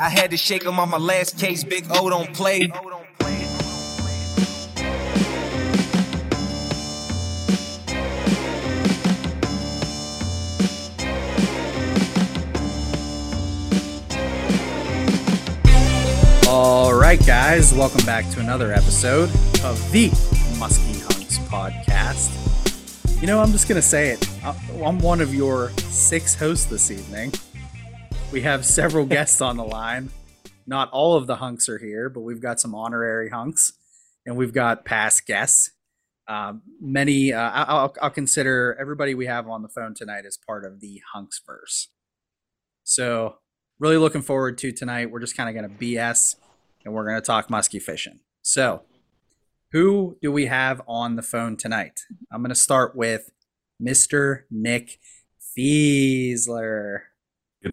I had to shake him on my last case. Big O don't play. All right, guys, welcome back to another episode of the Muskie Hunks podcast. You know, I'm just going to say it. I- I'm one of your six hosts this evening. We have several guests on the line. Not all of the hunks are here, but we've got some honorary hunks and we've got past guests. Um, many, uh, I'll, I'll consider everybody we have on the phone tonight as part of the hunks verse. So, really looking forward to tonight. We're just kind of going to BS and we're going to talk muskie fishing. So, who do we have on the phone tonight? I'm going to start with Mr. Nick Fiesler.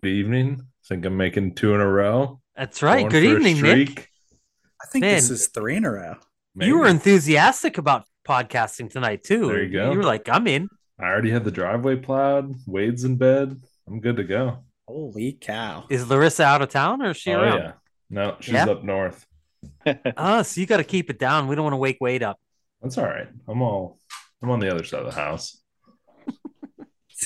Good evening. I Think I'm making two in a row. That's right. Going Good evening, Nick. I think this is three in a row. You were enthusiastic about podcasting tonight too. There you go. You were like, "I'm in." I already had the driveway plowed. Wade's in bed. I'm good to go. Holy cow. Is Larissa out of town or is she oh around? yeah. No, she's Yeah? up north. Oh, so you got to keep it down. We don't want to wake Wade up. That's all right. I'm all. I'm on the other side of the house.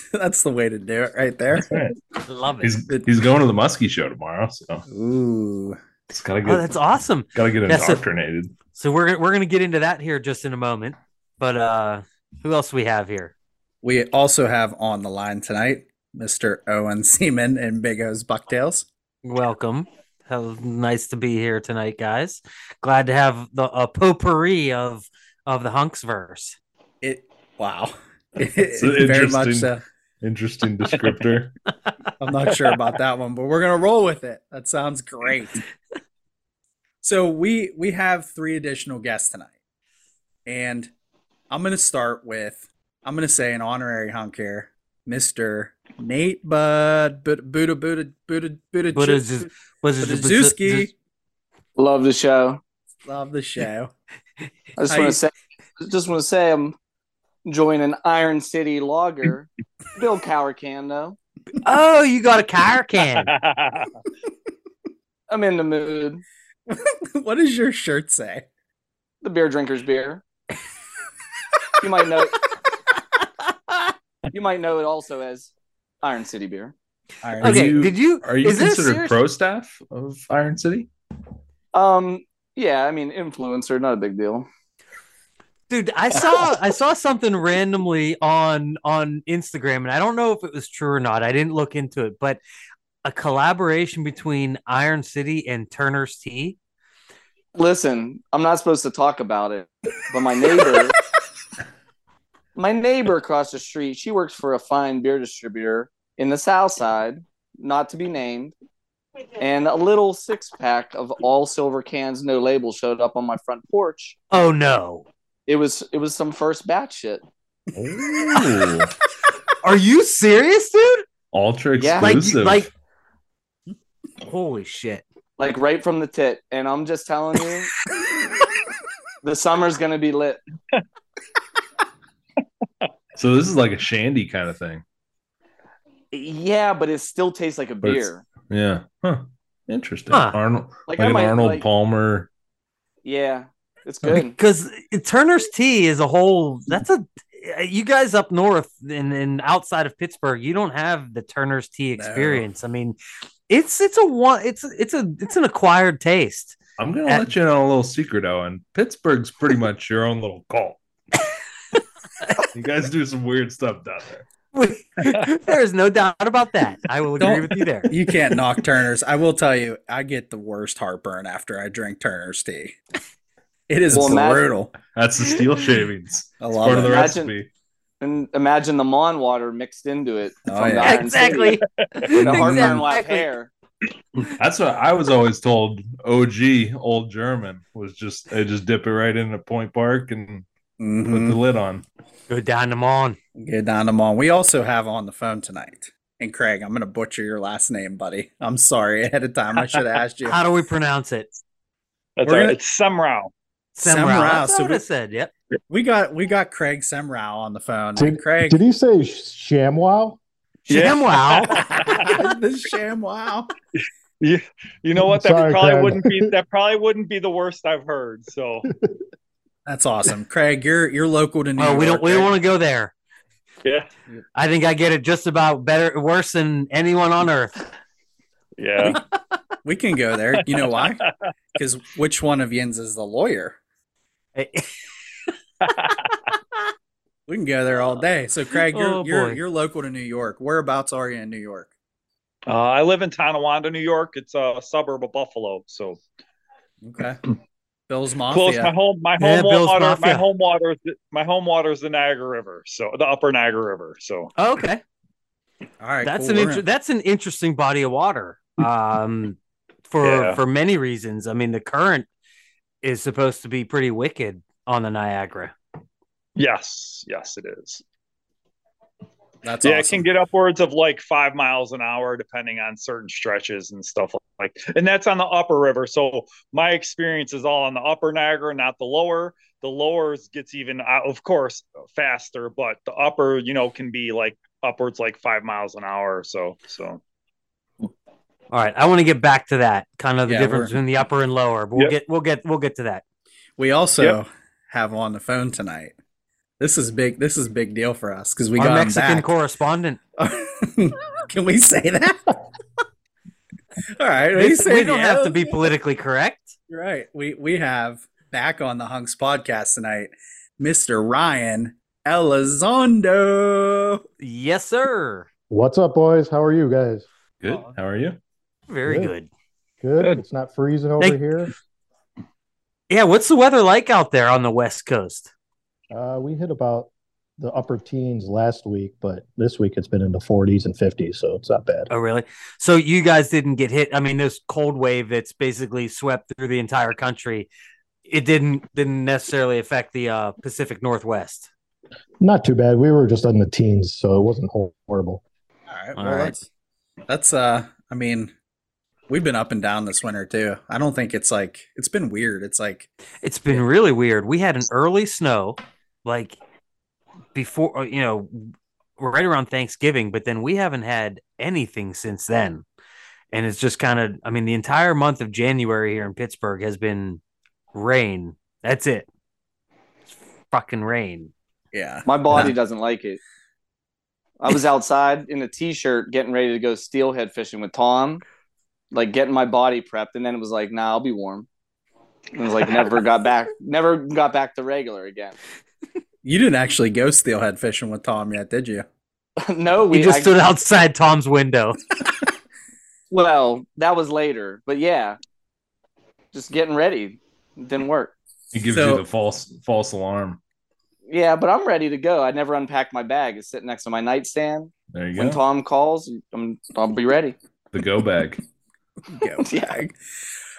That's the way to do it right there. That's right. Love it. He's he's going to the Muskie show tomorrow, so Ooh. it's gotta get Oh, that's awesome. gotta get Yes, it- indoctrinated. So we're gonna- we're gonna get into that here just in a moment. But uh who else we have here? We also have on the line tonight Mr. Owen Seaman and Big O's Bucktails. Welcome. How nice to be here tonight, guys. Glad to have the a potpourri of of the hunks verse. It wow. It's Very much interesting. so. Interesting descriptor. I'm not sure about that one, but we're gonna roll with it. That sounds great. So we we have three additional guests tonight, and I'm gonna start with I'm gonna say an honorary hunk here, Mister Nate Bud Buddha Buddha Buddha Buddha Buddha What is this- Was it Budzewski. Love the show. Love the show. I just want to say, just want to say, I'm enjoying an Iron City Lager, Bill though. Oh, you got a car can. I'm in the mood. what does your shirt say? The beer drinker's beer. You might know. It. You might know it also as Iron City beer. Iron Are Okay, you- did you Are you is considered pro staff of Iron City? Um, yeah, I mean influencer, not a big deal. Dude, I saw I saw something randomly on on Instagram and I don't know if it was true or not. I didn't look into it, but a collaboration between Iron City and Turner's Tea. Listen, I'm not supposed to talk about it, but my neighbor, my neighbor across the street, she works for a fine beer distributor in the South Side, not to be named. And a little six pack of all silver cans, no label, showed up on my front porch. Oh no. It was it was some first batch shit. Ooh, Are you serious, dude? ultra Yeah. Like exclusive. like Holy shit. like right from the tit. And I'm just telling you, the summer's gonna be lit. so this is like a shandy kind of thing. Yeah, but it still tastes like a But it's- beer. Yeah. Huh. Interesting. Huh. Arnold, Like, like, I an might Arnold like- Palmer. Yeah, it's good. Because Turner's Tea is a whole that's a you guys up north and, and outside of Pittsburgh, you don't have the Turner's Tea No. experience. I mean, it's it's a one it's it's a it's an acquired taste. I'm gonna At- let you know a little secret, Owen. Pittsburgh's pretty much your own little cult. you guys do some weird stuff down there. There's no doubt about that. I will agree Don't- with you there. You can't knock Turner's. I will tell you, I get the worst heartburn after I drink Turner's tea. It is Well, imagine- brutal. That's the steel shavings. I It's love part of the Imagine- recipe. And imagine the Mon water mixed into it. Oh, from yeah. Iron exactly. City. The heartburn lap Exactly. hair. That's what I was always told. OG, old German, was just they just dip it right into Point Park and put Mhm. the lid on. Go down them on. Get down to them all. We also have on the phone tonight. And Craig, I'm going to butcher your last name, buddy. I'm sorry ahead of time. I should have asked you. How do we pronounce it? That's We're all right. gonna- It's Semrau. Semrau. Semrau. That's So what we- I said. Yep. We got we got Craig Semrau on the phone. Did, Craig, did he say ShamWow? Yeah. Wow. the sham wow. You, you know what? That Sorry, probably Craig. wouldn't be that probably wouldn't be the worst I've heard. So That's awesome, Craig. You're you're local to New Oh, York. we don't we don't want to go there. yeah, I think I get it just about better worse than anyone on earth. yeah. We can go there. You know why? Because which one of yins is the lawyer? We can go there all day. So, Craig, you're Oh, you're you're local to New York. Whereabouts are you in New York? Uh, I live in Tonawanda, New York. It's a suburb of Buffalo, so Okay, Bill's close. My home, my home Bill's water, my home water, is the- my home water is the Niagara River, so the Upper Niagara River. So Oh, okay, All right, that's cool. an inter- gonna- that's an interesting body of water. Um, for Yeah. for many reasons. I mean, the current is supposed to be pretty wicked on the Niagara. yes, yes, it is. that's yeah, it can get upwards of like five miles an hour depending on certain stretches and stuff like. And that's on the upper river. So my experience is all on the upper Niagara, not the lower. The lower gets even, uh, of course, faster, but the upper, you know, can be like upwards like five miles an hour. or So, so All right, I want to get back to that kind of the Yeah, difference between the upper and lower. But we'll Yep. get we'll get we'll get to that. We also Yep. have on the phone tonight. This is big. This is big deal for us because we Our got Mexican him back. correspondent. Can we say that? All right, we, This- we don't yeah. have to be politically correct. Right. We we have back on the Hunks podcast tonight, Mr. Ryan Elizondo. Yes, sir. What's up, boys? How are you guys? Good. How are you? Very Good. good. Good. Good. It's not freezing over Thank- here. Yeah, what's the weather like out there on the West Coast? Uh, we hit about the upper teens last week, but this week it's been in the 40s and 50s, so it's not bad. Oh, really? So you guys didn't get hit? I mean, this cold wave that's basically swept through the entire country. It didn't didn't necessarily affect the uh, Pacific Northwest. Not too bad. We were just in the teens, so it wasn't horrible. All right. All well, right. that's that's uh. I mean, we've been up and down this winter too. I don't think it's like it's been weird. It's like It's been really weird. We had an early snow, like before, uh, you know, right around Thanksgiving, but then we haven't had anything since then. And it's just kind of, I mean, the entire month of January here in Pittsburgh has been rain. That's it. It's fucking rain. yeah. My body Yeah. doesn't like it. I was outside in a t-shirt getting ready to go steelhead fishing with Tom, like getting my body prepped, and then it was like, nah, I'll be warm. And it was like never got back, never got back to regular again. You didn't actually go steelhead fishing with Tom yet, did you? no, We we just I- stood outside Tom's window. well, that was later, but yeah, just getting ready It didn't work. He gives So- you the false false alarm. Yeah, but I'm ready to go. I never unpacked my bag. It's sitting next to my nightstand. There you When go. When Tom calls, I'm, I'll be ready. the go bag. Go Yeah. bag.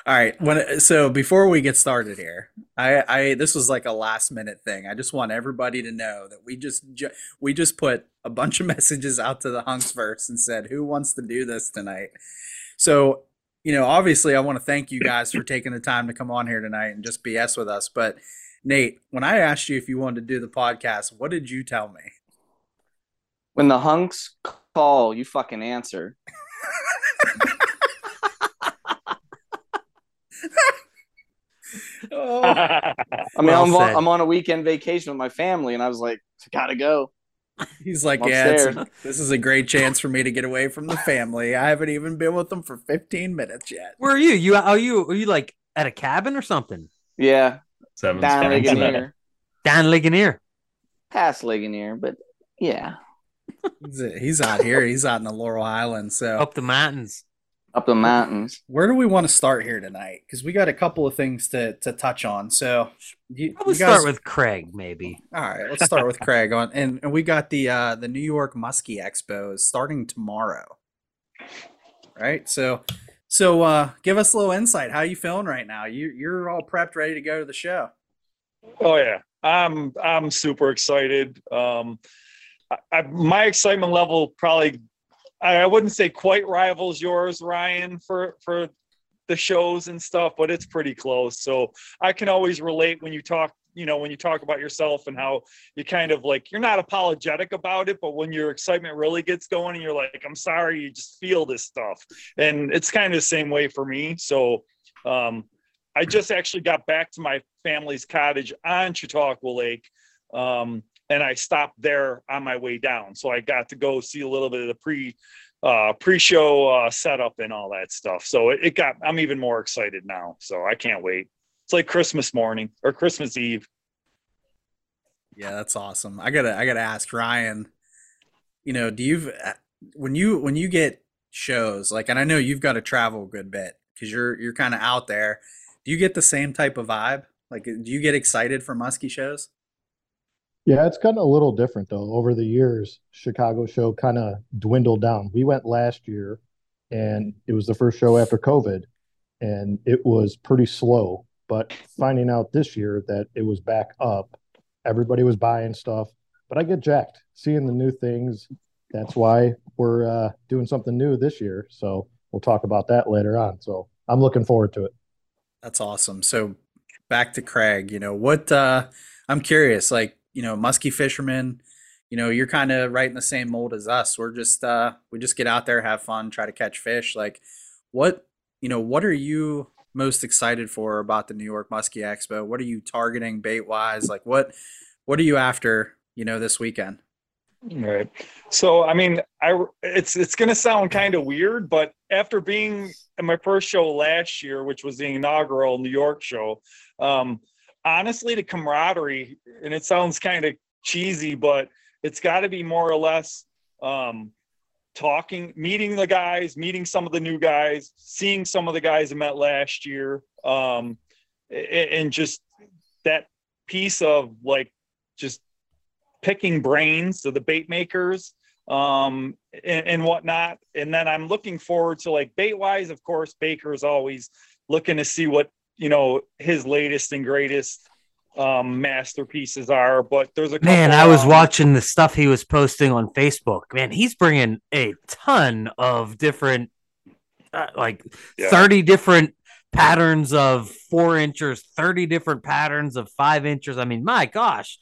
All right. When so before we get started here, I I this was like a last minute thing. I just want everybody to know that we just ju- we just put a bunch of messages out to the hunksverse and said who wants to do this tonight. So you know, obviously, I want to thank you guys for taking the time to come on here tonight and just BS with us. But Nate, when I asked you if you wanted to do the podcast, what did you tell me? When the hunks call, you fucking answer. Oh, I mean, Well I'm, said. on, I'm on a weekend vacation with my family, and I was like, gotta go. he's like, I'm yeah, it's a- upstairs." this is a great chance for me to get away from the family. I haven't even been with them for 15 minutes yet. Where are you? You are you are you like at a cabin or something? Yeah, Seven down spots. Ligonier, Down Ligonier. past Ligonier, but yeah, He's, he's out here. He's out in the Laurel Highlands. So, Up the mountains. Up the mountains. where do we want to start here tonight? Because we got a couple of things to, to touch on. So, you, Probably you guys, start with Craig, maybe. all right. Let's start with Craig on, and, and we got the uh, the New York Muskie Expo is starting tomorrow. Right. So, so uh, give us a little insight. How are you feeling right now? You you're all prepped, ready to go to the show. Oh yeah, I'm I'm super excited. Um, I, I, my excitement level probably I, wouldn't say quite rivals yours, Ryan, for for the shows and stuff, but it's pretty close. So I can always relate when you talk, you know, when you talk about yourself and how you kind of like you're not apologetic about it, but when your excitement really gets going and you're like, I'm sorry, you just feel this stuff. And it's kind of the same way for me. So um I just actually got back to my family's cottage on Chautauqua Lake. Um, and I stopped there on my way down. So I got to go see a little bit of the pre uh pre-show uh setup and all that stuff. So it, it got I'm even more excited now. So I can't wait. It's like Christmas morning or Christmas Eve. Yeah, that's awesome. I gotta I gotta ask Ryan. You know, do you when you when you get shows like, and I know you've got to travel a good bit because you're you're kind of out there. Do you get the same type of vibe? Like, do you get excited for muskie shows? Yeah, it's gotten a little different though. Over the years, Chicago show kind of dwindled down. We went last year, and it was the first show after COVID, and it was pretty slow. But finding out this year that it was back up, everybody was buying stuff. But I get jacked seeing the new things. That's why we're uh, doing something new this year. So we'll talk about that later on. So I'm looking forward to it. That's awesome. So back to Craig, you know, what uh I'm curious, like, you know, musky fishermen, you know, you're kind of right in the same mold as us. We're just uh we just get out there, have fun, try to catch fish. Like what, you know, what are you most excited for about the New York Muskie Expo? What are you targeting bait wise? Like what what are you after, you know, this weekend? Right. So I mean, I it's it's gonna sound kind of weird, but after being at my first show last year, which was the inaugural New York show, um, honestly, the camaraderie, and it sounds kind of cheesy, but it's got to be more or less um, talking, meeting the guys, meeting some of the new guys, seeing some of the guys I met last year, um, and just that piece of like just picking brains of the bait makers um and, and whatnot. And then i'm looking forward to like bait wise of course baker's always looking to see what you know his latest and greatest um masterpieces are but there's a Man, I was um, watching the stuff he was posting on Facebook. Man, he's bringing a ton of different, uh, like Yeah. 30 different patterns of four inches, 30 different patterns of five inches. I mean, my gosh,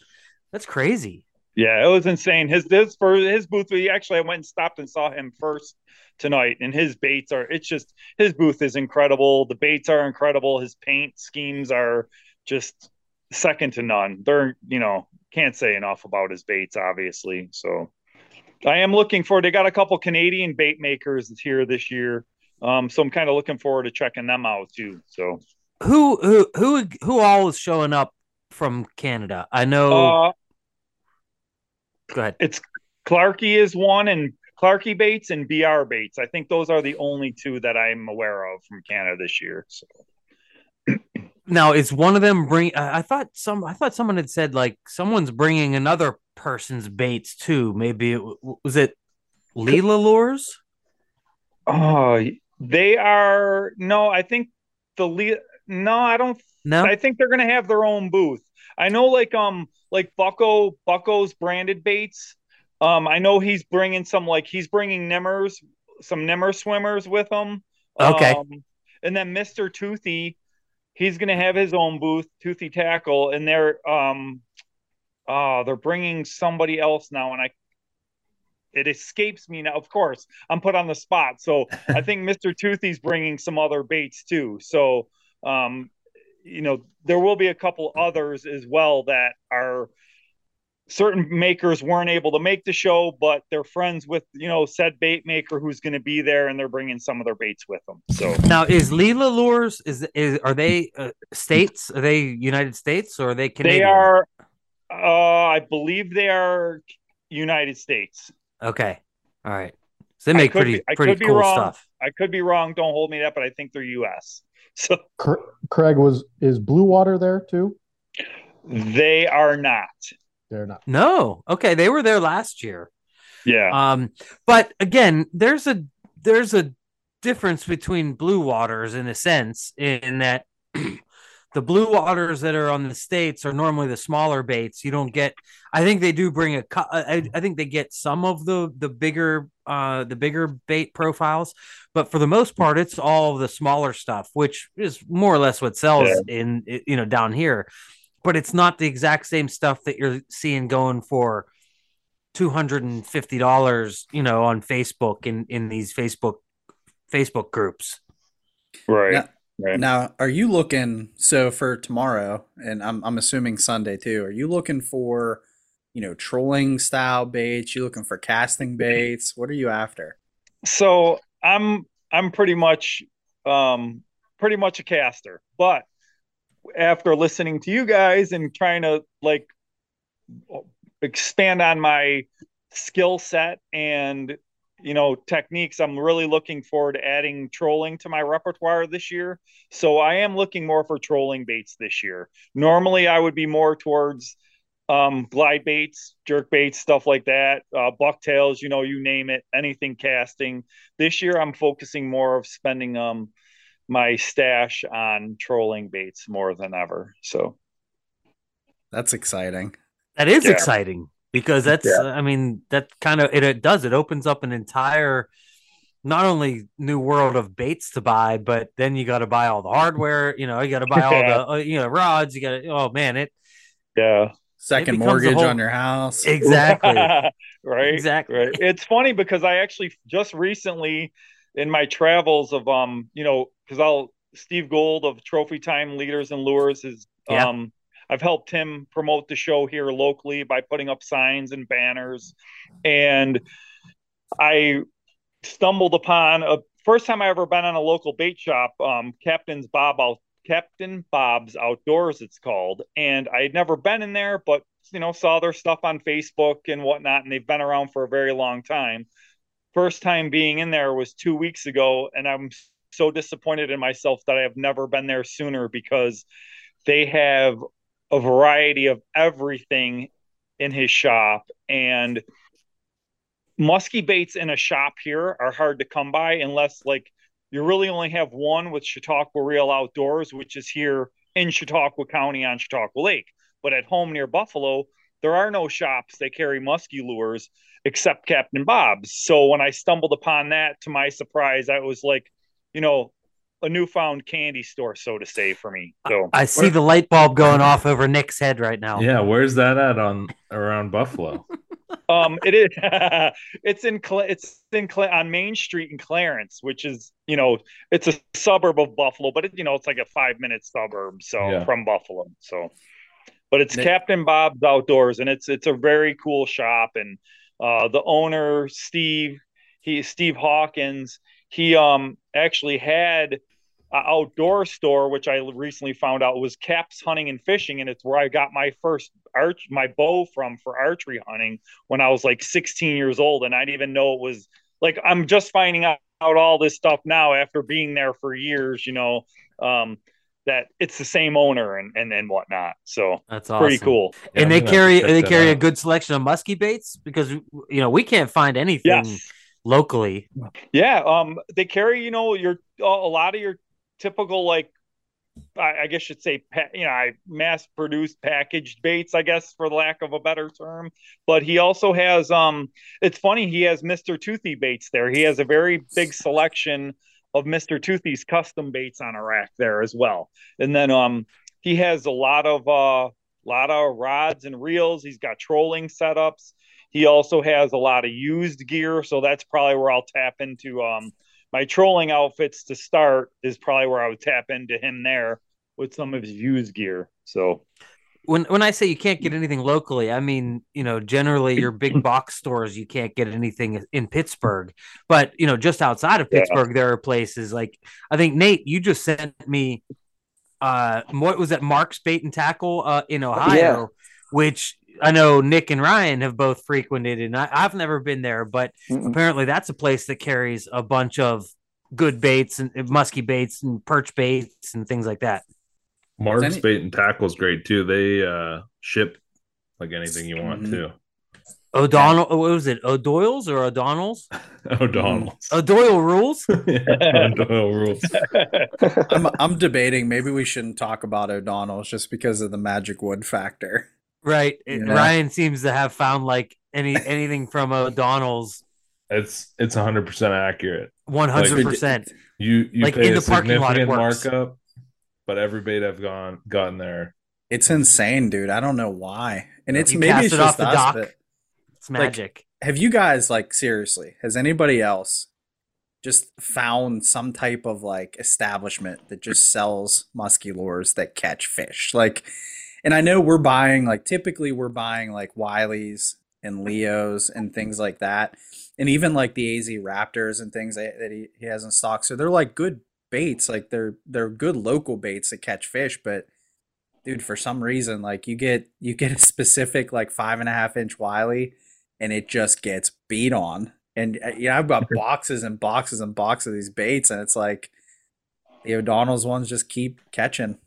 that's crazy. Yeah, it was insane. His this for his booth. We actually I went and stopped and saw him first tonight, and his baits are. It's just his booth is incredible. The baits are incredible. His paint schemes are just second to none. They're you know can't say enough about his baits, obviously. So I am looking for. They got a couple Canadian bait makers here this year. Um, so I'm kind of looking forward to checking them out too. So Who who who who all is showing up from Canada? I know. uh, go ahead. it's Clarky is one and Clarky Baits and BR Baits. I think those are the only two that I'm aware of from Canada this year. So Now is one of them bring? I I thought some. I thought someone had said like someone's bringing another person's baits too. Maybe it was it Leela lures. oh, they are no, I think the le- no, I don't No, I think they're gonna have their own booth. I know, like um, like Bucko Bucko's branded baits. Um, I know he's bringing some like he's bringing Nimmers, some Nimmer swimmers with him. Okay. Um, and then Mister Toothy, he's gonna have his own booth, Toothy Tackle, and they're um, uh, they're bringing somebody else now, and I. It escapes me now. Of course, I'm put on the spot. So I think Mr. Toothy's bringing some other baits too. So um, you know there will be a couple others as well that are certain makers weren't able to make the show but they're friends with you know said bait maker who's going to be there and they're bringing some of their baits with them so Now is Leela lures is is are they uh, states? Are they United States or are they Canadian? they are uh i believe they are united states okay. All right. So they make pretty be- pretty cool wrong. stuff. i could be wrong don't hold me that but i think they're us so Craig was is Blue Water there too? they are not They're not. No, okay, they were there last year. yeah Um, but again, there's a there's a difference between blue waters in a sense in that the blue waters that are on the states are normally the smaller baits. You don't get. I think they do bring a. I, I think they get some of the the bigger uh the bigger bait profiles, but for the most part, it's all the smaller stuff, which is more or less what sells Yeah. in you know down here. But it's not the exact same stuff that you're seeing going for two hundred and fifty dollars, you know, on Facebook in in these Facebook Facebook groups. Right. Yeah. Right. Now, are you looking so for tomorrow, and I'm I'm assuming Sunday too? Are you looking for, you know, trolling style baits? You looking for casting baits? What are you after? so i'm i'm pretty much um pretty much a caster but after listening to you guys and trying to like expand on my skill set and you know techniques i'm really looking forward to adding trolling to my repertoire this year. So i am looking more for trolling baits this year. Normally i would be more towards um glide baits jerk baits stuff like that uh bucktails you know you name it anything casting. This year i'm focusing more of spending um my stash on trolling baits more than ever. So That's exciting. That is Yeah. exciting because that's Yeah. I mean that kind of it, it does it opens up an entire not only new world of baits to buy, but then you got to buy all the hardware. You know, you got to buy all Yeah. the uh, you know rods. You got to oh man, it yeah Second becomes mortgage whole- on your house. exactly right exactly. right it's funny because i actually just recently in my travels of um you know because i'll steve gold of trophy time leaders and lures is Yeah. um i've helped him promote the show here locally by putting up signs and banners. And i stumbled upon a first time i ever been on a local bait shop um captain's bob out captain bob's outdoors it's called. And i had never been in there but you know saw their stuff on facebook and whatnot and they've been around for a very long time. First time being in there was two weeks ago and i'm so disappointed in myself that i have never been there sooner because they have a variety of everything in his shop and musky baits in a shop here are hard to come by unless like you really only have one with Chautauqua Reel Outdoors, which is here in Chautauqua County on Chautauqua Lake. But at home near Buffalo, there are no shops that carry musky lures except Captain Bob's. So when I stumbled upon that, to my surprise, I was like, you know, a newfound candy store, so to say, for me. So I see the light bulb going off over Nick's head right now. Yeah, where's that at on around Buffalo? um it is it's in it's in on main street in clarence which is you know it's a suburb of buffalo but it, you know it's like a five minute suburb so Yeah. from buffalo so but it's Nick- captain bob's outdoors and it's it's a very cool shop and uh the owner steve he steve hawkins he um actually had an outdoor store which i recently found out was caps hunting and fishing and it's where i got my first arch my bow from for archery hunting when I was like 16 years old, and I didn't even know it was like I'm just finding out, out all this stuff now after being there for years. You know, um, that it's the same owner and and and whatnot. So That's awesome. pretty cool. Yeah, and they carry they that carry a good selection of musky baits because you know we can't find anything Yes. Locally. Yeah, um, they carry you know your a lot of your typical like I, I guess you'd say you know I mass produced packaged baits I guess for lack of a better term. But he also has um it's funny he has Mr. Toothy baits there. He has a very big selection of Mr. Toothy's custom baits on a rack there as well. And then um he has a lot of uh lot of rods and reels. He's got trolling setups. He also has a lot of used gear, so that's probably where I'll tap into um my trolling outfits to start is probably where I would tap into him there with some of his used gear. So When when I say you can't get anything locally, I mean you know generally your big box stores you can't get anything in Pittsburgh, but you know just outside of Yeah. Pittsburgh there are places like I think Nate you just sent me uh what was that Mark's Bait and Tackle uh in Ohio, which I know Nick and Ryan have both frequented, and I, I've never been there, but Mm-mm. apparently that's a place that carries a bunch of good baits and and musky baits and perch baits and things like that. Mark's any- bait and tackle is great too. They uh ship like anything you want Mhm. to. O'Donnell, what was it? O'Doyle's or O'Donnell's? O'Donnell's. O'Doyle rules. Yeah, O'Donnell rules. I'm I'm debating maybe we shouldn't talk about O'Donnell's just because of the magic wood factor. Right. Yeah. Ryan seems to have found like any anything from O'Donnell's It's it's 100 percent accurate. one hundred percent. You you Like, pay in a the parking lot, it significant works. markup, but every bait I've gone gotten there. It's insane, dude. I don't know why. And it's You maybe it's it just off the us, dock. but It's magic. have you guys like seriously? Has anybody else just found some type of like establishment that just sells musky lures that catch fish? Like, and I know we're buying like typically we're buying like Wiley's and Leo's and things like that, and even like the AZ Raptors and things that, that he, he has in stock. So they're like good baits, like they're they're good local baits that catch fish, but dude, for some reason, like you get you get a specific like five and a half inch Wiley, and it just gets beat on. And uh, you know, I've got boxes and boxes and boxes of these baits, and it's like the O'Donnell's ones just keep catching.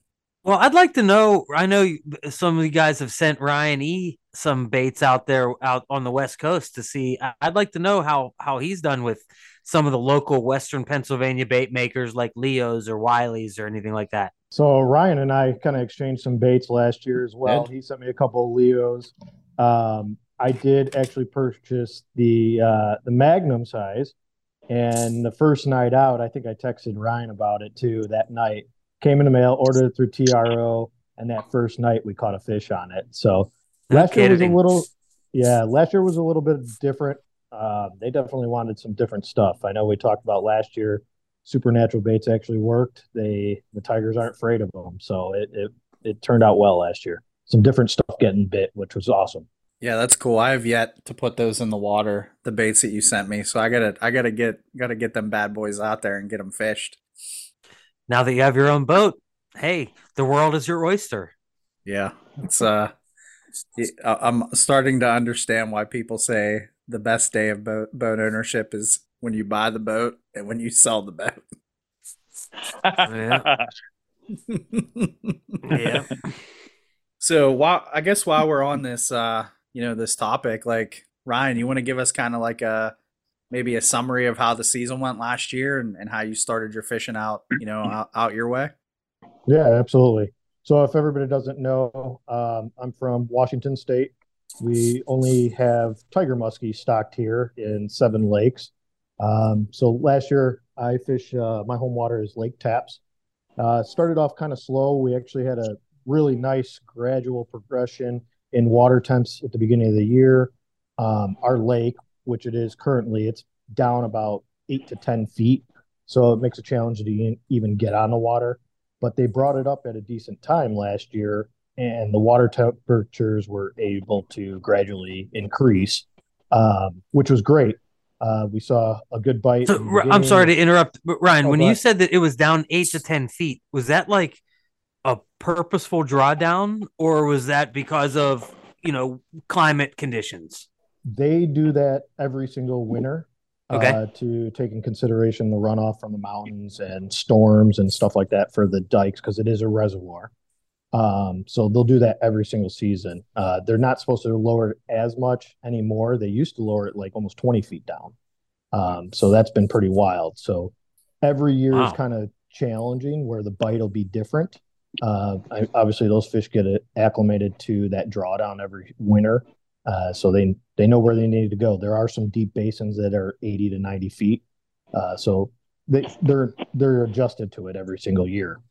Well, I'd like to know. I know some of you guys have sent Ryan E some baits out there out on the West Coast to see. I- I'd like to know how how he's done with some of the local Western Pennsylvania bait makers like Leo's or Wiley's or anything like that. So Ryan and I kind of exchanged some baits last year as well. Good. He sent me a couple of Leos. Um, I did actually purchase the uh, the Magnum size, and the first night out, I think I texted Ryan about it too. That night came in the mail, ordered it through TRO, and that first night we caught a fish on it. So No last year was a little, yeah, last year was a little bit different. Um, they definitely wanted some different stuff. I know we talked about last year. Supernatural baits actually worked. They the Tigers aren't afraid of them, so it it it turned out well last year. Some different stuff getting bit, which was awesome. Yeah, that's cool. I have yet to put those in the water, the baits that you sent me. So I gotta I gotta get gotta get them bad boys out there and get them fished. Now that you have your own boat, hey, the world is your oyster. Yeah, it's uh, I'm starting to understand why people say the best day of boat boat ownership is when you buy the boat and when you sell the boat. Yeah. Yeah. So while I guess while we're on this uh, you know, this topic, like Ryan, you want to give us kind of like a maybe a summary of how the season went last year and, and how you started your fishing out, you know, out, out your way? Yeah, absolutely. So if everybody doesn't know, um, I'm from Washington State. We only have tiger muskie stocked here in seven lakes. Um, so last year I fish. Uh, my home water is Lake Tapps. Uh, started off kind of slow. We actually had a really nice gradual progression in water temps at the beginning of the year. Um, our lake, which it is currently, it's down about eight to ten feet, so it makes a challenge to even get on the water. But they brought it up at a decent time last year and the water temperatures were able to gradually increase um, which was great. Uh, we saw a good bite So, in the R- I'm sorry to interrupt, but Ryan, Oh, when you said that it was down eight to ten feet, was that like a purposeful drawdown, or was that because of you know climate conditions? They do that every single winter Okay. uh, to take in consideration the runoff from the mountains and storms and stuff like that for the dikes because it is a reservoir. Um, so they'll do that every single season. Uh, they're not supposed to lower it as much anymore. They used to lower it like almost 20 feet down. Um, so that's been pretty wild. So every year Wow. is kind of challenging where the bite will be different. Uh, I, obviously, those fish get acclimated to that drawdown every winter. Uh, so they they know where they need to go. There are some deep basins that are 80 to 90 feet. Uh, so they they're they're adjusted to it every single year.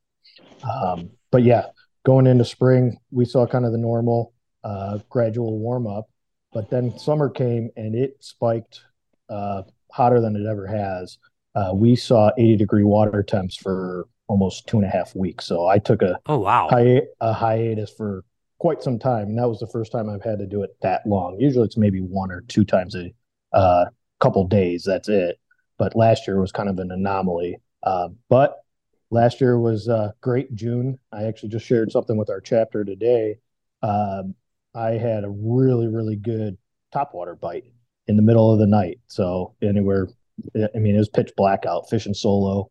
Um, but yeah, going into spring, we saw kind of the normal uh, gradual warm up, but then summer came and it spiked uh, hotter than it ever has. Uh, we saw 80 degree water temps for almost two and a half weeks. So I took a Oh wow! hi- a hiatus for quite some time. And that was the first time I've had to do it that long. Usually it's maybe one or two times a uh, couple days. That's it. But last year was kind of an anomaly. Uh, but last year was uh, great. June. I actually just shared something with our chapter today. Um, I had a really, really good topwater bite in the middle of the night. So anywhere, I mean, it was pitch black out, fishing solo.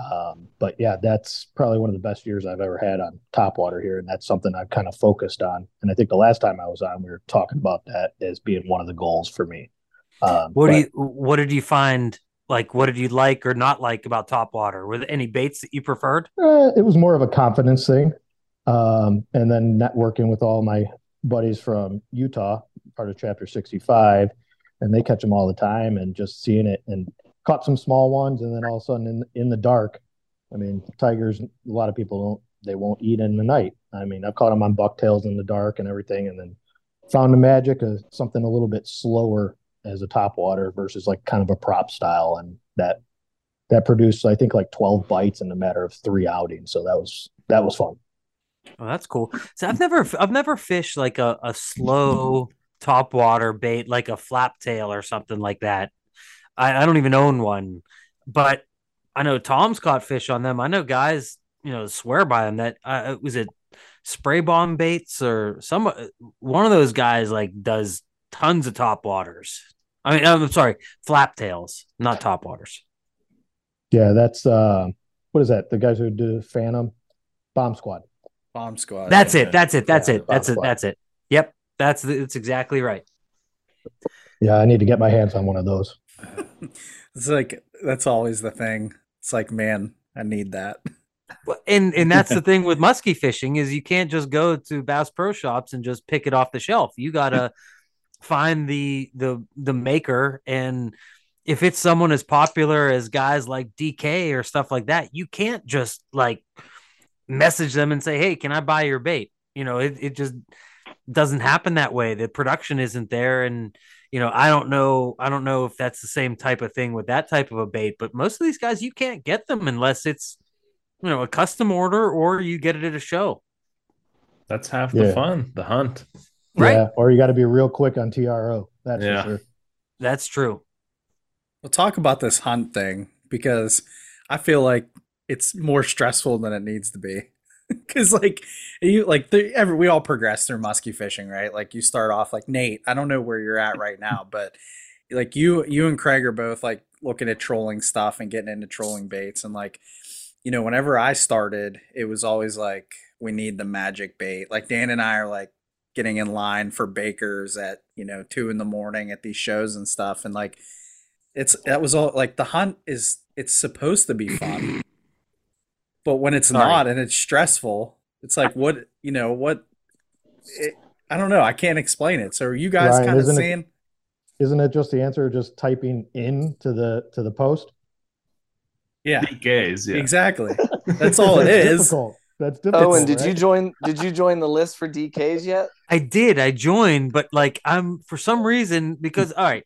Um, but yeah, that's probably one of the best years I've ever had on topwater here, and that's something I've kind of focused on. And I think the last time I was on, we were talking about that as being one of the goals for me. Um, What do you what did you find like what did you like or not like about topwater? Were there any baits that you preferred? Uh, it was more of a confidence thing. Um, and then networking with all my buddies from Utah, part of Chapter 65, and they catch them all the time and just seeing it and caught some small ones. And then all of a sudden in, in the dark, I mean, tigers, a lot of people don't, they won't eat in the night. I mean, I've caught them on bucktails in the dark and everything, and then found the magic of something a little bit slower as a topwater versus like kind of a prop style. And that, that produced, I think, like 12 bites in a matter of three outings. So that was, that was fun. Oh, that's cool. So I've never I've never fished like a, a slow topwater bait like a flap tail or something like that. I, I don't even own one, but I know Tom's caught fish on them. I know guys, you know, swear by them. That uh, was it, spray bomb baits or some uh, one of those guys like does tons of top waters. I mean, I'm sorry, flap tails, not top waters. Yeah, that's uh, what is that? The guys who do Phantom Bomb Squad. Bomb squad. That's yeah. it. That's it. That's Yeah, it. That's it. Bob That's it. Yep. That's that's exactly right. Yeah, I need to get my hands on one of those. It's like that's always the thing. It's like, man, I need that. Well, and and that's the thing with musky fishing is you can't just go to Bass Pro Shops and just pick it off the shelf. You gotta find the the the maker, and if it's someone as popular as guys like DK or stuff like that, you can't just like message them and say, "Hey, can I buy your bait?" You know, it it just doesn't happen that way. The production isn't there, and you know, I don't know, I don't know if that's the same type of thing with that type of a bait. But most of these guys, you can't get them unless it's you know a custom order or you get it at a show. That's half the fun, the hunt. Right. Yeah, or you got to be real quick on TRO. That's Yeah. for sure. That's true. We'll talk about this hunt thing because I feel like it's more stressful than it needs to be. Because like you like the, every we all progress through musky fishing, right? Like you start off like Nate. I don't know where you're at right now, but like you you and Craig are both like looking at trolling stuff and getting into trolling baits and like you know whenever I started, it was always like we need the magic bait. Like Dan and I are like getting in line for bakers at you know two in the morning at these shows and stuff, and like it's that was all like the hunt is it's supposed to be fun but when it's Sorry. not and it's stressful it's like what you know what it, i don't know i can't explain it so are you guys kind of isn't seeing Isn't it just the answer? Just typing in to the to the post. yeah DKs, yeah. exactly that's all it That's is difficult. That's difficult. Oh, and did you join? Did you join the list for DKs yet? I did. I joined, but like I'm for some reason because all right,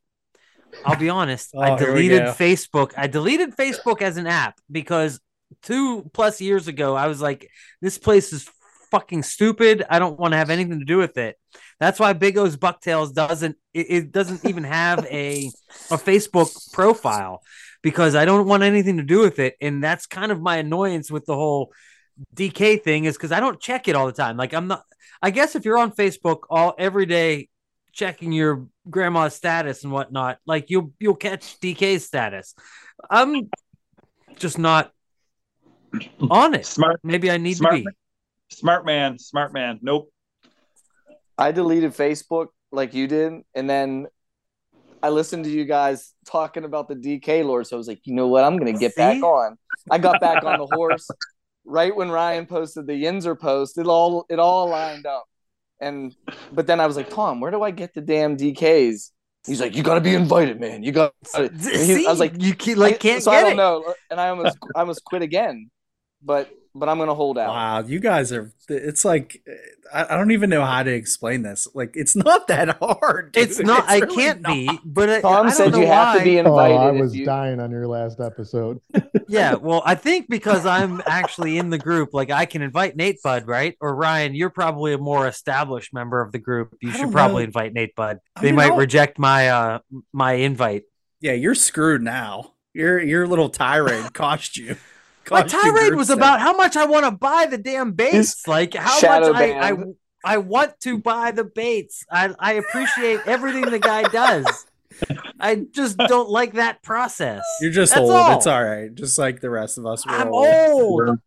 I'll be honest. I Oh, here we deleted. Facebook. I deleted Facebook as an app because two plus years ago I was like, this place is fucking stupid. I don't want to have anything to do with it. That's why Big O's Bucktails doesn't it, it doesn't even have a a Facebook profile because I don't want anything to do with it. And that's kind of my annoyance with the whole DK thing is because I don't check it all the time. Like I'm not I guess if you're on Facebook all every day checking your grandma's status and whatnot, like you'll you'll catch DK's status. I'm just not on it. Smart, Maybe I need Smart to be. smart man, smart man. Nope. I deleted Facebook like you did, and then I listened to you guys talking about the DK Lord. So I was like, you know what? I'm gonna get back on. I got back on the horse right when Ryan posted the Yinzer post. It all it all lined up, and but then I was like, Tom, where do I get the damn DKs? He's like, you got to be invited, man. You got. Uh, I was like, you can't, like can't so get I don't it. know, and I almost I almost quit again, but but I'm gonna hold out. wow you guys are it's like I, I don't even know how to explain this like it's not that hard dude. It's not. I really can't not. be. But I, I Tom don't said know you have to be be Oh. I was you- dying on your last episode. Yeah, well, I think because I'm actually in the group, like I can invite Nate Bud, right? Or Ryan, you're probably a more established member of the group. You should don't probably know. invite Nate Bud. They might I'll- reject my uh my invite. yeah you're screwed now your your little tirade cost you My tirade was about how much I want to buy the damn baits. Like how much I, I. I want to buy the baits. I I appreciate everything the guy does. I just don't like that process. You're just That's old. all. It's all right. Just like the rest of us. We're I'm old. old.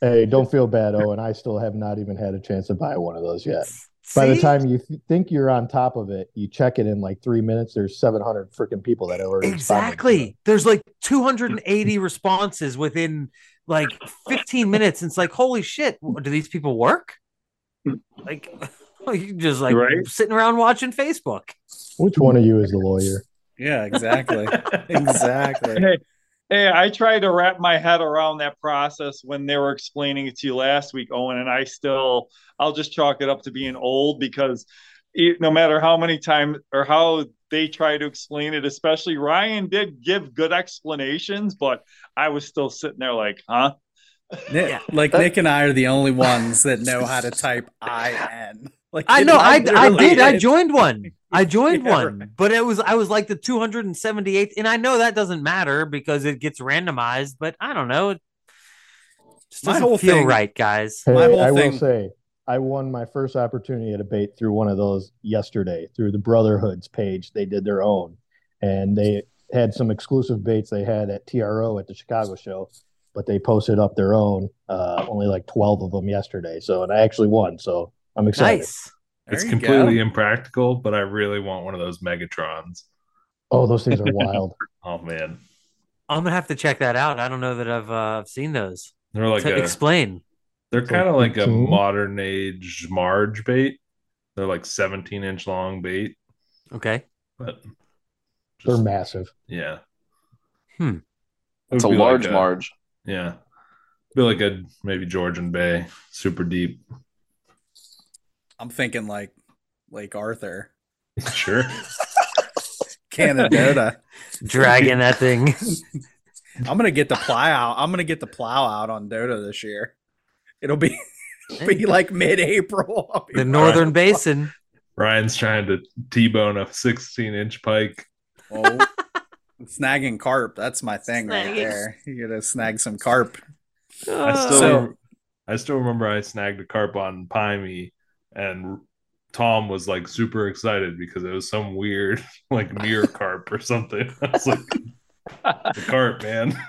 Hey, don't feel bad, Owen. I still have not even had a chance to buy one of those yet. By the time you th- think you're on top of it, you check it in like three minutes. There's 700 freaking people that are already responding. Exactly. There's like 280 responses within like 15 minutes. And it's like, holy shit, do these people work? Like, you just like Right. sitting around watching Facebook. Which one of you is the lawyer? Yeah, exactly. exactly. Hey, hey, I tried to wrap my head around that process when they were explaining it to you last week, Owen, and I still, I'll just chalk it up to being old because it, no matter how many times or how they try to explain it, especially Ryan did give good explanations, but I was still sitting there like, huh? Nick, Yeah. like Nick and I are the only ones that know how to type I N. Like I know. I, I did. I joined one. I joined Yeah, one, right. but it was I was like the 278th, and I know that doesn't matter because it gets randomized. But I don't know. It just My doesn't whole feel thing- right, guys. Hey, My whole I thing- will say, I won my first opportunity at a bait through one of those yesterday through the Brotherhoods page. They did their own, and they had some exclusive baits they had at TRO at the Chicago show, but they posted up their own. Uh, only like 12 of them yesterday. So, and I actually won. So I'm excited. Nice. There It's completely go. impractical, but I really want one of those Megatrons. Oh, those things are wild. Oh man, I'm gonna have to check that out. I don't know that I've uh, seen those. they're like To a, explain. they're kind of like a modern age Marge bait. They're like 17 inch long bait, Okay. but They're massive. yeah. Hmm. It It's a would be like large Marge. Yeah, be like a maybe Georgian Bay, super deep. I'm thinking like Lake Arthur, Sure. Canada. Dragging that thing. I'm gonna get the plow out. I'm gonna get the plow out on Dota this year. It'll be it'll be like mid-April. The fine. Northern Basin. Ryan's trying to T-bone a 16 inch pike. Oh, snagging carp. That's my thing right there. You gotta snag some carp. I still, So- I still remember I snagged a carp on Pymie, and Tom was like super excited because it was some weird like mirror carp or something. I was like, the carp, man.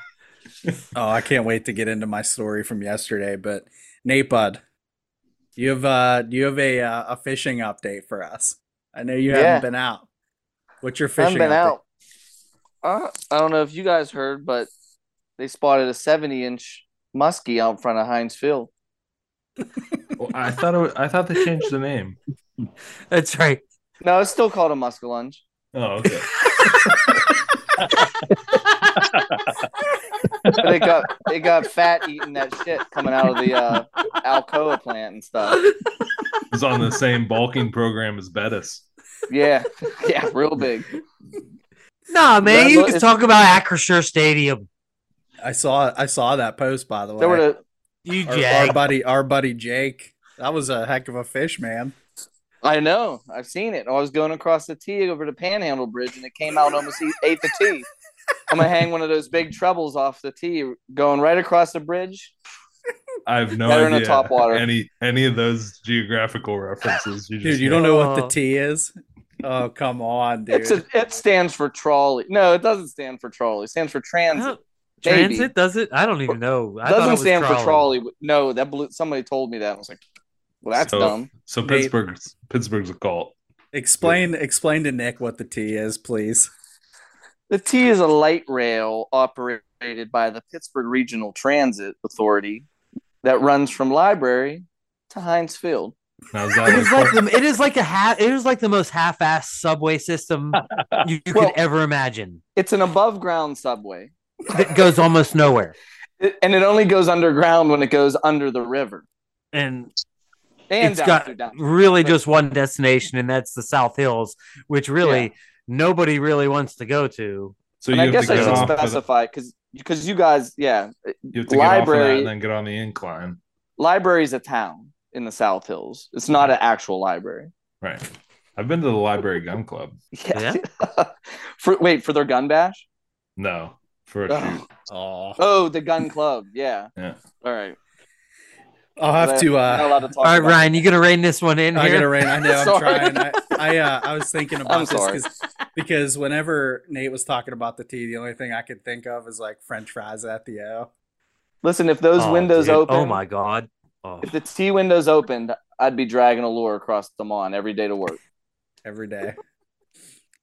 Oh, I can't wait to get into my story from yesterday. But Nate Bud, you have uh you have a uh, a fishing update for us? I know you Yeah. haven't been out. What's your fishing? I haven't been update? out. Uh, I don't know if you guys heard, but they spotted a 70 inch muskie out in front of Heinz Field. Well, I thought it was, I thought they changed the name. That's right. No, it's still called a muskellunge. Oh, okay. But it got it got fat eating that shit coming out of the uh, Alcoa plant and stuff. It's on the same bulking program as Bettis. Yeah, yeah, real big. Nah, man, That you lo- can talk about Acrisure Stadium. I saw I saw that post by the way. There were the, You our, our buddy our buddy Jake. That was a heck of a fish, man. I know, I've seen it. I was going across the T over the Panhandle Bridge, and it came out almost ate the T. I'm gonna hang one of those big trebles off the T, going right across the bridge. I have no Better in the idea top water. any any of those geographical references. You just Dude, you don't know what the Oh. T is? Oh, come on, dude. It's a, it stands for trolley. No, it doesn't stand for trolley. It stands for transit. Oh. Maybe. Transit does it? I don't even know. I thought it doesn't was stand trolley. for trolley. No, that blew, somebody told me that. I was like, well, that's So- dumb. So Nate- Pittsburgh's Pittsburgh's a cult. Explain explain to Nick what the T is, please. The T is a light rail operated by the Pittsburgh Regional Transit Authority that runs from Library to Heinz Field. Now is It that is like, like the, it is like a half. It is like the most half-assed subway system you, you Well- could ever imagine. It's an above ground subway, It goes almost nowhere, It- and it only goes underground when it goes under the river. and And it's down got through down. really But- just one destination, and that's the South Hills, which really Yeah. nobody really wants to go to. so and you I guess I should off of the- specify because because you guys, yeah, you have to get off of that library- and then get on the incline. Library is a town in the South Hills. It's not an actual library. Right. I've been to the library gun club. Yeah. for wait for their gun bash. No, for a Ugh. shoot. Oh, Oh, the gun club. Yeah. Yeah. All right. I'll have to. We're not uh allowed to talk All right, Ryan, you gonna rein this one in I here? gotta rain. I know. I'm trying. I, I, uh, I was thinking about I'm this because because whenever Nate was talking about the T, the only thing I could think of is like French fries at the O. Listen, if those Oh, windows dude. open, Oh my god. Oh. if the T windows opened, I'd be dragging a lure across the lawn every day to work. every day.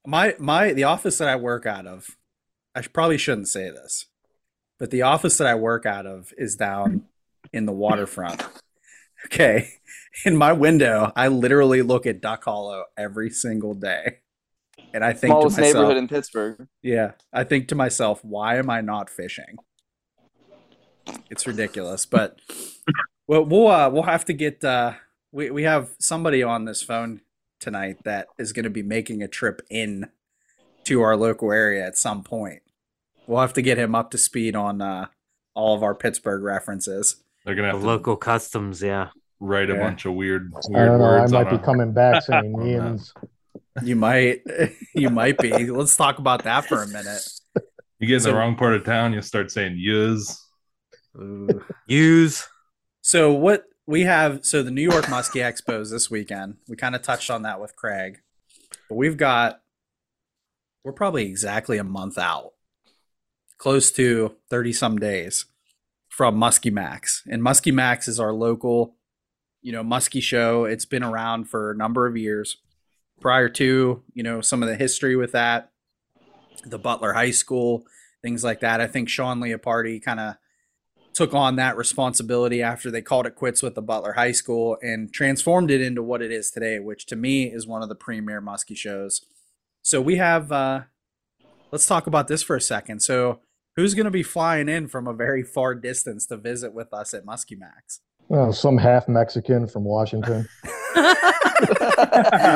My my the office that I work out of, I probably shouldn't say this, but the office that I work out of is down in the waterfront. Okay, in my window, I literally look at Duck Hollow every single day, and I think to Smallest myself, neighborhood in Pittsburgh. yeah, I think to myself, why am I not fishing? It's ridiculous, but well, we'll uh, we'll have to get uh, we we have somebody on this phone tonight that is going to be making a trip in to our local area at some point. We'll have to get him up to speed on uh, all of our Pittsburgh references. They're gonna The have to local customs, yeah. write a Yeah. bunch of weird, I weird don't know. I might on be a- coming back saying on that. You might you might be. Let's talk about that for a minute. You get in So- the wrong part of town, you start saying "yuz." Use. So what we have so the New York Muskie Expos this weekend. We kind of touched on that with Craig. But we've got we're probably exactly a month out. Close to 30 some days from Muskie Max. And Muskie Max is our local, you know, Muskie show. It's been around for a number of years. Prior to, you know, some of the history with that, the Butler High School, things like that. I think Sean Leopardi kind of took on that responsibility after they called it quits with the Butler High School and transformed it into what it is today, which to me is one of the premier Muskie shows. So we have uh let's talk about this for a second. So who's going to be flying in from a very far distance to visit with us at Muskie Max? Well, some half Mexican from Washington.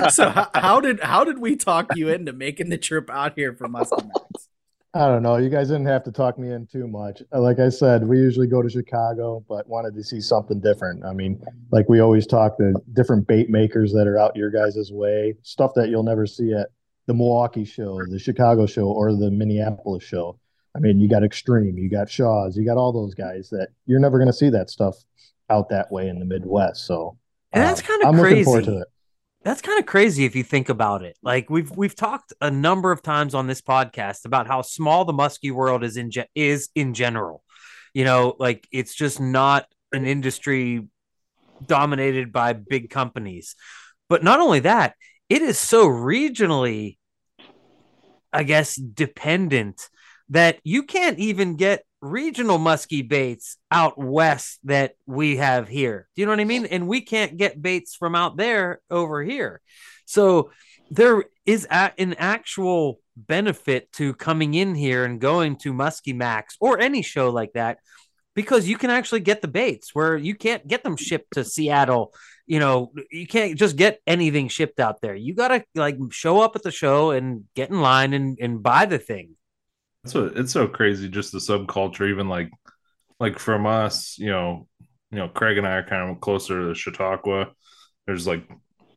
so how, how did how did we talk you into making the trip out here for Muskie Max? I don't know. You guys didn't have to talk me in too much. Like I said, we usually go to Chicago, but wanted to see something different. I mean, like we always talk the different bait makers that are out your guys' way, stuff that you'll never see at the Milwaukee show, the Chicago show, or the Minneapolis show. I mean, you got Extreme, you got Shaw's, you got all those guys that you're never going to see that stuff out that way in the Midwest. So And that's um, kinda I'm looking forward crazy. to it. That's kind of crazy if you think about it. Like we've we've talked a number of times on this podcast about how small the muskie world is in ge- is in general. You know, like it's just not an industry dominated by big companies. But not only that, it is so regionally I guess dependent that you can't even get regional muskie baits out west that we have here. Do you know what I mean? And we can't get baits from out there over here. So there is a, an actual benefit to coming in here and going to Muskie Max or any show like that because you can actually get the baits where you can't get them shipped to Seattle. You know, you can't just get anything shipped out there. You got to like show up at the show and get in line and, and buy the thing. That's what it's so crazy, just the subculture, even like like from us, you know, you know, Craig and I are kind of closer to Chautauqua. There's like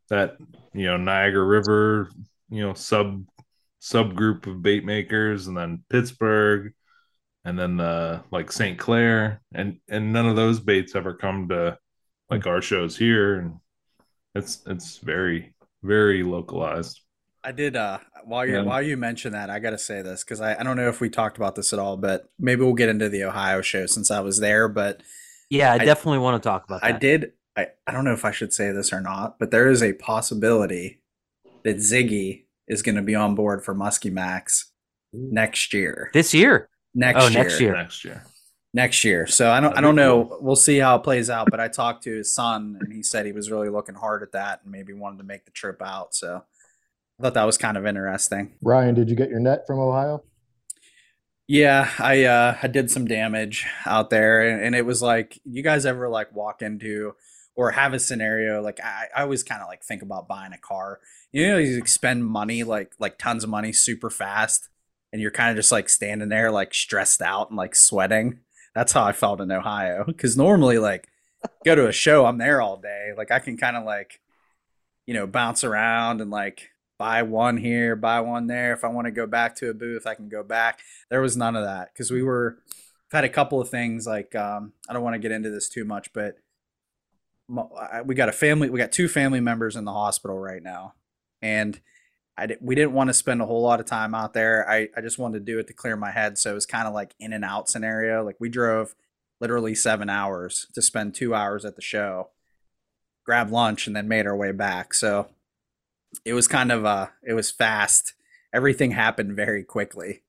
that, you know, Niagara River, you know, sub subgroup of bait makers, and then Pittsburgh, and then the like St. Clair, and and none of those baits ever come to like our shows here, and it's it's very very localized. I did uh while you Yeah. while you mentioned that, I gotta say this because I, I don't know if we talked about this at all, but maybe we'll get into the Ohio show since I was there. But Yeah, I, I- definitely want to talk about that. I did I, I don't know if I should say this or not, but there is a possibility that Ziggy is gonna be on board for Muskie Max next year. This year. Next Oh, year. next year. Next year, Next year. So I don't I don't know. We'll see how it plays out. But I talked to his son and he said he was really looking hard at that and maybe wanted to make the trip out. So I thought that was kind of interesting. Ryan, did you get your net from Ohio? Yeah, I uh I did some damage out there and, and it was like you guys ever like walk into or have a scenario like I, I always kind of like think about buying a car. You know, you spend money like like tons of money super fast and you're kind of just like standing there like stressed out and like sweating. That's how I felt in Ohio cuz normally like go to a show I'm there all day. Like I can kind of like you know bounce around and like buy one here, buy one there. If I want to go back to a booth, I can go back there was none of that because we were had a couple of things like um, I don't want to get into this too much, but we got a family, we got two family members in the hospital right now, and I di- we didn't want to spend a whole lot of time out there. I, I just wanted to do it to clear my head. So it was kind of like in and out scenario. Like we drove literally seven hours to spend two hours at the show, grab lunch, and then made our way back. So it was kind of uh it was fast. Everything happened very quickly.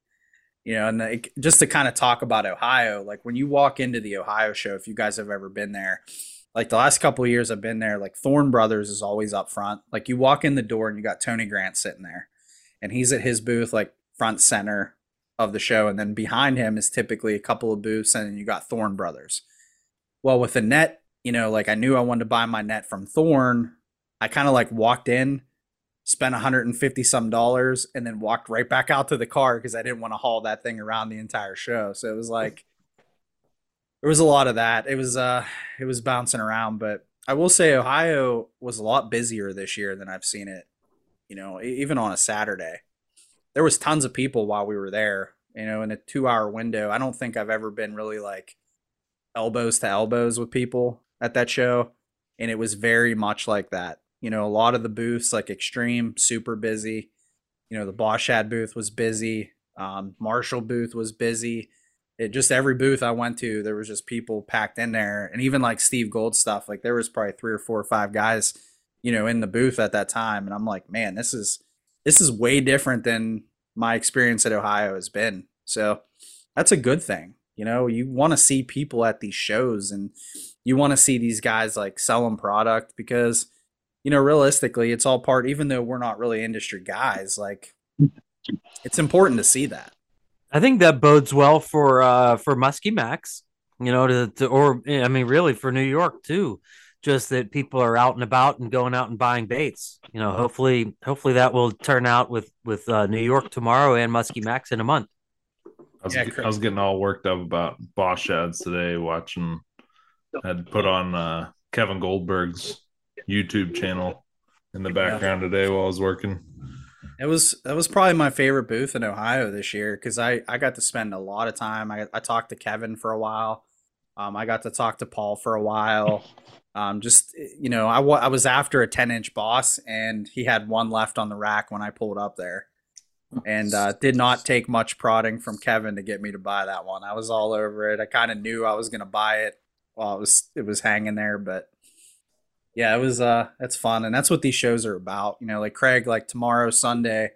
You know, and like, just to kind of talk about Ohio, like when you walk into the Ohio show, if you guys have ever been there, like the last couple years I've been there, like Thorne Brothers is always up front. Like you walk in the door and you got Tony Grant sitting there, and he's at his booth, like front center of the show, and then behind him is typically a couple of booths, and you got Thorne Brothers. Well, with the net, you know, like I knew I wanted to buy my net from Thorne. I kind of like walked in, spent 150 some dollars, and then walked right back out to the car because I didn't want to haul that thing around the entire show. So it was like there was a lot of that. It was uh it was bouncing around, but I will say Ohio was a lot busier this year than I've seen it. You know, even on a Saturday, there was tons of people while we were there. You know, in a two-hour window. I don't think I've ever been really like elbows to elbows with people at that show, and it was very much like that. You know, a lot of the booths, like Extreme, super busy. You know, the Boschad booth was busy. Um, Marshall booth was busy it just every booth I went to, there was just people packed in there, and even like Steve Gold stuff. Like there was probably three or four or five guys, you know, in the booth at that time, and I'm like, man, this is this is way different than my experience at Ohio has been. So that's a good thing. You know, you want to see people at these shows, and you want to see these guys like selling product because, you know, realistically, it's all part. Even though we're not really industry guys, like it's important to see that. I think that bodes well for uh for Muskie Max, you know, to, to or I mean really for New York too. Just that people are out and about and going out and buying baits. You know, hopefully hopefully that will turn out with with uh, New York tomorrow and Muskie Max in a month. I was, Yeah, I was getting all worked up about Bosch ads today. Watching, I had put on uh, Kevin Goldberg's YouTube channel in the background today while I was working. It was that was probably my favorite booth in Ohio this year because I I got to spend a lot of time. I I talked to Kevin for a while. Um, I got to talk to Paul for a while. Um, just you know, I I was after a ten inch boss, and he had one left on the rack when I pulled up there, and uh, did not take much prodding from Kevin to get me to buy that one. I was all over it. I kind of knew I was gonna buy it while it was it was hanging there, but yeah, it was uh that's fun and that's what these shows are about. You know, like Craig, like tomorrow, Sunday,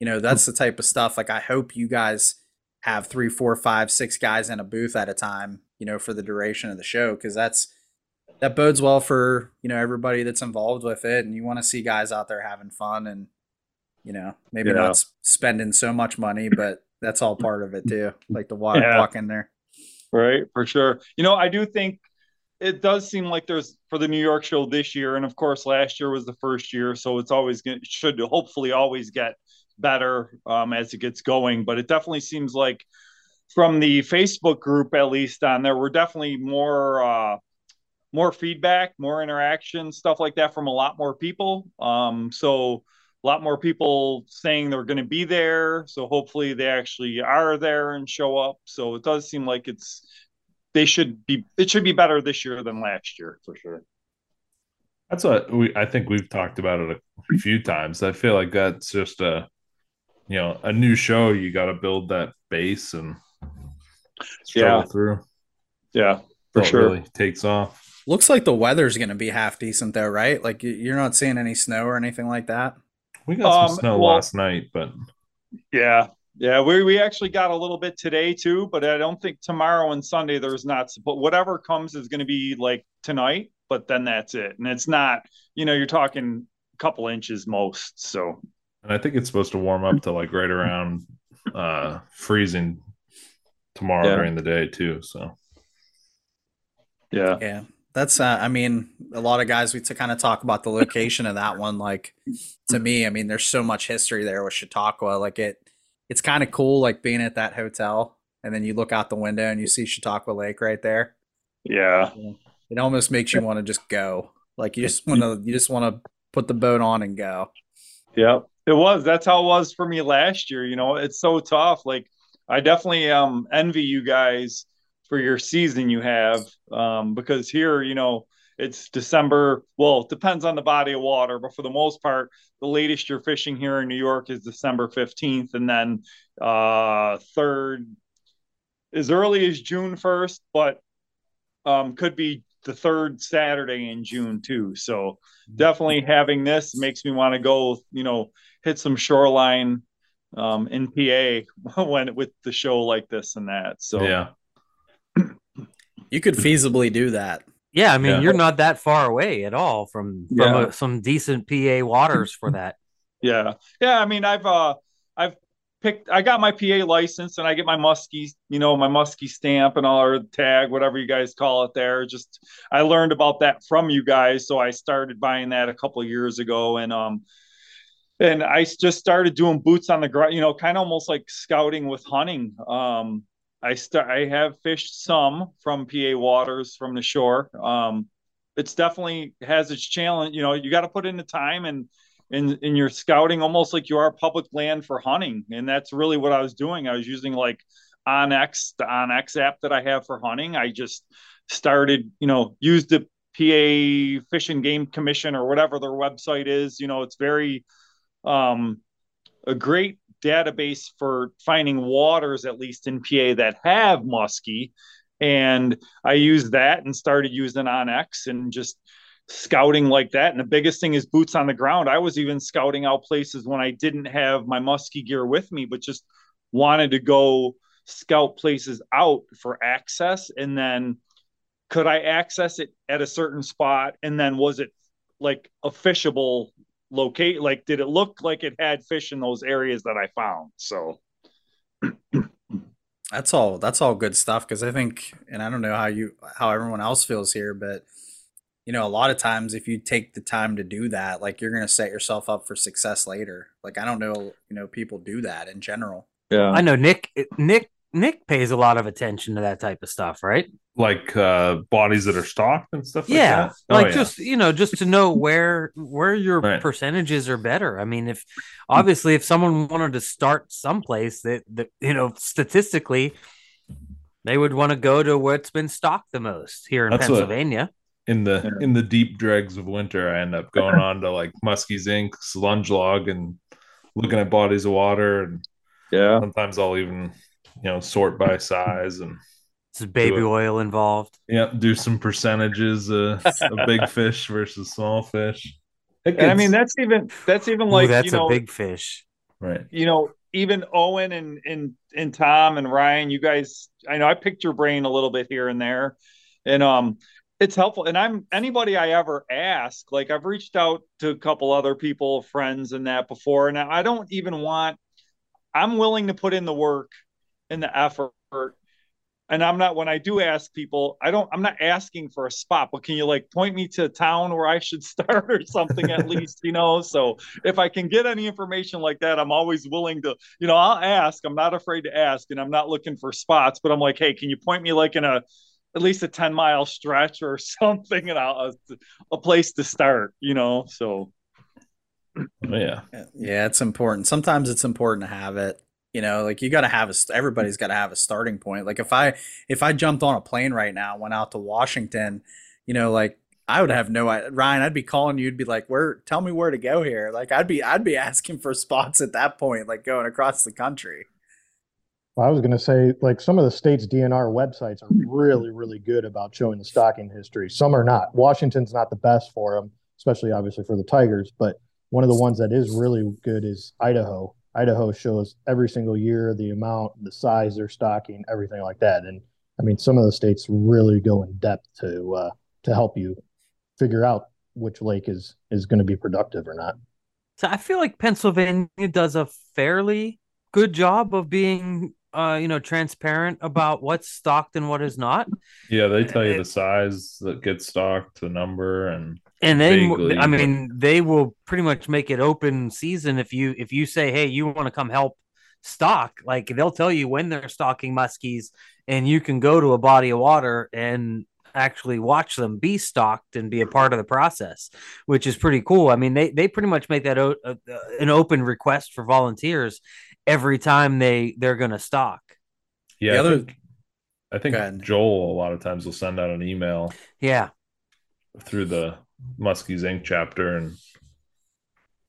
you know, that's the type of stuff. Like I hope you guys have three, four, five, six guys in a booth at a time, you know, for the duration of the show, because that's that bodes well for, you know, everybody that's involved with it. And you want to see guys out there having fun and, you know, maybe Yeah. not spending so much money, but that's all part of it too. Like the walk, Yeah. walk in there. Right, for sure. You know, I do think it does seem like there's for the New York show this year, and of course last year was the first year, so it's always going should hopefully always get better um, as it gets going. But it definitely seems like from the Facebook group, at least on there, we're definitely more uh, more feedback, more interaction, stuff like that from a lot more people. Um, so a lot more people saying they're going to be there. So hopefully they actually are there and show up. So it does seem like it's they should be it should be better this year than last year for sure. That's what we. I think we've talked about it a few times. I feel like that's just a, you know, a new show. You got to build that base and struggle Yeah. through. Yeah, for till sure. really takes off. Looks like the weather's going to be half decent though, right? Like you- you're not seeing any snow or anything like that. We got some Um, snow well- last night, but Yeah. Yeah, we, we actually got a little bit today too, but I don't think tomorrow and Sunday there's not. But whatever comes is going to be like tonight, but then that's it. And it's not, you know, you're talking a couple inches most. So and I think it's supposed to warm up to like right around uh freezing tomorrow Yeah. during the day too. So yeah, Yeah, that's. Uh, I mean, a lot of guys we to kind of talk about the location of that one. Like to me, I mean, there's so much history there with Chautauqua. Like it, it's kind of cool, like being at that hotel, and then you look out the window and you see Chautauqua Lake right there. yeah, It almost makes you want to just go. Like you just want to, you just want to put the boat on and go. yeah. It was. That's how it was for me last year. You know, it's so tough. Like I definitely um envy you guys for your season you have um because here, you know, it's December. Well, it depends on the body of water, but for the most part, the latest you're fishing here in New York is December 15th, and then uh, third as early as June 1st, but um, could be the third Saturday in June too. So definitely having this makes me want to go, you know, hit some shoreline um, in PA when with the show like this and that. So yeah, You could feasibly do that. Yeah, I mean, Yeah. you're not that far away at all from from Yeah. uh, some decent PA waters for that. Yeah. Yeah. I mean, I've, uh, I've picked, I got my PA license and I get my muskie, you know, my muskie stamp and all or tag, whatever you guys call it there. Just, I learned about that from you guys. So I started buying that a couple of years ago. And, um, and I just started doing boots on the ground, you know, kind of almost like scouting with hunting. Um, I start, I have fished some from PA waters from the shore. Um, it's definitely has its challenge. You know, you got to put in the time and, in in your scouting almost like you are public land for hunting and that's really what i was doing i was using like onx the onx app that i have for hunting i just started you know used the pa fish and game commission or whatever their website is you know it's very um a great database for finding waters at least in pa that have muskie and i used that and started using onx and just scouting like that. And the biggest thing is boots on the ground. I was even scouting out places when I didn't have my musky gear with me, but just wanted to go scout places out for access. And then could I access it at a certain spot? And then was it like a fishable locate? Like, did it look like it had fish in those areas that I found? So, That's all. That's all good stuff. Because I think, and I don't know how you, how everyone else feels here, but you know, a lot of times if you take the time to do that, like you're gonna set yourself up for success later. Like I don't know, you know, people do that in general. yeah. I know Nick Nick Nick pays a lot of attention to that type of stuff, right? like uh bodies that are stocked and stuff like yeah, that. Oh, like yeah. just you know, just to know where where your Right. percentages are better. I mean, if obviously if someone wanted to start someplace that that you know statistically they would want to go to what's been stocked the most here in That's what- Pennsylvania. in the Yeah. in the deep dregs of winter, I end up going on to like Muskies Inc, Lunge Log, and looking at bodies of water, and yeah. sometimes I'll even you know sort by size and There's baby it. oil involved. yeah do some percentages uh, of big fish versus small fish. It And I mean, that's even, that's even Ooh, like, that's you know, a big fish. right. you know, even Owen and and and Tom and Ryan, you guys, I know I picked your brain a little bit here and there, and um, it's helpful. And I'm anybody I ever ask, like I've reached out to a couple other people, friends, and that before, and I don't even want. I'm willing to put in the work and the effort. And I'm not when I do ask people, I don't I'm not asking for a spot, but can you like point me to a town where I should start or something at least, you know? So if I can get any information like that, I'm always willing to, you know, I'll ask. I'm not afraid to ask, and I'm not looking for spots, but I'm like, hey, can you point me like in a at least a 10 mile stretch or something and I'll, a, a place to start, you know? So Yeah. Yeah, it's important. Sometimes it's important to have it. You know, like you got to have a. Everybody's got to have a starting point. Like if I if I jumped on a plane right now, went out to Washington, you know, like I would have no Ryan. I'd be calling you. You'd be like, "Where? Tell me where to go here." Like I'd be I'd be asking for spots at that point, like going across the country. well, I was going to say, like some of the state's DNR websites are mm-hmm. really, really good about showing the stocking history. Some are not. Washington's not the best for them, especially obviously for the Tigers. But one of the ones that is really good is Idaho. Idaho shows every single year the amount, the size they're stocking, everything like that. And I mean, some of the states really go in depth to uh, to help you figure out which lake is is going to be productive or not. So I feel like Pennsylvania does a fairly good job of being, uh, you know, transparent about what's stocked and what is not. Yeah, they tell you the size that gets stocked, the number, and And then, Vaguely, I but- mean, they will pretty much make it open season if you if you say, "Hey, you want to come help stock?" Like they'll tell you when they're stocking muskies, and you can go to a body of water and actually watch them be stocked and be a part of the process, which is pretty cool. I mean, they they pretty much make that o- uh, uh, an open request for volunteers every time they they're going to stock. yeah, The I other- think, I think Joel a lot of times will send out an email Yeah, through the Muskies Inc. chapter, and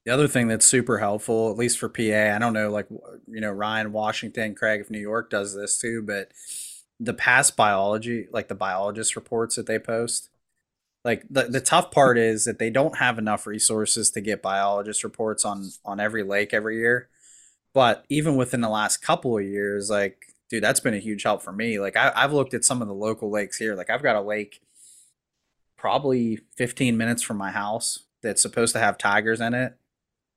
The other thing that's super helpful, at least for PA, I don't know, like you know, Ryan Washington, Craig of New York does this too, but the past biology, like the biologist reports that they post, like the the tough part is that they don't have enough resources to get biologist reports on on every lake every year. But even within the last couple of years, like dude, that's been a huge help for me. Like I, I've looked at some of the local lakes here. Like I've got a lake probably 15 minutes from my house that's supposed to have tigers in it.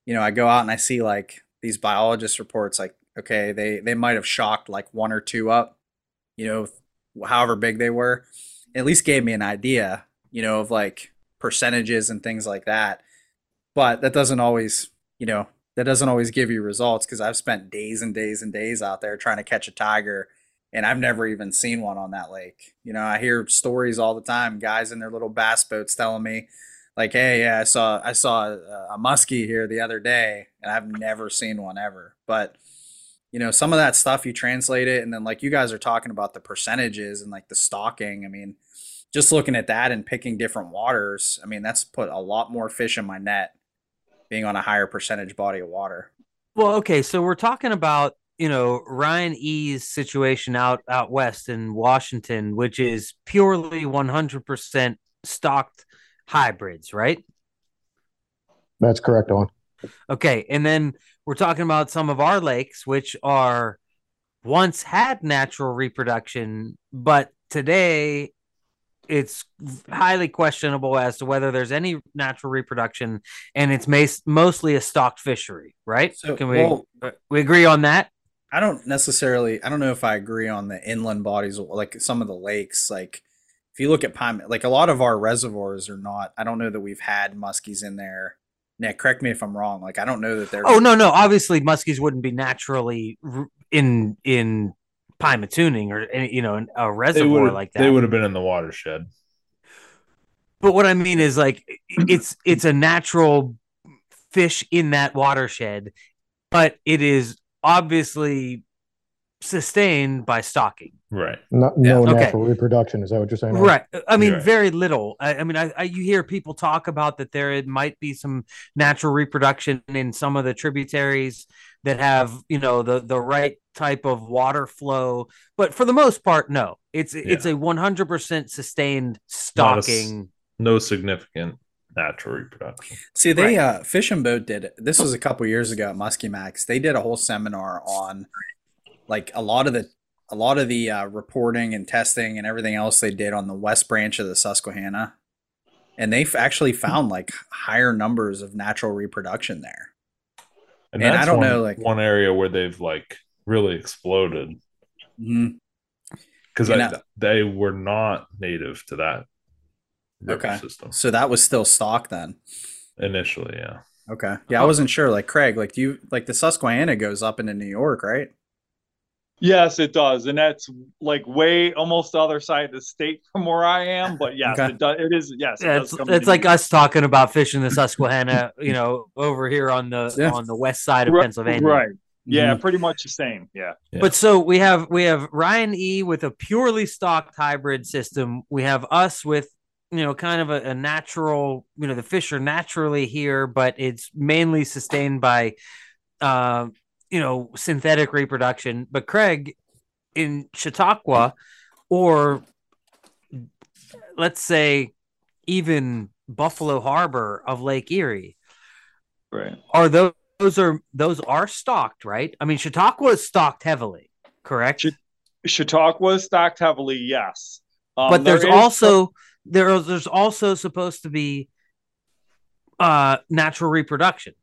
You know, I go out and I see like these biologist reports. Like okay, they they might have shocked like one or two up. You know, however big they were. At least gave me an idea you know, of like percentages and things like that. But that doesn't always, you know, that doesn't always give you results because I've spent days and days and days out there trying to catch a tiger and I've never even seen one on that lake. You know, I hear stories all the time, guys in their little bass boats telling me like, "Hey, yeah, I saw I saw a, a muskie here the other day and I've never seen one ever." But you know, some of that stuff you translate it and then like you guys are talking about the percentages and like the stalking. I mean, just looking at that and picking different waters, I mean, that's put a lot more fish in my net being on a higher percentage body of water. Well, okay, so we're talking about you know Ryan E's situation out out west in Washington, which is purely 100% stocked hybrids, right? That's correct, Owen. Okay, and then we're talking about some of our lakes, which are once had natural reproduction, but today it's highly questionable as to whether there's any natural reproduction, and it's mas- mostly a stocked fishery, right? So, Can we well- we agree on that? I don't necessarily. I don't know if I agree on the inland bodies, like some of the lakes. Like if you look at Pine, like a lot of our reservoirs are not. I don't know that we've had muskies in there. Nick, correct me if I'm wrong. Like I don't know that they're. Oh no, no. Obviously, muskies wouldn't be naturally in in in Pymatuning or you know a reservoir like that. they would have been in the watershed. But what I mean is like it's it's a natural fish in that watershed, but it is obviously sustained by stocking. Right. No, no Yeah. Okay. natural reproduction. Is that what you're saying? Owen? Right. I mean, Right. very little. I, I mean, I, I you hear people talk about that there might be some natural reproduction in some of the tributaries that have you know the the right type of water flow, but for the most part, no. It's it's a one hundred percent sustained Not a s- stocking. No significant natural reproduction. See, they Right. uh Fish and Boat did it. This was a couple years ago at Muskie Max. They did a whole seminar on like a lot of the a lot of the uh, reporting and testing and everything else they did on the west branch of the Susquehanna, and they actually found like higher numbers of natural reproduction there. And, And I don't one, know, like- one area where they've like really exploded Mhm. because And I- they were not native to that river Okay. system So that was still stock then. initially. Yeah. Okay. Yeah, I wasn't sure. Like Craig, like do you like the Susquehanna goes up into New York, right? Yes, it does, and that's like way almost the other side of the state from where I am. But yes, Okay. it does. It is. Yes, it Yeah, does it's, it's like New- us talking about fishing the Susquehanna, you know, over here on the Yeah. on the west side of Right, Pennsylvania. Right. Yeah, Mhm. pretty much the same. Yeah. Yeah. But so we have we have Ryan E with a purely stocked hybrid system. We have us with you know kind of a, a natural you know the fish are naturally here, but it's mainly sustained by uh, you know synthetic reproduction. But Craig in Chautauqua, or let's say even Buffalo Harbor of Lake Erie, Right. are those those are those are stocked, right? I mean, Chautauqua is stocked heavily, correct? Ch- Chautauqua is stocked heavily. Yes. Um, but there's also there there's also supposed to be uh natural reproduction.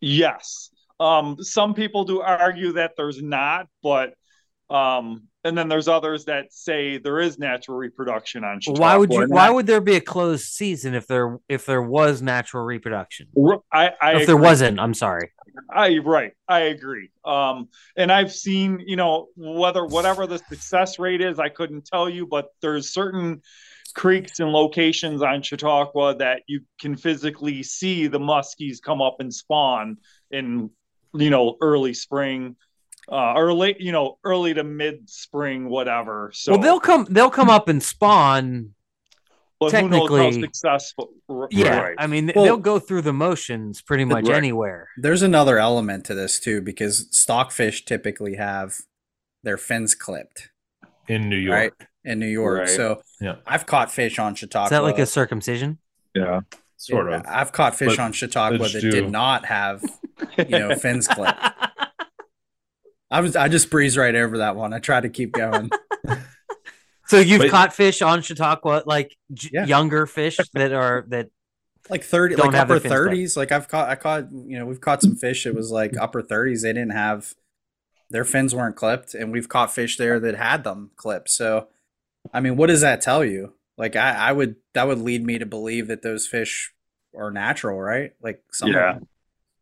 Yes. Um, some people do argue that there's not, but um, and then there's others that say there is natural reproduction on Chautauqua. why would you why would there be a closed season if there if there was natural reproduction? I, I if there agree. wasn't, I'm sorry. I right, I agree. Um, and I've seen, you know, whether whatever the success rate is, I couldn't tell you, but there's certain creeks and locations on Chautauqua that you can physically see the muskies come up and spawn in, you know, early spring, uh, or late, you know, early to mid spring, whatever. So well, they'll come they'll come up and spawn but who knows how Technically- successful? r- Yeah, right. I mean Well- they'll go through the motions pretty much Right. anywhere. There's another element to this too, because stockfish typically have their fins clipped in New York. Right. In New York. Right. So Yeah. I've caught fish on Chautauqua. Is that like a circumcision? yeah. Sort of. I've caught fish But on Chautauqua that do. did not have, you know, fins clipped. I was I just breezed right over that one. I tried to keep going. So you've Wait. caught fish on Chautauqua, like j- Yeah. younger fish that are that. like 30 Don't like have upper 30s like i've caught i caught you know we've caught some fish it was like upper 30s they didn't have their fins weren't clipped and we've caught fish there that had them clipped so i mean what does that tell you like i i would that would lead me to believe that those fish are natural right like some of Yeah. them.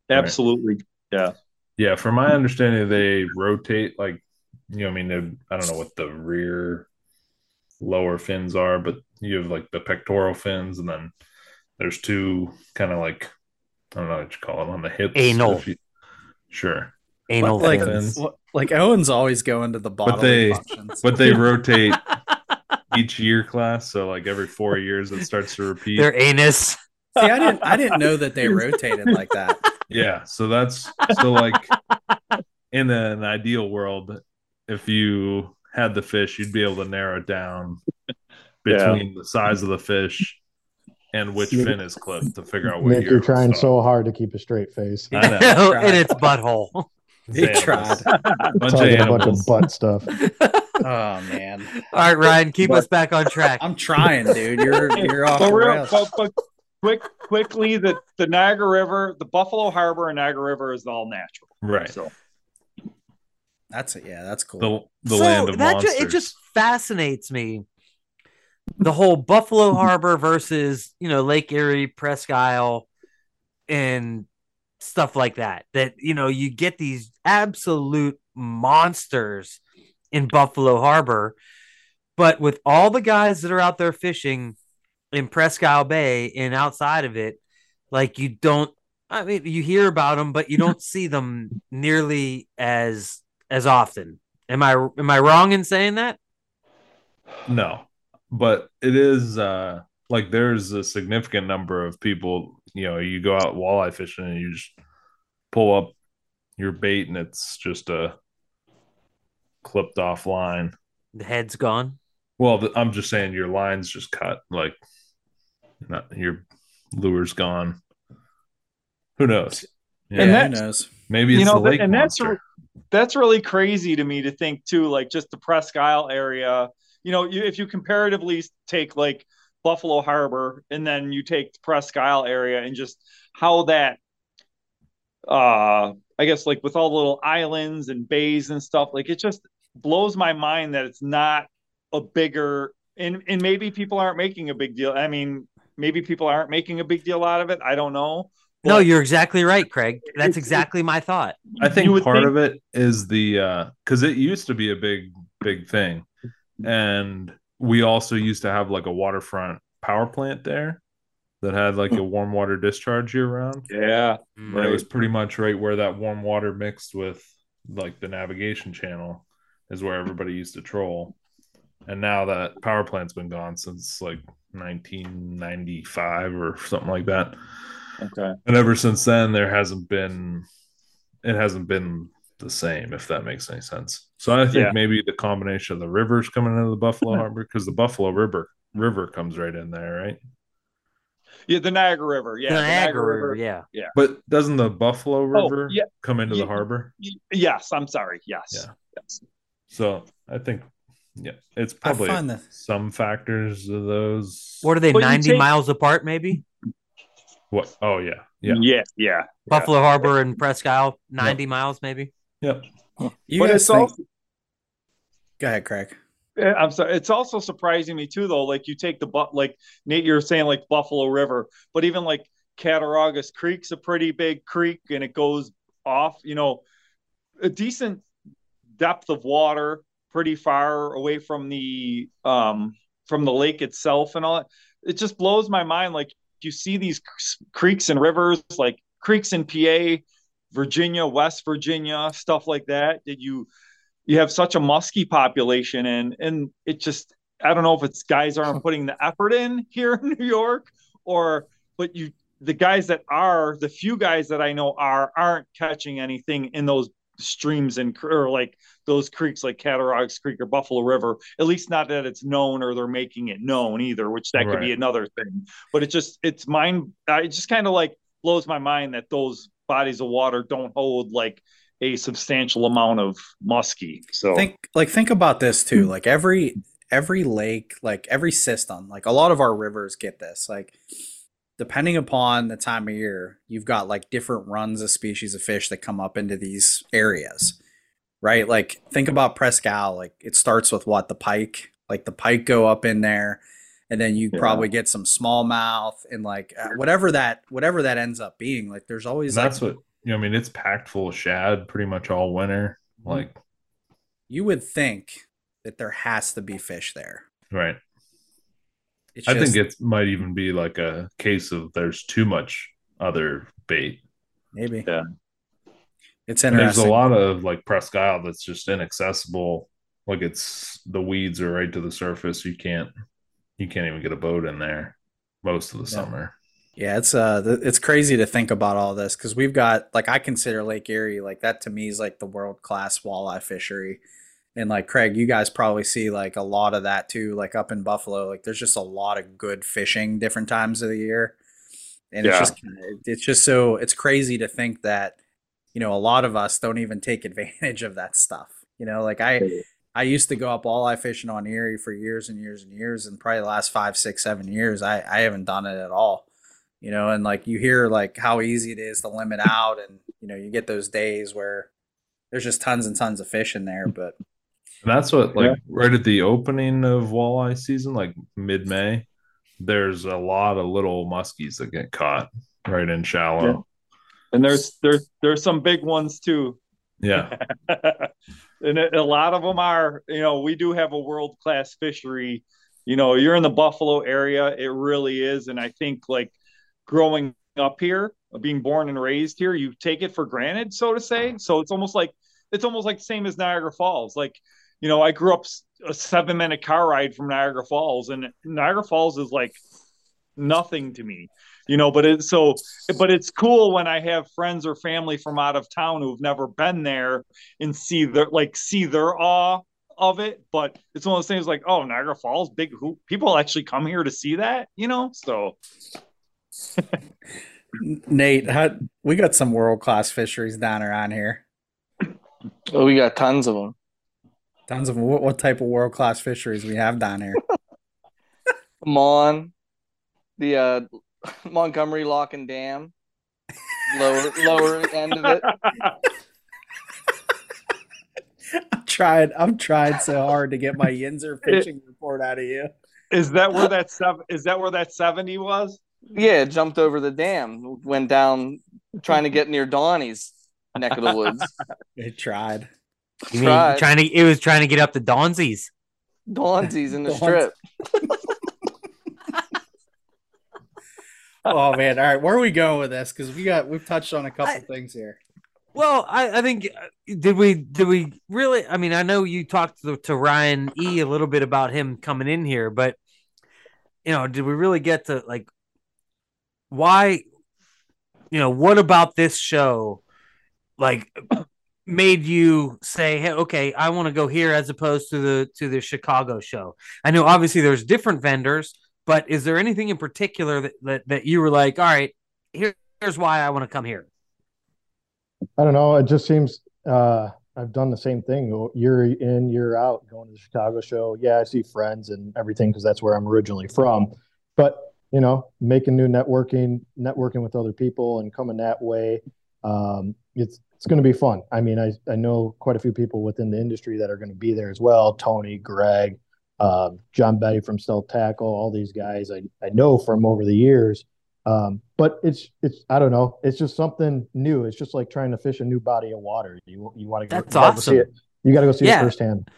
Absolutely. Yeah, yeah. from my understanding, they rotate like you know, I mean, they- I don't know what the rear lower fins are, but you have like the pectoral fins, and then there's two kind of like I don't know what you call them on the hips. Anal. if you- Sure, Anal like fins. wh- like owen's always going to the bodily they- functions but they rotate each year class, so like every four years it starts to repeat. Their anus. see i didn't i didn't know that they rotated like that Yeah, so that's so like in an ideal world, if you had the fish, you'd be able to narrow it down between the size of the fish and which Nick- fin is clipped to figure out what Nick, you're trying done. so hard to keep a straight face. I know. in its butthole. he Animals. tried Bunch of Talking a bunch of butt stuff. oh man All right, Ryan, keep But- us back on track. i'm trying dude you're you're off But, the real, rails. but, but quick, quickly, the, the Niagara River, the Buffalo Harbor and Niagara River is all natural. Right. So that's it yeah that's cool The, the So land of that ju- it just fascinates me. The whole Buffalo Harbor versus you know Lake Erie, Presque Isle, and stuff like that. That you know you get these absolute monsters in Buffalo Harbor, but with all the guys that are out there fishing in Presque Isle Bay and outside of it, like you don't. I mean, you hear about them, but you don't see them nearly as as often. Am I am I wrong in saying that? No, but it is uh like there's a significant number of people. You know, you go out walleye fishing and you just pull up your bait and it's just a clipped off line. The head's gone. Well, th- I'm just saying your line's just cut. Like, not your lure's gone. Who knows? Yeah, And who knows maybe you it's know, the lake and that's monster. that's really crazy to me to think too. Like just the Presque Isle area. You know, you, if you comparatively take like Buffalo Harbor and then you take the Presque Isle area and just how that, uh, I guess like with all the little islands and bays and stuff, like it just blows my mind that it's not a bigger and and maybe people aren't making a big deal. I mean, maybe people aren't making a big deal out of it. I don't know. No, you're exactly right, Craig. That's exactly my thought. I think part think- of it is the uh because it used to be a big, big thing. And we also used to have like a waterfront power plant there that had like a warm water discharge year round. Yeah. And it was pretty much right where that warm water mixed with like the navigation channel is where everybody used to troll. And now that power plant's been gone since like 1995 or something like that. Okay. And ever since then, there hasn't been, it hasn't been the same, if that makes any sense. So I think Yeah. maybe the combination of the rivers coming into the Buffalo Harbor, because the Buffalo River river comes right in there, right? Yeah, the Niagara River. Yeah, the the Niagara River, yeah. yeah. But doesn't the Buffalo oh, River Oh, yeah. come into Yeah. the harbor? Yes, I'm sorry. Yes. Yeah. Yes. So I think, yeah, it's probably find that some factors of those. What are they? Well, Ninety take- miles apart, maybe. What? Oh yeah, yeah, Yeah. Yeah. Buffalo Harbor and Presque Isle, ninety miles, maybe. yep. you but guys it's think, also go ahead craig I'm sorry. It's also surprising me too, though. Like you take the but like Nate, you're saying like Buffalo River, but even like Cattaraugus Creek's a pretty big creek, and it goes off. You know, a decent depth of water, pretty far away from the um from the lake itself, and all that. It just blows my mind. Like you see these creeks and rivers, like creeks in PA, Virginia, West Virginia, stuff like that. That you you have such a musky population and and it just I don't know if it's guys aren't putting the effort in here in New York, or but you the guys that are the few guys that I know are aren't catching anything in those streams and or like those creeks like Cattaraugus Creek or Buffalo River. At least not that it's known or they're making it known either, which that could be another thing. But it just it's mind. It just kind of like blows my mind that those bodies of water don't hold like a substantial amount of muskie. So think like think about this too like every every lake like every system like a lot of our rivers get this like depending upon the time of year you've got like different runs of species of fish that come up into these areas right like think about presque Isle, like it starts with what the pike like the pike go up in there and then you Yeah. probably get some smallmouth and like uh, whatever that whatever that ends up being like there's always that's like what you know. I mean, it's packed full of shad pretty much all winter. Mm-hmm. Like, you would think that there has to be fish there right. It's I just- think it might even be like a case of there's too much other bait. Maybe. Yeah. It's And there's a lot of like Presque Isle that's just inaccessible. Like it's the weeds are right to the surface. You can't you can't even get a boat in there most of the Yeah. summer. Yeah, it's uh, th- it's crazy to think about all this because we've got like I consider Lake Erie like that to me is like the world class walleye fishery, and like Craig, you guys probably see like a lot of that too. Like up in Buffalo, like there's just a lot of good fishing different times of the year, and it's just it's just so it's crazy to think that you know a lot of us don't even take advantage of that stuff. You know, like I I used to go up walleye fishing on Erie for years and years and years, and probably the last five, six, seven years, I, I haven't done it at all. You know, and like you hear like how easy it is to limit out, and you know, you get those days where there's just tons and tons of fish in there. But And that's what like Yeah. right at the opening of walleye season, like mid May, there's a lot of little muskies that get caught right in shallow. and there's there's there's some big ones too. Yeah. and a a lot of them are, you know, we do have a world class fishery. You know, you're in the Buffalo area, it really is. And I think like growing up here, being born and raised here, you take it for granted, so to say. So it's almost like it's almost like same as Niagara Falls. Like, you know, I grew up a seven minute car ride from Niagara Falls, and Niagara Falls is like nothing to me you know but it's so but it's cool when i have friends or family from out of town who've never been there and see their like see their awe of it but it's one of those things like oh niagara falls big who people actually come here to see that you know so Nate, how, we got some world class fisheries down around here. Oh, we got tons of them. Tons of what, what type of world class fisheries we have down here. Come on, the uh, Montgomery Lock and Dam, lower lower end of it. I'm trying. I'm trying so hard to get my Yinzer fishing report out of you. is that where that seven is that where that 70 was Yeah, jumped over the dam, went down trying to get near Donnie's neck of the woods. I tried. You mean Tried. trying to? It was trying to get up the Donzies. Donzi's in the Don's- strip. Oh man! All right, where are we going with this? Because we got we've touched on a couple I- things here. Well, I, I think uh, did we did we really? I mean, I know you talked to, to Ryan E a little bit about him coming in here, but you know, did we really get to like why? You know, what about this show? Like made you say hey okay i want to go here as opposed to the to the chicago show i know obviously there's different vendors but is there anything in particular that that, that you were like all right here, here's why i want to come here I don't know. It just seems uh, I've done the same thing year in, year out, going to the Chicago show. Yeah, I see friends and everything because that's where I'm originally from. But you know, making new networking, networking with other people, and coming that way, um, it's it's going to be fun. I mean, I I know quite a few people within the industry that are going to be there as well. Tony, Greg, um, John Betty from Stealth Tackle, all these guys I I know from over the years. Um, but it's it's I don't know. It's just something new. It's just like trying to fish a new body of water. You you want to That's you gotta go see awesome. it. You got to go see Yeah. it firsthand.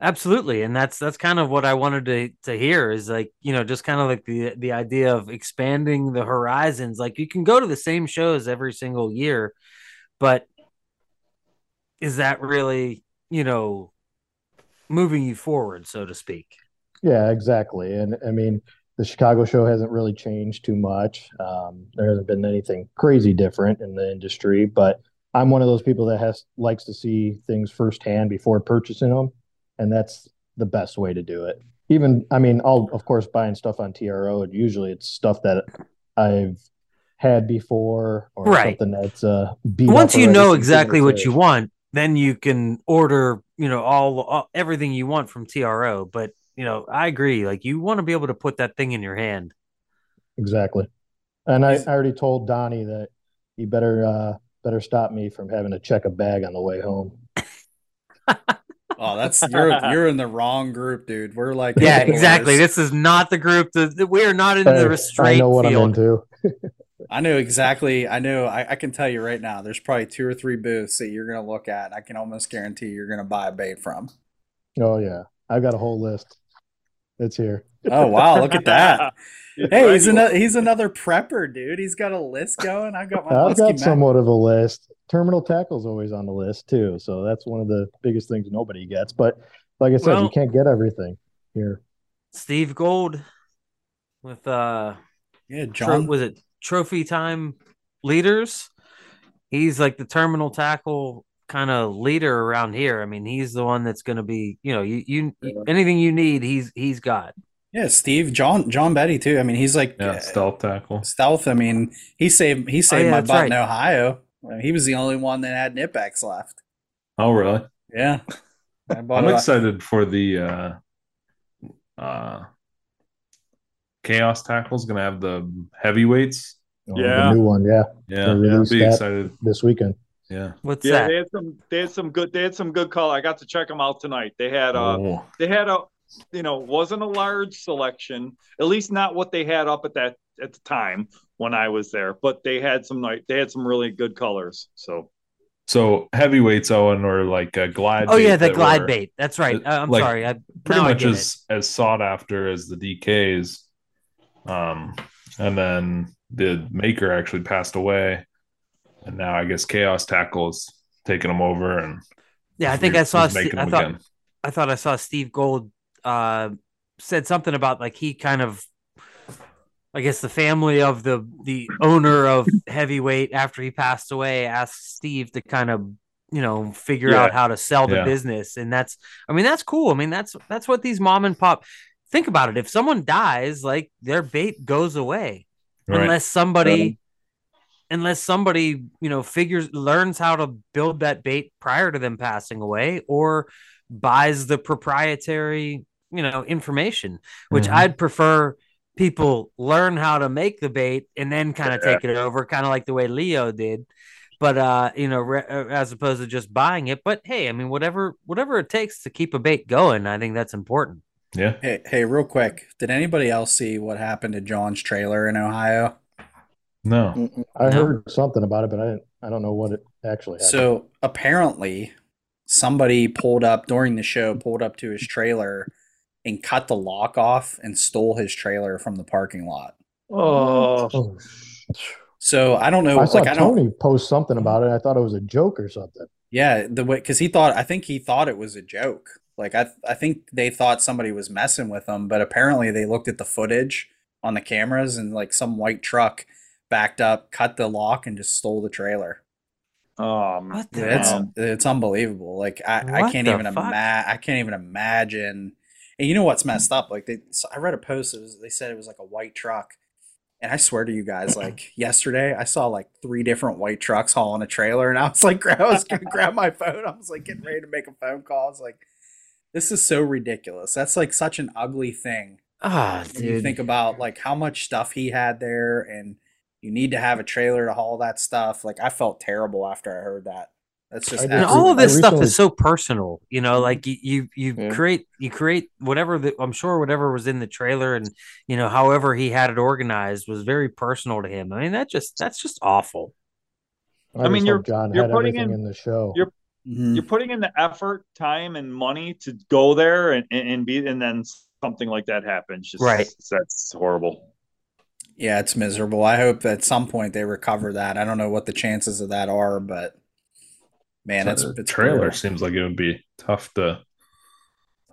Absolutely, and that's that's kind of what I wanted to to hear is like you know just kind of like the the idea of expanding the horizons. Like you can go to the same shows every single year, but is that really you know moving you forward, so to speak? Yeah, exactly. And I mean, the Chicago show hasn't really changed too much. Um, there hasn't been anything crazy different in the industry, but I'm one of those people that has likes to see things firsthand before purchasing them, and that's the best way to do it. Even, I mean, I'll of course buying stuff on TRO, and usually it's stuff that I've had before or Right. something that's uh Once you know exactly what you want, then you can order, you know, all, all everything you want from TRO. But you know, I agree. Like you want to be able to put that thing in your hand. Exactly. And I, I already told Donnie that he better uh better stop me from having to check a bag on the way home. Oh, that's you're you're in the wrong group, dude. We're like Yeah, exactly. This is not the group that we are not in Hey, the I restraint know what I'm field. into. I know exactly. I know. I, I can tell you right now. There's probably two or three booths that you're gonna look at. I can almost guarantee you're gonna buy a bait from. Oh yeah. I've got a whole list. It's here. Oh wow, look at that. Hey, he's another he's another prepper, dude. He's got a list going. I've got my I've got Mac- somewhat of a list. Terminal tackle's always on the list too, so that's one of the biggest things nobody gets. But like I said, Well- you can't get everything here. Steve Gold with uh Yeah, tro- John. was it trophy time leaders? He's like the terminal tackle kind of leader around here. I mean, he's the one that's going to be, you know, you, you anything you need, he's he's got. Yeah, Steve, John, John Betty too. I mean, he's like Yeah, stealth tackle. stealth. I mean, he saved he saved Oh, yeah, my butt right. in Ohio. He was the only one that had Knipex left. Oh, really? Yeah, I bought I'm excited for the uh, uh, chaos tackle's gonna have the heavyweights. Oh, Yeah. The new one, yeah, Yeah, They yeah be excited. this weekend. Yeah. What's Yeah, that? they had some. They had some good. They had some good color. I got to check them out tonight. They had. Uh, Oh, they had a. You know, wasn't a large selection. At least not what they had up at that at the time when I was there. But they had some. night. They had some really good colors. So so heavyweights, Owen, or like a glide. Oh yeah, the glide were bait. That's right. Uh, I'm like, sorry. I Pretty now I much it. as as sought after as the DKs. Um, and then the maker actually passed away, and now I guess Chaos Tackle is taking them over, and Yeah, I think I saw. Ste- I thought. again. I thought I saw Steve Gold uh, said something about like he kind of, I guess the family of the the owner of heavyweight after he passed away asked Steve to kind of you know figure Yeah. out how to sell the Yeah. business, and that's I mean that's cool. I mean that's that's what these mom and pop think about it. If someone dies, like their bait goes away Right. unless somebody. Unless somebody, you know, figures learns how to build that bait prior to them passing away, or buys the proprietary, you know, information, which Mhm. I'd prefer people learn how to make the bait and then kind of Yeah. take it over, kind of like the way Leo did. But uh, you know, re- uh, as opposed to just buying it. But hey, I mean, whatever whatever it takes to keep a bait going, I think that's important. Yeah. Hey, hey, real quick. Did anybody else see what happened to John's trailer in Ohio? No. I No. heard something about it, but I didn't, I don't know what it actually happened. So apparently, somebody pulled up during the show, pulled up to his trailer, and cut the lock off and stole his trailer from the parking lot. oh, Oh, So I don't know. I saw like I don't. Tony post something about it. I thought it was a joke or something. Yeah, the way because he thought I think he thought it was a joke. Like I I think they thought somebody was messing with them, but apparently they looked at the footage on the cameras and like some white truck backed up, cut the lock, and just stole the trailer. um, What the It's wow. it's unbelievable. Like I, I can't even imagine. I can't even imagine. And you know what's messed up? Like they, so I read a post. It was, they said it was like a white truck, and I swear to you guys, like yesterday, I saw like three different white trucks hauling a trailer, and I was like, I was gonna grab my phone. I was like getting ready to make a phone call. I was like, this is so ridiculous. That's like such an ugly thing. Ah, When you think about like how much stuff he had there, and you need to have a trailer to haul that stuff. Like I felt terrible after I heard that. That's just and all of I this stuff recently- is so personal you know like you you, you Yeah. create you create whatever the i'm sure whatever was in the trailer and you know however he had it organized was very personal to him i mean that just that's just awful I, I mean, you're- John you're had putting everything in- in, the show. you're- Mhm. you're putting in the effort, time, and money to go there and, and, and be, and then something like that happens. Just Right. That's horrible. Yeah, it's miserable. I hope at some point they recover that. I don't know what the chances of that are, but man, So it's the it's trailer brutal. seems like it would be tough to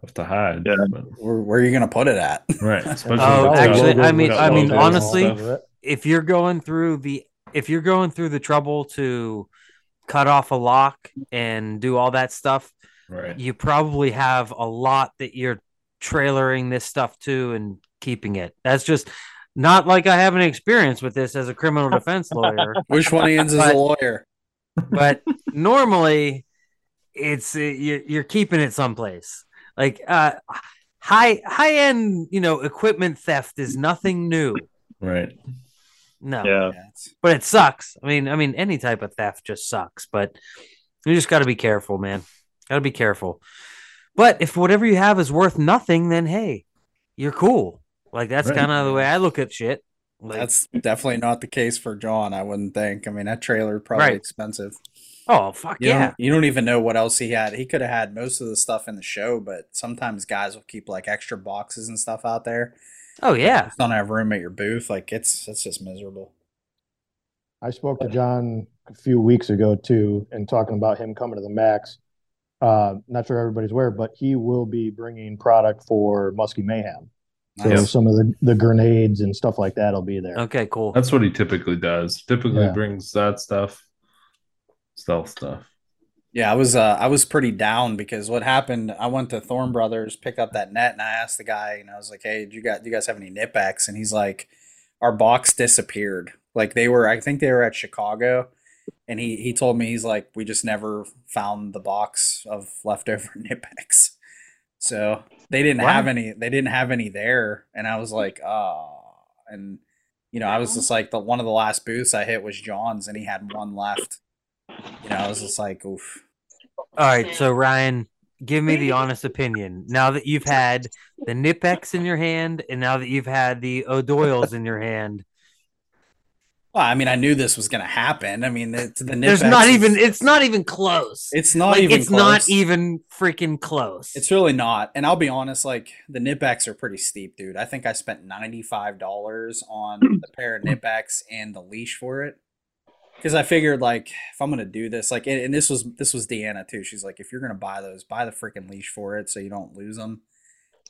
tough to hide. Yeah. but- Where, where are you gonna put it at? right. Especially Oh, actually, I mean- I mean, honestly- if you're going through the if you're going through the trouble to cut off a lock and do all that stuff, right. you probably have a lot that you're trailering this stuff to and keeping it. That's just not like I have any experience with this as a criminal defense lawyer, Which one ends you is a lawyer? but normally it's uh, you're, you're keeping it someplace. Like uh high high end, you know, equipment theft is nothing new. Right. No. Yeah. But it sucks. I mean, I mean, any type of theft just sucks. But you just got to be careful, man. Got to be careful. But if whatever you have is worth nothing, then hey, you're cool. Like that's Right. kind of the way I look at shit. Like, That's definitely not the case for John. I wouldn't think. I mean, that trailer probably Right. expensive. oh fuck You yeah, you don't even know what else he had. He could have had most of the stuff in the show, but sometimes guys will keep like extra boxes and stuff out there. Oh yeah. Just don't have room at your booth. Like it's it's just miserable. I spoke to John a few weeks ago too, and talking about him coming to the Max. Uh, not sure everybody's aware, but he will be bringing product for Muskie Mayhem. So Nice. some of the, the grenades and stuff like that will be there. Okay, cool. That's what he typically does. Typically Yeah. brings that stuff, stealth stuff. Yeah, I was uh, I was pretty down because what happened? I went to Thorne Brothers, pick up that net, and I asked the guy, and I was like, "Hey, do you got do you guys have any Knipex?" And he's like, "Our box disappeared. Like they were, I think they were at Chicago." And he he told me he's like, "We just never found the box of leftover Knipex." So they didn't have any. They didn't have any there, and I was like, "Oh." And you know, I was just like, the one of the last booths I hit was John's, and he had one left. You know, I was just like, "Oof." All right, so Ryan, give me the honest opinion. Now that you've had the Knipex in your hand, and now that you've had the O'Doyle's in your hand, Well, I mean, I knew this was going to happen. I mean, it's the there's Knipex not is- even. It's not even close. It's not like even. it's not even freaking close. It's really not. And I'll be honest, like the Knipex are pretty steep, dude. I think I spent ninety five dollars on the pair of Knipex and the leash for it. Because I figured, like, if I'm gonna do this, like, and, and this was this was Deanna too. She's like, if you're gonna buy those, buy the freaking leash for it, so you don't lose them.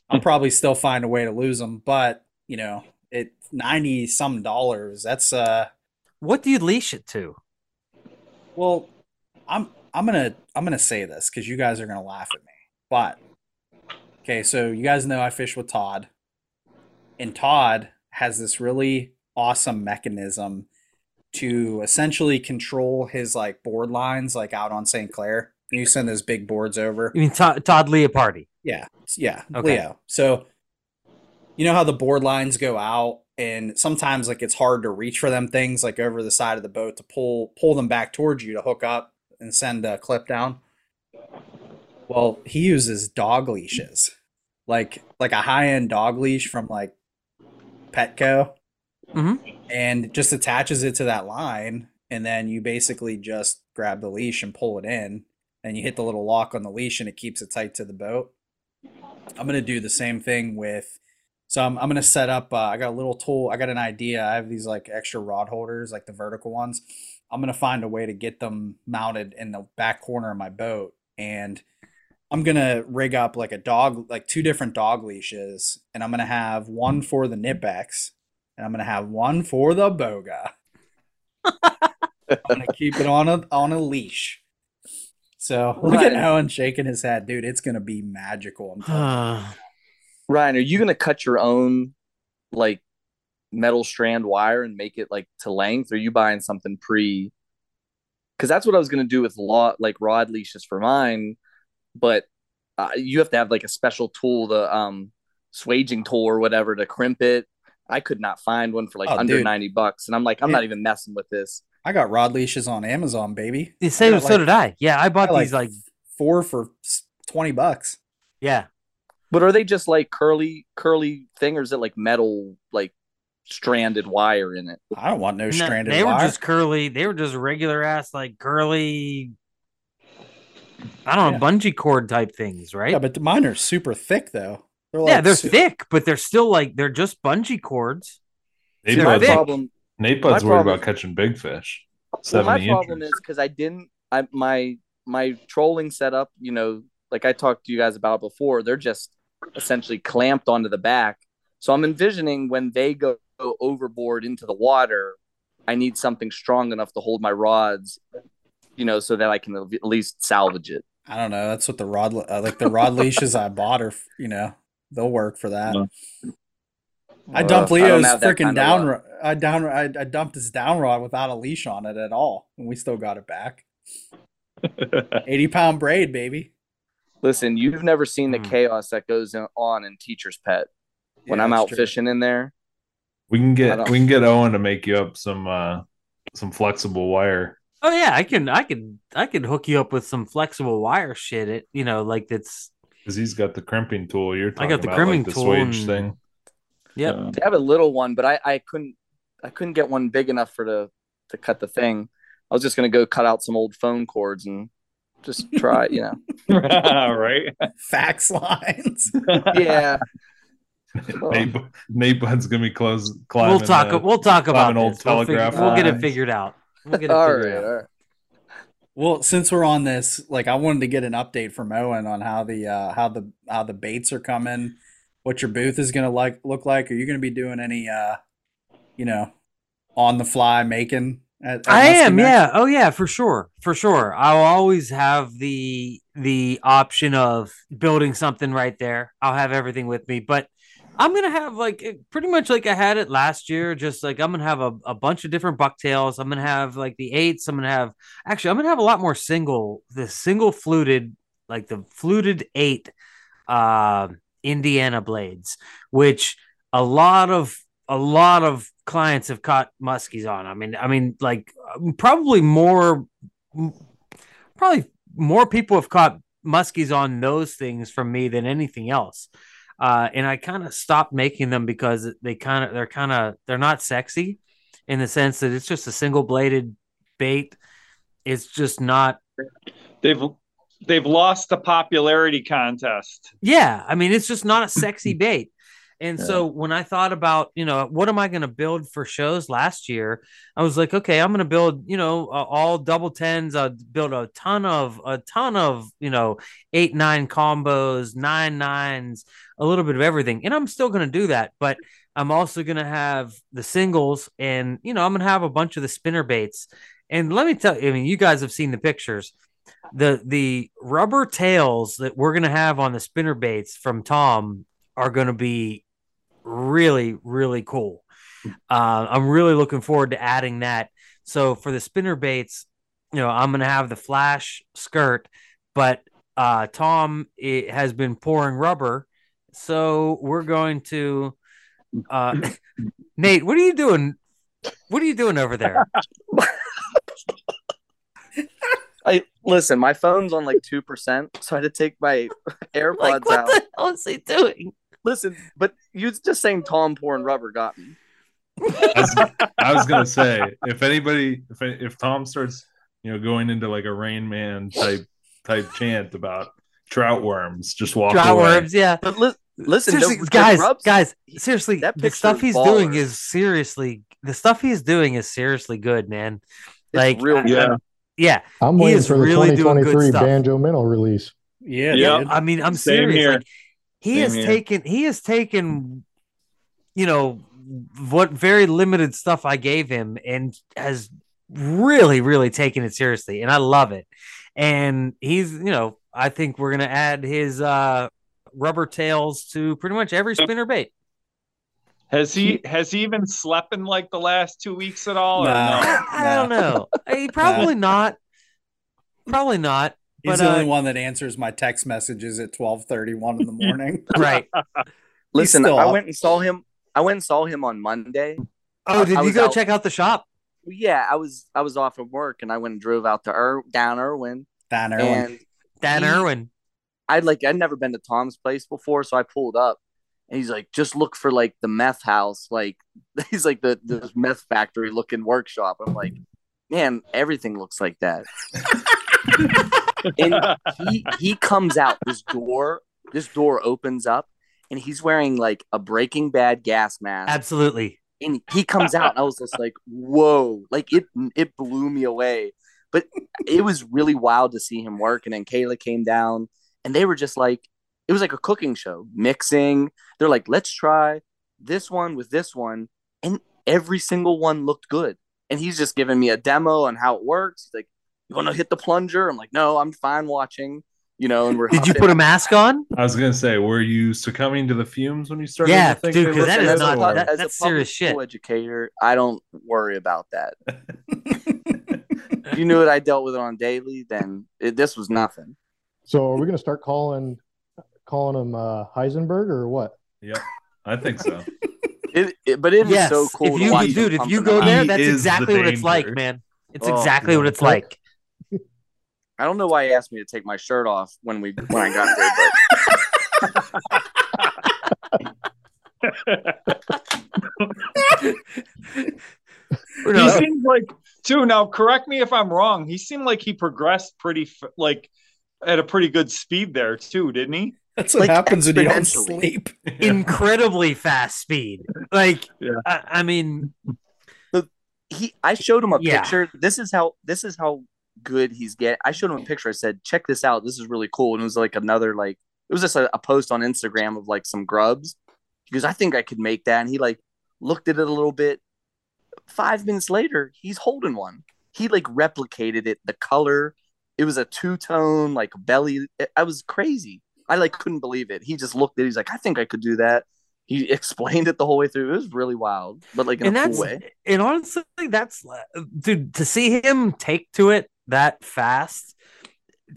I'll probably still find a way to lose them, but you know, it ninety some dollars. That's uh, what do you leash it to? Well, I'm I'm gonna I'm gonna say this because you guys are gonna laugh at me. But okay, so you guys know I fish with Todd, and Todd has this really awesome mechanism to essentially control his like board lines, like out on St. Clair. You send those big boards over. You mean Todd, Todd Leopardi? Yeah, yeah, Okay. Leo. So you know how the board lines go out, and sometimes like it's hard to reach for them things like over the side of the boat to pull pull them back towards you to hook up and send a clip down. Well, he uses dog leashes, like like a high end dog leash from like Petco, Mhm. and just attaches it to that line, and then you basically just grab the leash and pull it in, and you hit the little lock on the leash, and it keeps it tight to the boat. I'm gonna do the same thing with. So I'm, I'm gonna set up. Uh, I got a little tool. I got an idea. I have these like extra rod holders, like the vertical ones. I'm gonna find a way to get them mounted in the back corner of my boat, and I'm gonna rig up like a dog, like two different dog leashes, and I'm gonna have one for the Knipex, and I'm gonna have one for the boga. I'm gonna keep it on a on a leash. So look at Right. Owen shaking his head, dude. It's gonna be magical. I'm you. Ryan, are you gonna cut your own like metal strand wire and make it like to length? Or are you buying something pre? Because that's what I was gonna do with lot like rod leashes for mine, but uh, you have to have like a special tool, the um swaging tool or whatever, to crimp it. I could not find one for like Oh, under dude. ninety bucks, and I'm like, I'm Yeah. not even messing with this. I got rod leashes on Amazon, baby. the same. got, so like- did I. Yeah, I I bought got, these like four for twenty bucks. yeah. But are they just like curly, curly thing, or is it like metal, like stranded wire in it? I don't want no No, stranded they were just curly. They were just regular ass like curly. I don't know, Yeah. bungee cord type things, right? Yeah, but mine are super thick though. They're yeah, they're su- thick, but they're still like they're just bungee cords. Nate They're my Bud's, problem, Nate Bud's worried problem- about catching big fish. well, my 70 problem inches. is because I didn't, I my my trolling setup, you know, like I talked to you guys about before, they're just essentially clamped onto the back. So I'm envisioning when they go overboard into the water, I need something strong enough to hold my rods, you know, so that I can at least salvage it. I don't know. That's what the rod uh, like the rod leashes I bought are, you know, they'll work for that. I dumped Uh, I don't Leo's freaking down. luck. I down. I, I dumped his down rod without a leash on it at all, and we still got it back. Eighty pound braid, baby. Listen, you've never seen the Hmm. chaos that goes on in Teacher's Pet. When Yeah, I'm out true. fishing in there, We can get we can get Owen to make you up some uh some flexible wire. Oh yeah, I can I can I can hook you up with some flexible wire shit. It you know like that's Because he's got the crimping tool. You're talking got the about crimping like the tool and- thing. yep. I have a little one, but I, I couldn't I couldn't get one big enough for the to cut the thing. I was just gonna go cut out some old phone cords and just try, you know. right? Fax lines. Yeah. Well, Nate, Nate Bud's gonna be close. Climbing, We'll talk uh, we'll talk about climbing old this. We'll, fig- telegraph we'll get it figured out. We'll get it all figured right, out. all right. Well, since we're on this, like I wanted to get an update from Owen on how the uh, how the how the baits are coming, what your booth is gonna like look like. Are you gonna be doing any uh, you know, on the fly making? At, at I am, yeah. Oh yeah, for sure. For sure. I'll always have the the option of building something right there. I'll have everything with me, but I'm gonna have like pretty much like I had it last year. Just like I'm gonna have a, a bunch of different bucktails. I'm gonna have like the eights. I'm gonna have actually I'm gonna have a lot more single the single fluted like the fluted eight uh Indiana blades, which a lot of a lot of clients have caught muskies on. I mean, I mean, like um, probably more, probably more people have caught muskies on those things from me than anything else. Uh, and I kind of stopped making them because they kind of they're kind of they're not sexy in the sense that it's just a single bladed bait. It's just not They've they've lost the popularity contest. Yeah, I mean, it's just not a sexy bait. And so when I thought about, you know, what am I going to build for shows last year, I was like, okay, I'm going to build, you know, uh, all double tens. I'll build a ton of, a ton of, you know, eight, nine combos, nine nines, a little bit of everything. And I'm still going to do that. But I'm also going to have the singles and, you know, I'm going to have a bunch of the spinner baits. And let me tell you, I mean, you guys have seen the pictures the the rubber tails that we're gonna have on the spinner baits from Tom are gonna be really really cool. Uh, I'm really looking forward to adding that. So for the spinner baits, you know, I'm gonna have the flash skirt, but uh, Tom it has been pouring rubber, so we're going to. Uh, Nate, what are you doing? What are you doing over there? I listen, my phone's on like two percent, so I had to take my AirPods Like, what out. the hell is he doing? Listen, but you just saying Tom pouring rubber got me. I was, I was gonna say if anybody if if Tom starts you know going into like a Rain Man type type chant about trout worms, just walk Trout away. worms, yeah. But li- listen, seriously, the, the guys, rubs- guys, seriously, the stuff is he's doing is seriously the stuff he's doing is seriously good, man. It's Like, real Yeah. yeah, I'm He waiting is for the really doing good 2023 stuff. Banjo Minnow release. Yeah, Yeah. I mean, I'm Same serious. here. Like, he Same has here. taken, he has taken, you know, what very limited stuff I gave him, and has really, really taken it seriously, and I love it. And he's, you know, I think we're gonna add his uh rubber tails to pretty much every spinner bait. Has he has he even slept in like the last two weeks at all? Or no? I, I don't know. He probably not. Probably not. He's But, the uh, only one that answers my text messages at twelve thirty one in the morning. Right. Listen, I up. went and saw him. I went and saw him on Monday. Oh, did I you go out- check out the shop? Yeah, I was I was off of work and I went and drove out to Ir- down Irwin Dan Irwin. and Dan He- Irwin. I'd like I'd never been to Tom's place before, so I pulled up and he's like, just look for like the meth house, like he's like the the meth factory looking workshop. I'm like, man, everything looks like that. and he he comes out this door, this door opens up, and he's wearing like a Breaking Bad gas mask. Absolutely. and he comes out and I was just like, whoa, like it it blew me away. But it was really wild to see him work. And then Kayla came down and they were just like, it was like a cooking show, mixing. They're like, let's try this one with this one, and every single one looked good. And he's just giving me a demo on how it works. He's like, you want to hit the plunger? I'm like, no, I'm fine watching. You know, and we're Did you hopping- put a mask on? I was gonna say, were you succumbing to the fumes when you started? Yeah, to think dude, they 'cause that looked is good, not- or- that- as a that's serious shit. educator, I don't worry about that. if you knew what I dealt with on daily, then it, this was nothing. So are we going to start calling calling him uh, Heisenberg or what? Yep, I think so. It, it- but it is Yes. so cool. if to you, watch dude, if you go there, that's is the exactly what it's like, man. It's Oh, exactly what it's like. I don't know why he asked me to take my shirt off when we when I got there, but he know, seemed like too. Now, correct me if I'm wrong. He seemed like he progressed pretty like at a pretty good speed there too, didn't he? That's what Like, happens when you don't sleep. incredibly fast speed. Like, Yeah. I, I mean, he I showed him a Yeah. picture. This is how this is how good he's get. I showed him a picture. I said, "Check this out. This is really cool." And it was like another like it was just a, a post on Instagram of like some grubs. He goes, "I think I could make that." And he like looked at it a little bit. Five minutes later, he's holding one. He like replicated it. The color, it was a two tone like belly. I was crazy. I like couldn't believe it. He just looked at. it. He's like, "I think I could do that." He explained it the whole way through. It was really wild, but like in and a cool way. and honestly, that's dude to see him take to it that fast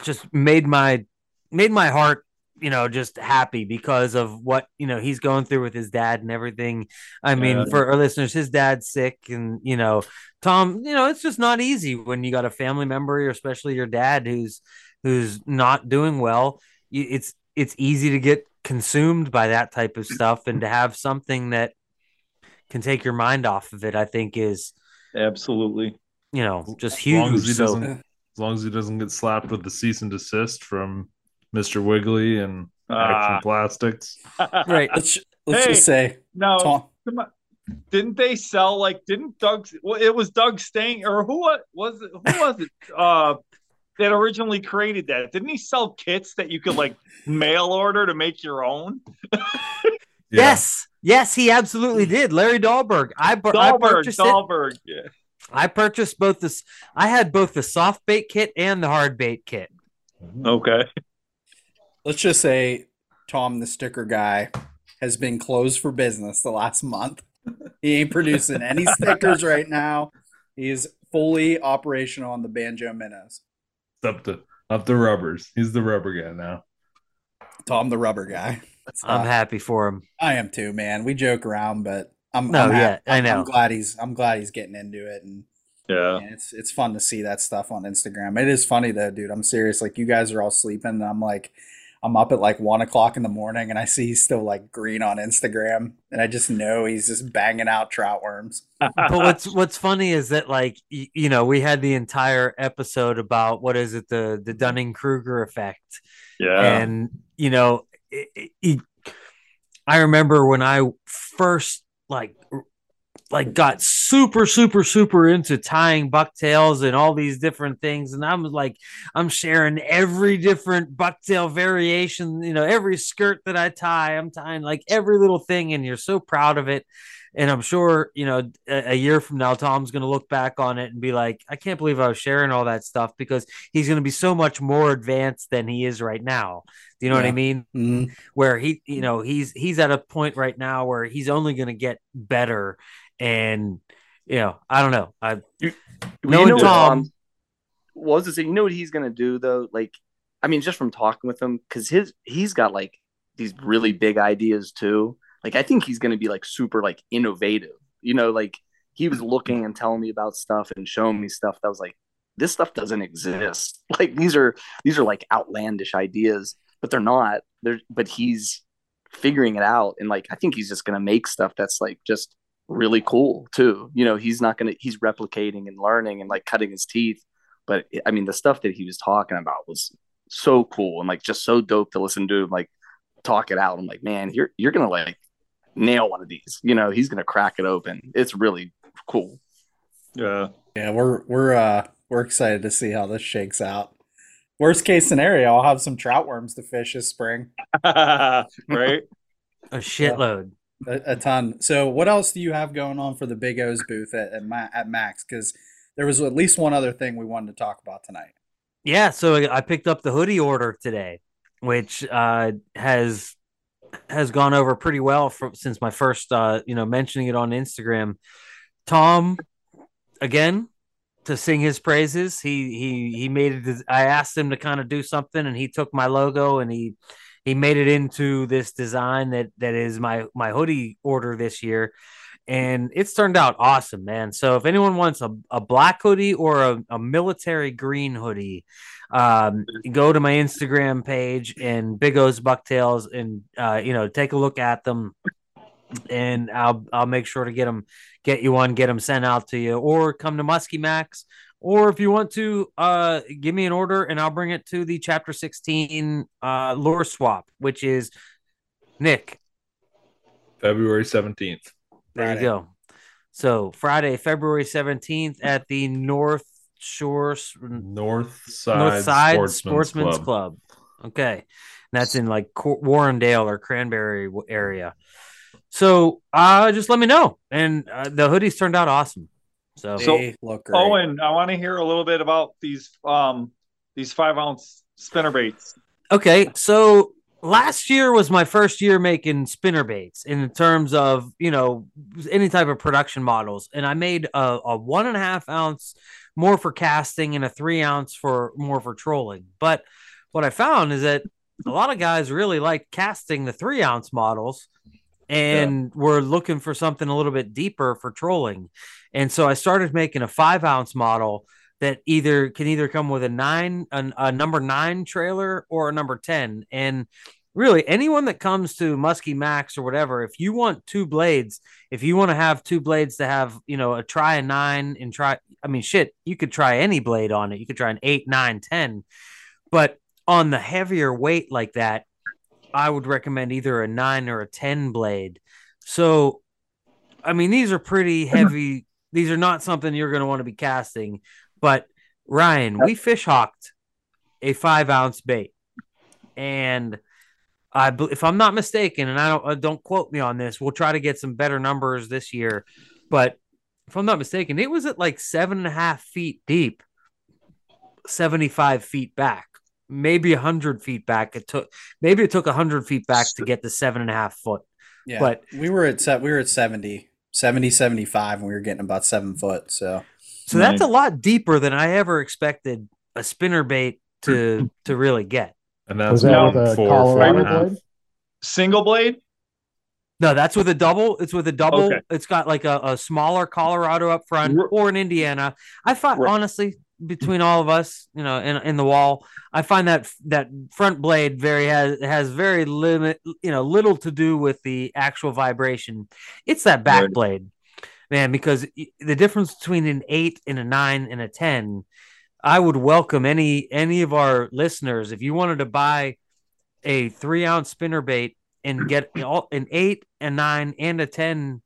just made my made my heart you know just happy because of what you know he's going through with his dad and everything i mean Yeah. for our listeners his dad's sick and you know tom you know it's just not easy when you got a family member especially your dad who's who's not doing well it's it's easy to get consumed by that type of stuff and to have something that can take your mind off of it i think is Absolutely. you know just As long as huge he so doesn't, as long as he doesn't get slapped with the cease and desist from Mister Wiggly and Action Ah. Plastics. right Let's let's Hey. just say Now, Tom. come on. didn't they sell like? Didn't Doug? Well, it was Doug Stang or who was it? Who was it? Uh, that originally created that. Didn't he sell kits that you could like mail order to make your own? Yeah. yes yes he absolutely did larry dahlberg i, bu- I Dahlberg, purchased it Yeah. i purchased both this i had both the soft bait kit and the hard bait kit Okay. Let's just say Tom, the sticker guy, has been closed for business the last month. He ain't producing any stickers right now. He's fully operational on the banjo minnows. Up to up the rubbers. He's the rubber guy now. Tom, the rubber guy. That's, i'm happy for him I am too, man. We joke around, but I'm No, I'm yeah, happy. I I'm- know. I'm glad he's I'm glad he's getting into it, and Yeah. and it's it's fun to see that stuff on Instagram. It is funny though, dude. I'm serious. Like you guys are all sleeping, and I'm like, I'm up at like one o'clock in the morning, and I see he's still like green on Instagram, and I just know he's just banging out trout worms. but what's what's funny is that like y- you know we had the entire episode about what is it the the dunning kruger effect yeah. and you know it, it- it- i remember when i first like r- like got super super super into tying bucktails and all these different things. And i'm like i'm sharing every different bucktail variation you know every skirt that i tie i'm tying like every little thing and you're so proud of it and i'm sure you know a, a year from now tom's going to look back on it and be like i can't believe i was sharing all that stuff because he's going to be so much more advanced than he is right now do you know what i Yeah. mean Mhm. where he you know he's he's at a point right now where he's only going to get better and you know i don't know i You knowing know tom Tom- Well, I was to say, you know what he's gonna do though? Like, I mean, just from talking with him, because his he's got like these really big ideas too. Like, I think he's gonna be like super like innovative. You know, like he was looking and telling me about stuff and showing me stuff that was like, this stuff doesn't exist. Like these are these are like outlandish ideas, but they're not. They're but he's figuring it out, and like I think he's just gonna make stuff that's like just really cool too. You know, he's not gonna he's replicating and learning and like cutting his teeth. But I mean, the stuff that he was talking about was so cool and like just so dope to listen to him like talk it out. I'm like, man, you're you're gonna like nail one of these. You know, he's gonna crack it open. It's really cool. Yeah. Yeah, we're we're uh we're excited to see how this shakes out. Worst case scenario, I'll have some trout worms to fish this spring. right? A shitload. A, a ton. So, what else do you have going on for the Big O's booth at at, Ma- at Max? Because there was at least one other thing we wanted to talk about tonight. Yeah, so I picked up the hoodie order today, which uh, has has gone over pretty well for, since my first uh, you know mentioning it on Instagram. Tom, again, to sing his praises. He he he made it. I asked him to kind of do something, and he took my logo and he he made it into this design that that is my my hoodie order this year and it's turned out awesome man. So if anyone wants a, a black hoodie or a, a military green hoodie um, go to my instagram page and big o's bucktails and uh, you know take a look at them. And i'll i'll make sure to get them get you one get them sent out to you or come to muskie max. Or if you want to uh, give me an order and i'll bring it to the chapter 16 uh, lure swap which is nick. February 17th. There Friday. you go. So Friday, February seventeenth at the North Shore North Side, North Side Sportsman's, Sportsman's, Club. Club. Okay, and that's in like Cor- Warrendale or Cranberry area. So uh, just let me know. And uh, the hoodies turned out awesome. So, So- look great. Owen, I want to hear a little bit about these um these five ounce spinner baits. Okay, so last year was my first year making spinner baits in terms of you know any type of production models, and I made a, a one and a half ounce more for casting and a three ounce for more for trolling. But what I found is that a lot of guys really like casting the three ounce models and we're looking for something a little bit deeper for trolling. And so I started making a five ounce model that either can either come with a nine, a, a number nine trailer or a number 10. And really, anyone that comes to Muskie Max or whatever, if you want two blades, if you want to have two blades to have, you know, a try a nine and try, I mean, shit, you could try any blade on it. You could try an eight, nine, 10. But on the heavier weight like that, I would recommend either a nine or a 10 blade. So, I mean, these are pretty heavy. These are not something you're going to want to be casting. But Ryan, we fish hawked a five ounce bait, and I, if I'm not mistaken, and I don't uh, don't quote me on this, we'll try to get some better numbers this year. But if I'm not mistaken, it was at like seven and a half feet deep, 75 feet back, maybe 100 feet back. It took maybe it took 100 feet back to get the seven and a half foot. Yeah, But- we were at we were at 70, 70, 75, and we were getting about seven foot. So So that's a lot deeper than I ever expected a spinner bait to to really get. And that's that with a four, four and a Colorado half. blade? Single blade? No, that's with a double. It's with a double. Okay. It's got like a, a smaller Colorado up front or an Indiana. I thought Right. honestly between all of us, you know, in in the wall, I find that that front blade very has has very limit, you know, little to do with the actual vibration. It's that back Right. blade, man. Because the difference between an eight and a nine and a ten, I would welcome any any of our listeners if you wanted to buy a three ounce spinner bait and get all, an eight, a nine, and a ten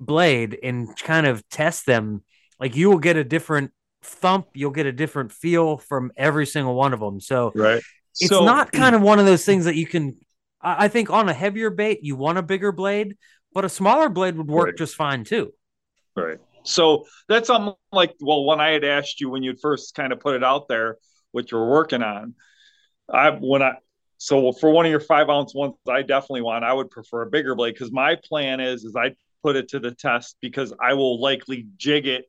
blade and kind of test them. Like you will get a different thump, you'll get a different feel from every single one of them. So Right. it's So- not kind of one of those things that you can. I I think on a heavier bait, you want a bigger blade, but a smaller blade would work Right. just fine too. Right. So that's something like well when I had asked you when you'd first kind of put it out there what you're working on. I when I so for one of your five ounce ones I definitely want I would prefer a bigger blade because my plan is is I put it to the test because I will likely jig it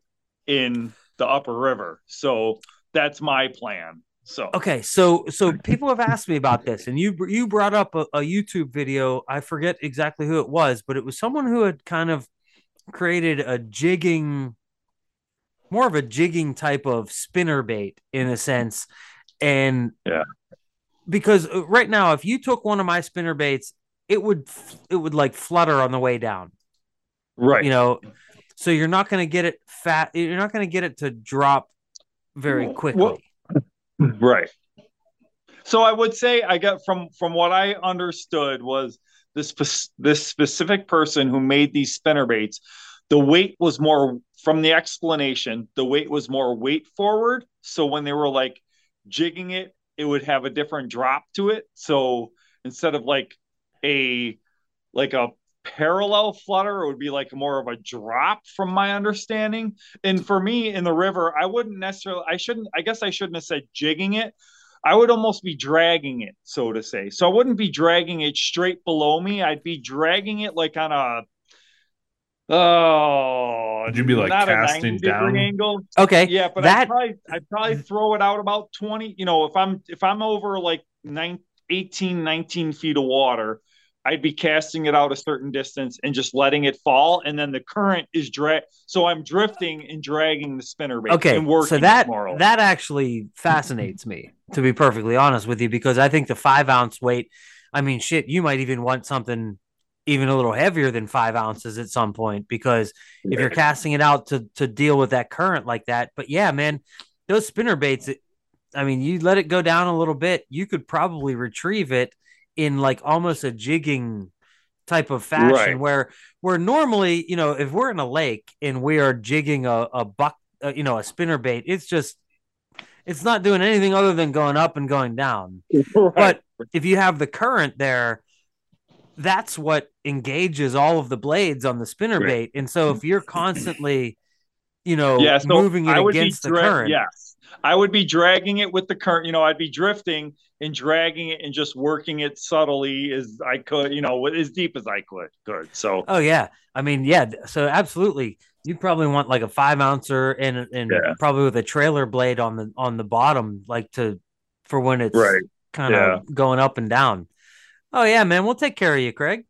in the upper river. So that's my plan. So Okay, so so people have asked me about this, and you you brought up a, a YouTube video. I forget exactly who it was, but it was someone who had kind of created a jigging, more of a jigging type of spinner bait in a sense, and Yeah. because uh, right now, if you took one of my spinner baits, it would it would like flutter on the way down, right. you know. So you're not going to get it fat. You're not going to get it to drop very quickly. well, Right. So I would say I got from from what I understood was this this specific person who made these spinner baits, the weight was more from the explanation, the weight was more weight forward. So when they were like jigging it it would have a different drop to it. So instead of like a like a parallel flutter, it would be like more of a drop from my understanding. And for me in the river, I wouldn't necessarily I shouldn't I guess I shouldn't have said jigging it. I would almost be dragging it, so to say. So I wouldn't be dragging it straight below me. I'd be dragging it like on a oh, Would you be like not casting 90 down? angle. Okay. Yeah, but that I'd probably I'd probably throw it out about 20, you know, if I'm if I'm over like nine, 18, 19 feet of water, I'd be casting it out a certain distance and just letting it fall. And then the current is drag so I'm drifting and dragging the spinner bait okay and working so that more or less. that actually fascinates me to be perfectly honest with you because i think the five ounce weight i mean shit you might even want something even a little heavier than five ounces at some point because if you're casting it out to to deal with that current like that but yeah man those spinner baits i mean you let it go down a little bit you could probably retrieve it in like almost a jigging type of fashion Right. where where normally you know if we're in a lake and we are jigging a, a buck uh, you know a spinner bait it's just it's not doing anything other than going up and going down Right. but if you have the current there that's what engages all of the blades on the spinner Right. bait and so if you're constantly you know yeah, so moving it against the current Yes, I would be dragging it with the current. You know, I'd be drifting and dragging it and just working it subtly as I could. You know, as deep as I could. Good. So Oh yeah, I mean yeah. So absolutely, you'd probably want like a five ouncer and and Yeah. probably with a trailer blade on the on the bottom, like to for when it's Right. kind of going up and down. Oh yeah, man, we'll take care of you, Craig.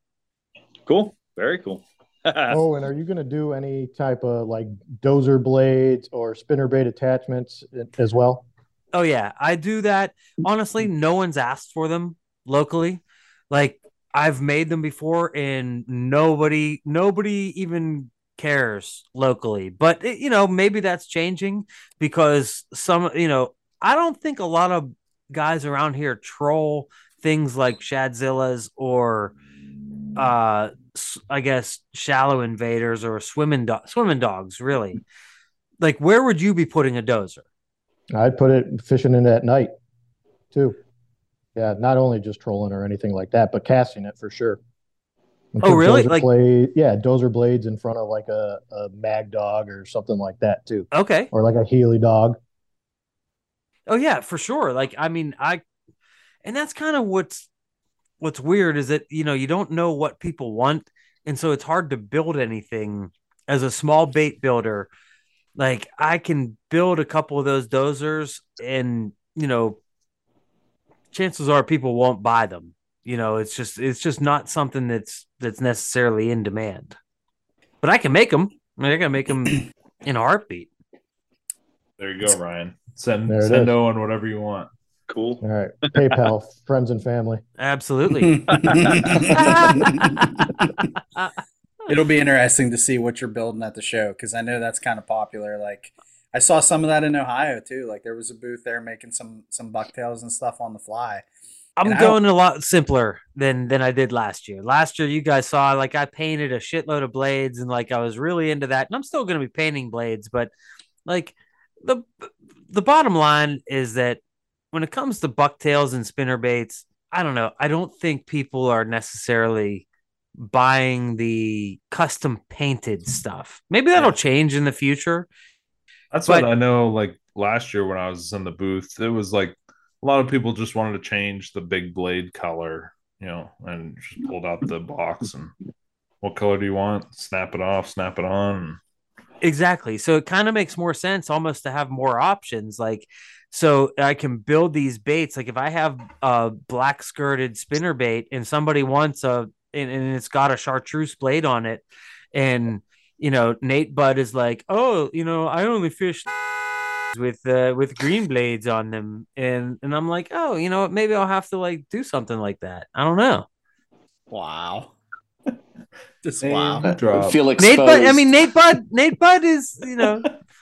cool. Very cool. Oh, and are you going to do any type of like dozer blades or spinner bait attachments as well? Oh yeah, I do that. Honestly, no one's asked for them locally. Like I've made them before, and nobody nobody even cares locally. But it, you know, maybe that's changing because some you know I don't think a lot of guys around here troll things like Shadzillas or uh I guess shallow invaders or swimming do- swimming dogs really. Like where would you be putting a dozer? I'd put it fishing in at night too. Yeah, not only just trolling or anything like that, but casting it for sure. Oh, really? Like- blade, yeah, dozer blades in front of like a, a mag dog or something like that too, Okay. or like a Healy dog. Oh yeah, for sure. Like I mean, I and that's kind of what's what's weird is that you know you don't know what people want, and so it's hard to build anything as a small bait builder. Like I can build a couple of those dozers, and you know, chances are people won't buy them. You know, it's just it's just not something that's that's necessarily in demand. But I can make them. I, mean, I can make them in a heartbeat. There you go, Ryan. Send There send is. Owen whatever you want. Cool. All right, PayPal, friends and family. Absolutely. It'll be interesting to see what you're building at the show because I know that's kind of popular. Like I saw some of that in Ohio too. Like there was a booth there making some some bucktails and stuff on the fly. I'm And going a lot simpler than than I did last year. Last year, you guys saw like I painted a shitload of blades and like I was really into that, and I'm still going to be painting blades. But like the the bottom line is that when it comes to bucktails and spinner baits, I don't know. I don't think people are necessarily buying the custom painted stuff. Maybe that'll change in the future. That's But- what I know. Like last year when I was in the booth, it was like a lot of people just wanted to change the big blade color, you know, and just pulled out the box and what color do you want? Snap it off, snap it on. Exactly. So it kind of makes more sense almost to have more options. Like, so I can build these baits. Like, if I have a black skirted spinner bait and somebody wants a, and, and it's got a chartreuse blade on it, and, you know, Nate Bud is like, oh, you know, I only fish with uh with green blades on them and and I'm like oh you know what maybe I'll have to like do something like that I don't know Wow. Just Name wow. drop. Feel exposed. Nate Bud I mean Nate Bud Nate Bud is you know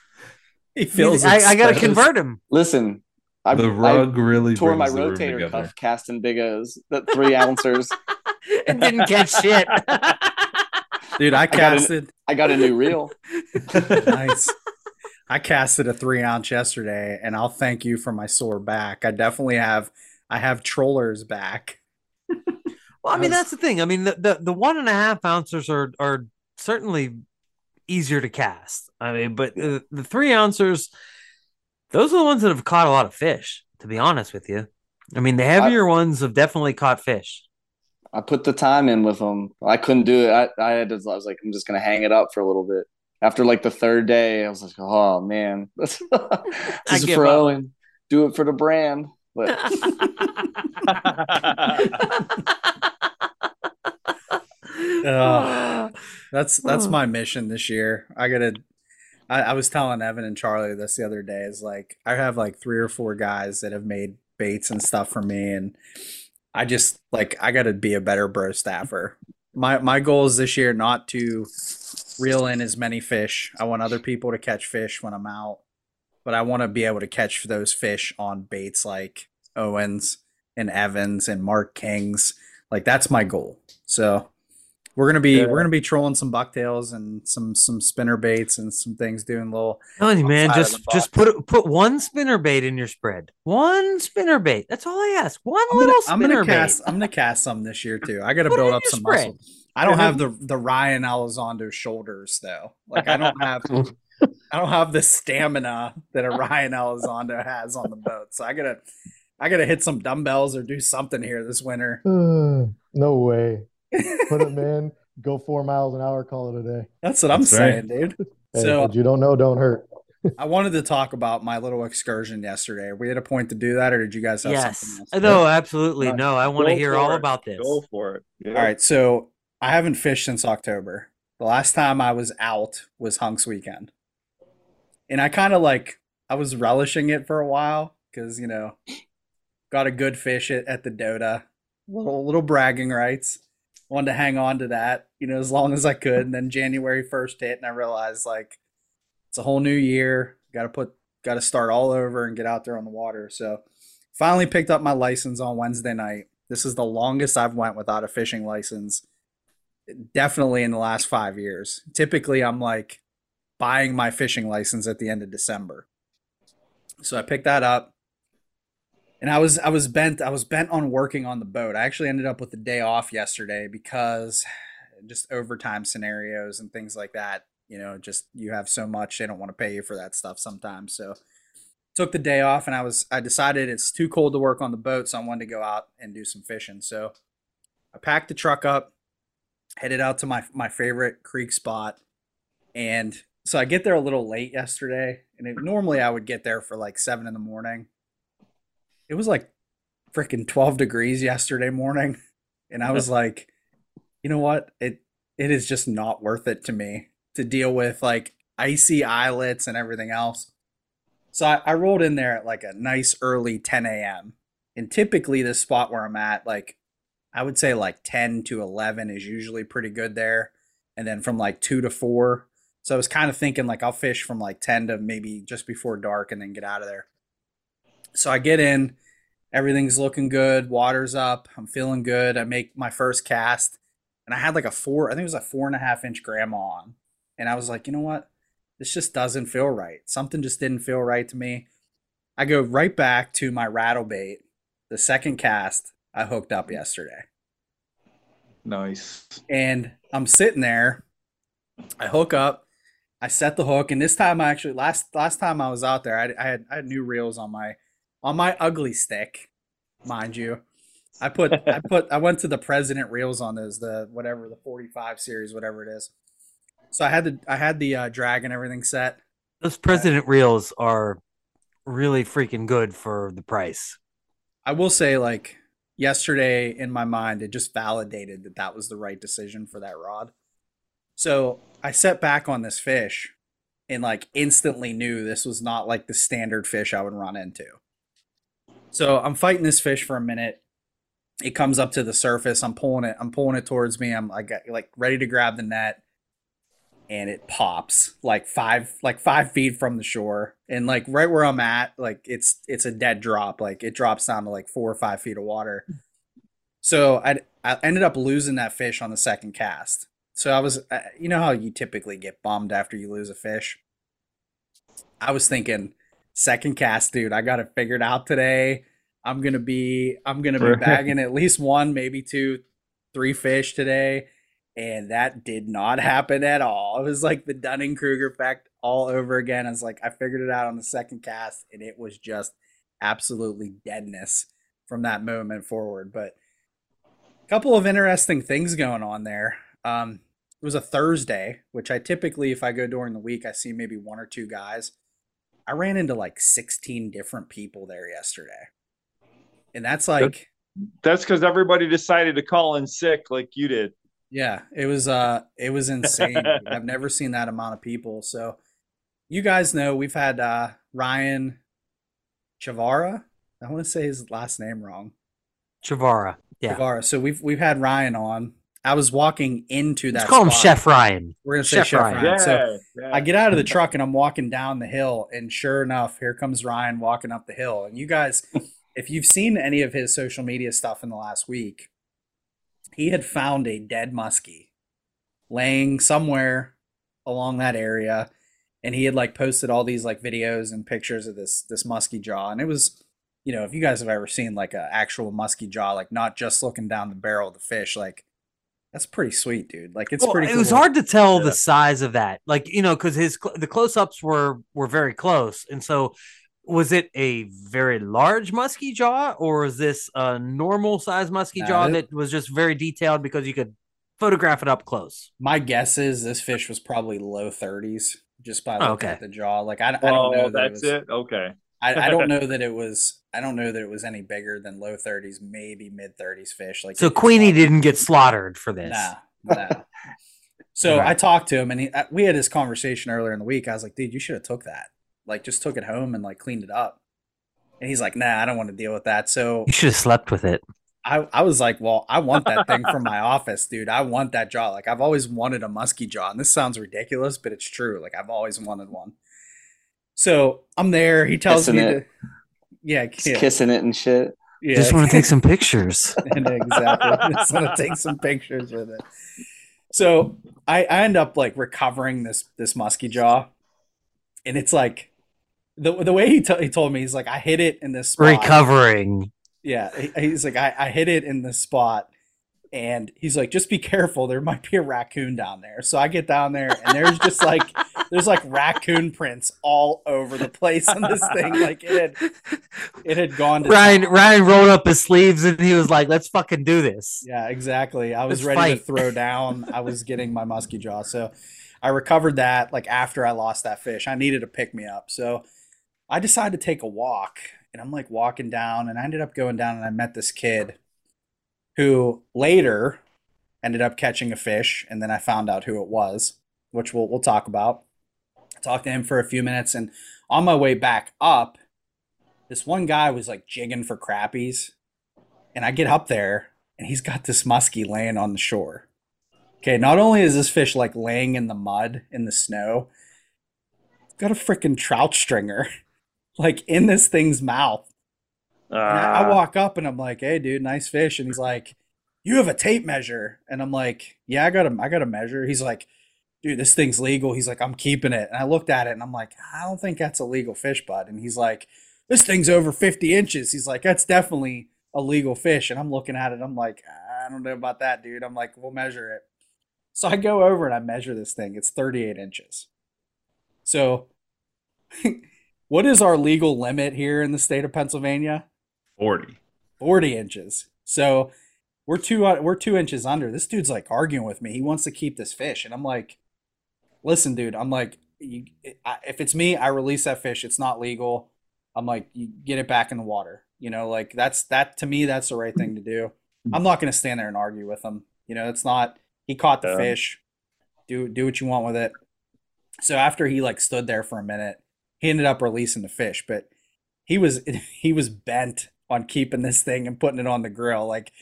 He feels I, I gotta convert him Listen, I, the rug really tore my brings the room rotator together. cuff casting big O's, that three ouncers. and didn't catch shit. Dude, I got it. casted I got a new reel. nice. I casted a three ounce yesterday, and I'll thank you for my sore back. I definitely have. I have trollers back. Well, I mean, that's the thing. I mean, the, the, the one and a half ounces are are certainly easier to cast. I mean, but the, the three ounces, those are the ones that have caught a lot of fish. To be honest with you, I mean, the heavier I, ones have definitely caught fish. I put the time in with them. I couldn't do it. I, I had to, I was like, I'm just gonna hang it up for a little bit. After like the third day, I was like, oh man, this is pro and do it for the brand. But uh, that's that's my mission this year. I gotta. I, I was telling Evan and Charlie this the other day. Is like I have like three or four guys that have made baits and stuff for me, and I just like I gotta be a better bro staffer. My my goal is this year not to reel in as many fish. I want other people to catch fish when I'm out, but I want to be able to catch those fish on baits like Owens and Evans and Mark Kings. Like that's my goal. So we're gonna be yeah. we're gonna be trolling some bucktails and some some spinner baits and some things doing little. Telling you, man, just just put put one spinner bait in your spread. One spinner bait. That's all I ask. One I'm little gonna, spinner I'm gonna bait. cast. I'm gonna cast some this year too. I got to build up some spread. muscle. I don't have the the Ryan Elizondo shoulders though. Like I don't have. I don't have the stamina that a Ryan Elizondo has on the boat, so I gotta, I gotta hit some dumbbells or do something here this winter. Uh, no way. Put it, in, go four miles an hour, call it a day. That's what I'm saying, dude. Hey, so you don't know, don't hurt. I wanted to talk about my little excursion yesterday. we had a point to do that, or did you guys have yes. something else? No, absolutely. No, I want to hear all it. about this. Go for it. Yeah. All right. So I haven't fished since October. The last time I was out was Hunks weekend. And I kind of like, I was relishing it for a while because, you know, got a good fish at, at the Dota, little, little bragging rights wanted to hang on to that, you know, as long as I could. And then January 1st hit, and I realized like it's a whole new year. Got to put, got to start all over and get out there on the water. So finally picked up my license on Wednesday night. This is the longest I've went without a fishing license. Definitely in the last five years. Typically, I'm like buying my fishing license at the end of December. So I picked that up and I was I was bent I was bent on working on the boat. I actually ended up with the day off yesterday because just overtime scenarios and things like that. You know, just you have so much they don't want to pay you for that stuff sometimes. So took the day off and I was I decided it's too cold to work on the boat, so I wanted to go out and do some fishing. So I packed the truck up, headed out to my my favorite creek spot, and so I get there a little late yesterday. And it, normally I would get there for like seven in the morning it was like freaking 12 degrees yesterday morning and i was like you know what? It it is just not worth it to me to deal with like icy eyelets and everything else. So I, I rolled in there at like a nice early 10 a.m and typically this spot where i'm at like i would say like 10 to 11 is usually pretty good there and then from like 2 to 4 so i was kind of thinking like i'll fish from like 10 to maybe just before dark and then get out of there. So I get in, everything's looking good, water's up, I'm feeling good. I make my first cast, and I had like a four, I think it was a four and a half inch grandma on. And I was like, you know what? This just doesn't feel right. Something just didn't feel right to me. I go right back to my rattle bait, the second cast I hooked up yesterday. Nice. And I'm sitting there. I hook up. I set the hook, and this time I actually last last time I was out there, I, I had I had new reels on my on my Ugly Stik, mind you. I put I put I went to the president reels on those the whatever the 45 series whatever it is. So I had the I had the uh, drag and everything set. Those president reels are really freaking good for the price. I will say like yesterday in my mind it just validated that that was the right decision for that rod. So I set back on this fish and like instantly knew this was not like the standard fish I would run into. So I'm fighting this fish for a minute. It comes up to the surface. I'm pulling it. I'm pulling it towards me. I'm like like ready to grab the net, and it pops like five like five feet from the shore, and like right where I'm at, like it's it's a dead drop. Like it drops down to like four or five feet of water. So I I ended up losing that fish on the second cast. So I was, uh, you know how you typically get bummed after you lose a fish. I was thinking second cast, dude. I got it figured out today. I'm gonna be I'm gonna be bagging at least one, maybe two, three fish today. And that did not happen at all. It was like the Dunning Kruger effect all over again. I was like, I figured it out on the second cast, and it was just absolutely deadness from that moment forward. But a couple of interesting things going on there. Um, it was a Thursday, which I typically, if I go during the week, I see maybe one or two guys. I ran into like 16 different people there yesterday. And that's like, That's because everybody decided to call in sick like you did. yeah, it was uh it was insane. I've never seen that amount of people. So you guys know we've had uh Ryan Chavara. I want to say his last name wrong. Chavara. Yeah. Chavara. So we've we've had Ryan on. I was walking into that Let's call him. Chef Ryan. We're gonna say Chef Chef, Ryan. Ryan. So yeah. I get out of the truck and I'm walking down the hill, and sure enough, here comes Ryan walking up the hill. And you guys, if you've seen any of his social media stuff in the last week, he had found a dead muskie laying somewhere along that area, and he had like posted all these like videos and pictures of this this muskie jaw, and it was. You know, if you guys have ever seen like an actual muskie jaw, like not just looking down the barrel of the fish, like that's pretty sweet, dude. Like it's Well, pretty. it was hard to tell Yeah. the size of that, like you know, because his cl- the close ups were were very close, and so was it a very large musky jaw, or is this a normal size musky No, jaw it- that was just very detailed because you could photograph it up close? My guess is this fish was probably low 30s just by oh, looking Okay. at the jaw. Like I, I don't oh, know Oh, that that's it, was, it. Okay. I, I don't know that it was I don't know that it was any bigger than low 30s, maybe mid 30s fish. Like So it- Queenie didn't get slaughtered for this. Nah, nah. So Right. I talked to him and he, uh, we had this conversation earlier in the week. I was like, dude, you should have took that. Like just took it home and like cleaned it up. And he's like, nah, I don't want to deal with that. So You should have slept with it. I, I was like, well, I want that thing for my office, dude. I want that jaw. Like I've always wanted a musky jaw. And this sounds ridiculous, but it's true. Like I've always wanted one. So I'm there. He tells Kissing me it. to Yeah, Just yeah, kissing it and shit. yeah. Just want to take some pictures. and exactly. Just want to take some pictures with it. So I, I end up like recovering this this musky jaw, and it's like the the way he, t- he told me he's like I hit it in this spot. Recovering. Yeah, he- he's like I, I hit it in this spot, and he's like just be careful. There might be a raccoon down there. So I get down there, and there's just like there's like raccoon prints all over the place on this thing. Like it had it had gone to Ryan town. Ryan rolled up his sleeves and he was like, "Let's fucking do this." Yeah, exactly. I was Let's ready to throw down. I was getting my musky jaw. So I recovered that like after I lost that fish. I needed to pick me up. So I decided to take a walk and I'm like walking down and I ended up going down and I met this kid who later ended up catching a fish and then I found out who it was, which we'll we'll talk about. Talked to him for a few minutes and on my way back up, this one guy was like jigging for crappies. And I get up there and he's got this muskie laying on the shore. Okay, not only is this fish like laying in the mud in the snow, got a freaking trout stringer like in this thing's mouth. And I, I Ah. walk up and I'm like, "Hey, dude, nice fish." And he's like, "You have a tape measure?" And I'm like, "Yeah, I got a, I got a measure." He's like, "Dude, this thing's legal." He's like, "I'm keeping it." And I looked at it and I'm like, "I don't think that's a legal fish, bud." And he's like, "This thing's over 50 inches." He's like, "That's definitely a legal fish." And I'm looking at it. I'm like, "I don't know about that, dude." I'm like, "We'll measure it." So I go over and I measure this thing. It's 38 inches. So, what is our legal limit here in the state of Pennsylvania? 40. 40 inches. So we're two uh, we're two inches under. This dude's like arguing with me. He wants to keep this fish, and I'm like, listen, dude. I'm like, you, if it's me, I release that fish. It's not legal. I'm like, you get it back in the water. You know, like that's that to me. That's the right thing to do. I'm not gonna stand there and argue with him. You know, it's not. He caught the Yeah. fish. Do do what you want with it. So after he like stood there for a minute, he ended up releasing the fish, but he was he was bent on keeping this thing and putting it on the grill. Like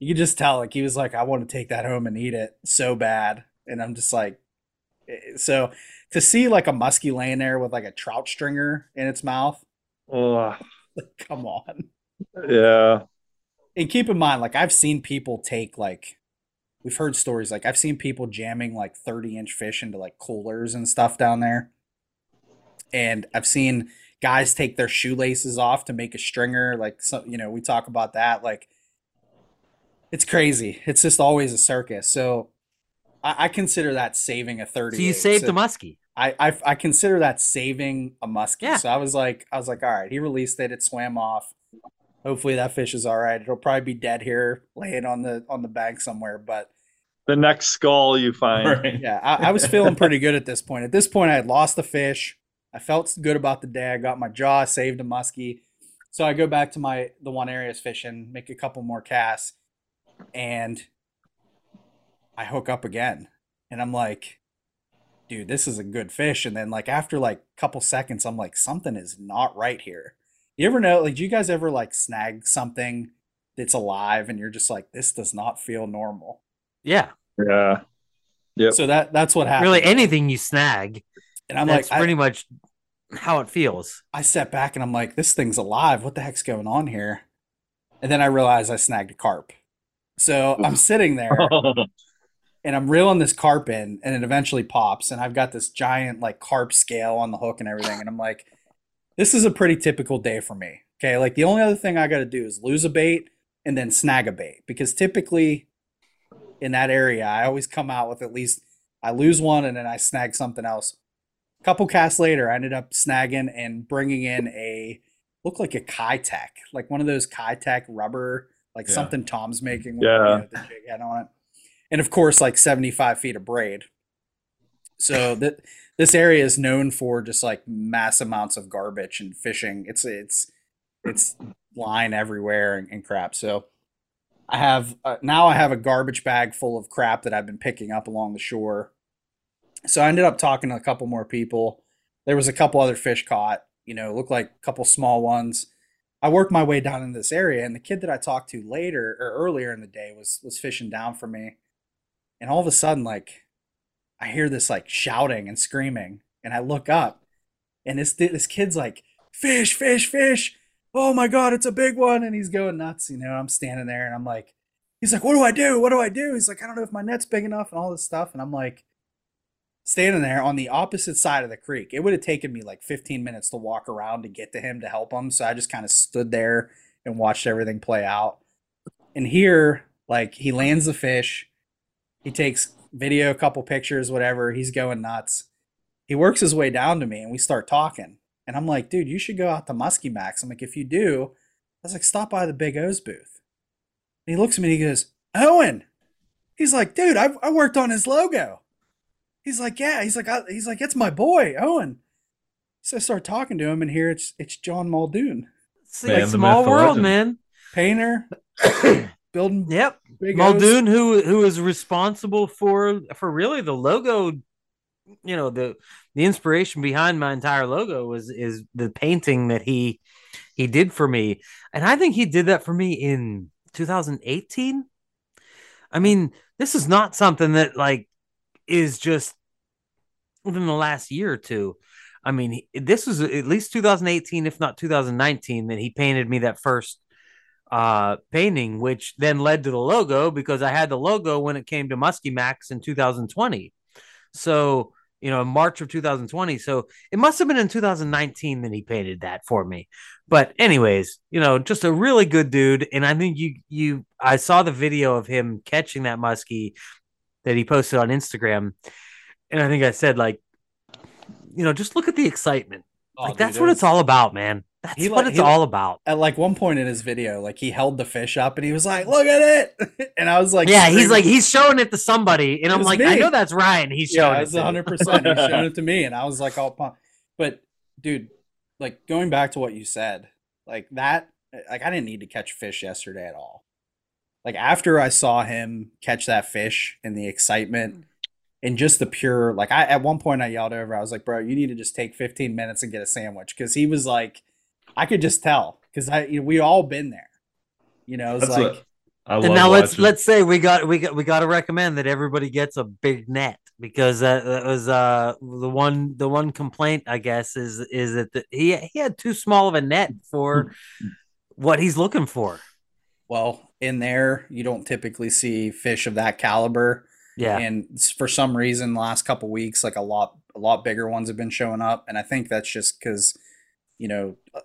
you could just tell, like he was like, I want to take that home and eat it so bad. And I'm just like, eh, so to see like a muskie laying there with like a trout stringer in its mouth, Ugh. like, come on. yeah. And keep in mind, like I've seen people take like we've heard stories like I've seen people jamming like 30 inch fish into like coolers and stuff down there. and I've seen guys take their shoelaces off to make a stringer. Like, so, you know, we talk about that. Like, it's crazy. It's just always a circus. So I, I consider that saving a 30. So you saved a muskie. I, I I consider that saving a muskie. Yeah. So I was like, I was like, all right, he released it. It swam off. Hopefully that fish is all right. It'll probably be dead here, laying on the on the bank somewhere. But The next skull you find. Right. yeah, I, I was feeling pretty good at this point. At this point, I had lost the fish. I felt good about the day. I got my jaw, saved a muskie. So I go back to my the one area I was fishing, make a couple more casts, and I hook up again. And I'm like, dude, this is a good fish. And then like after like a couple seconds, I'm like, something is not right here. You ever know, like, do you guys ever like snag something that's alive and you're just like, this does not feel normal? Yeah. Yeah. Yeah. So that that's what happened. Really, anything you snag, And I'm that's like, I- pretty much how it feels. I sat back and I'm like, this thing's alive. What the heck's going on here? And then I realized I snagged a carp. So I'm sitting there and I'm reeling this carp in, and it eventually pops. And I've got this giant like carp scale on the hook and everything. And I'm like, this is a pretty typical day for me. Okay. Like the only other thing I got to do is lose a bait and then snag a bait because typically in that area, I always come out with at least I lose one and then I snag something else. A couple casts later, I ended up snagging and bringing in a looked like a Kitech, like one of those Kitech rubber, like Yeah. something Tom's making with Yeah. you know, the jig head on it, and of course like seventy five feet of braid. So that this area is known for just like mass amounts of garbage and fishing. It's it's it's line everywhere and, and crap. So I have uh, now I have a garbage bag full of crap that I've been picking up along the shore. So I ended up talking to a couple more people. There was a couple other fish caught. You know, looked like a couple small ones. I worked my way down in this area, and the kid that I talked to later or earlier in the day was was fishing down for me. And all of a sudden, like, I hear this like shouting and screaming, and I look up, and this this kid's like, "Fish, fish, fish!" Oh my god, it's a big one, and he's going nuts. You know, I'm standing there, and I'm like, he's like, "What do I do? What do I do?" He's like, "I don't know if my net's big enough," and all this stuff, and I'm like, standing there on the opposite side of the creek. It would have taken me like 15 minutes to walk around to get to him to help him. So I just kind of stood there and watched everything play out. And here, like, he lands the fish. He takes video, a couple pictures, whatever. He's going nuts. He works his way down to me and we start talking. And I'm like, dude, you should go out to Muskie Max. I'm like, if you do, I was like, stop by the Big O's booth. And he looks at me and he goes, Owen. He's like, dude, I, I worked on his logo. He's like, yeah. He's like, I, he's like, it's my boy, Owen. So I start talking to him, and here it's it's John Muldoon, It's Man, like small world, legend. man. painter, building Yep. big O's. Muldoon, who who is responsible for for really the logo, you know the the inspiration behind my entire logo was is the painting that he he did for me, and I think he did that for me in 2018. I mean, this is not something that like is just within the last year or two. I mean, this was at least 2018, if not 2019, that he painted me that first uh painting, which then led to the logo because I had the logo when it came to Muskie Max in 2020. So, you know, in March of 2020. So it must have been in 2019 that he painted that for me. But anyways, you know, just a really good dude. And I think you you I saw the video of him catching that muskie that he posted on Instagram. And I think I said, like, you know, just look at the excitement. Oh, like dude, that's it what was- it's all about, man. That's He what like- it's he- all about. At like one point in his video, like he held the fish up and he was like, "Look at it," and I was like, yeah, he's like he's showing it to somebody, and I'm like, me. I know that's Ryan. He's showing it. to me. hundred percent. He's showing it to me, and I was like all pumped. But dude, like going back to what you said, like that, like I didn't need to catch fish yesterday at all. Like after I saw him catch that fish and the excitement and just the pure, like I at one point I yelled over, I was like, bro, you need to just take 15 minutes and get a sandwich because he was like, I could just tell because I you know, we all been there. You know, it's That's like. what love And now let's let's say we got we got we got to recommend that everybody gets a big net because that, that was uh the one the one complaint I guess is is that the, he he had too small of a net for what he's looking for. Well, in there, you don't typically see fish of that caliber. Yeah, And for some reason, the last couple weeks, like a lot, a lot bigger ones have been showing up, and I think that's just because, you know, uh,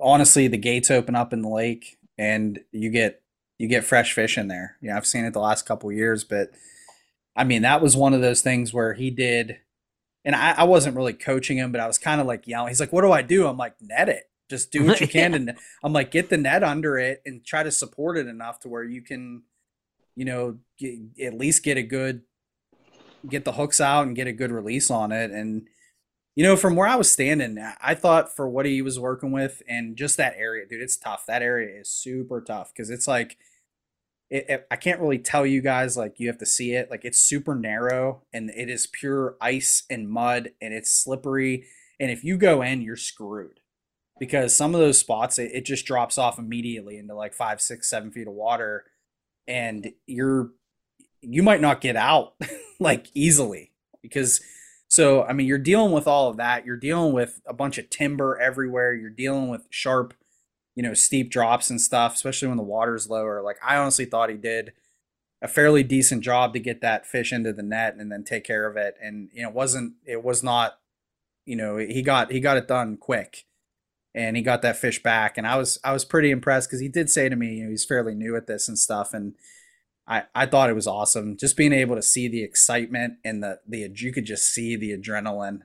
honestly, the gates open up in the lake, and you get you get fresh fish in there. You know, I've seen it the last couple years, but I mean, that was one of those things where he did, and I, I wasn't really coaching him, but I was kind of like yelling. He's like, "What do I do?" I'm like, "Net it." Just do what you can, and I'm like, get the net under it and try to support it enough to where you can, you know, get, at least get a good, get the hooks out and get a good release on it. And you know, from where I was standing, I thought for what he was working with and just that area, dude, it's tough. That area is super tough because it's like, it, it, I can't really tell you guys like you have to see it. Like it's super narrow and it is pure ice and mud and it's slippery. And if you go in, you're screwed because some of those spots it, it just drops off immediately into like five, six, seven feet of water, and you're you might not get out like easily because so I mean you're dealing with all of that. You're dealing with a bunch of timber everywhere. You're dealing with sharp, you know, steep drops and stuff, especially when the water's lower. Like I honestly thought he did a fairly decent job to get that fish into the net and then take care of it. And you know, it wasn't it was not, you know, he got he got it done quick and he got that fish back. And I was I was pretty impressed because he did say to me, you know, he's fairly new at this and stuff, and I I thought it was awesome just being able to see the excitement and the the you could just see the adrenaline.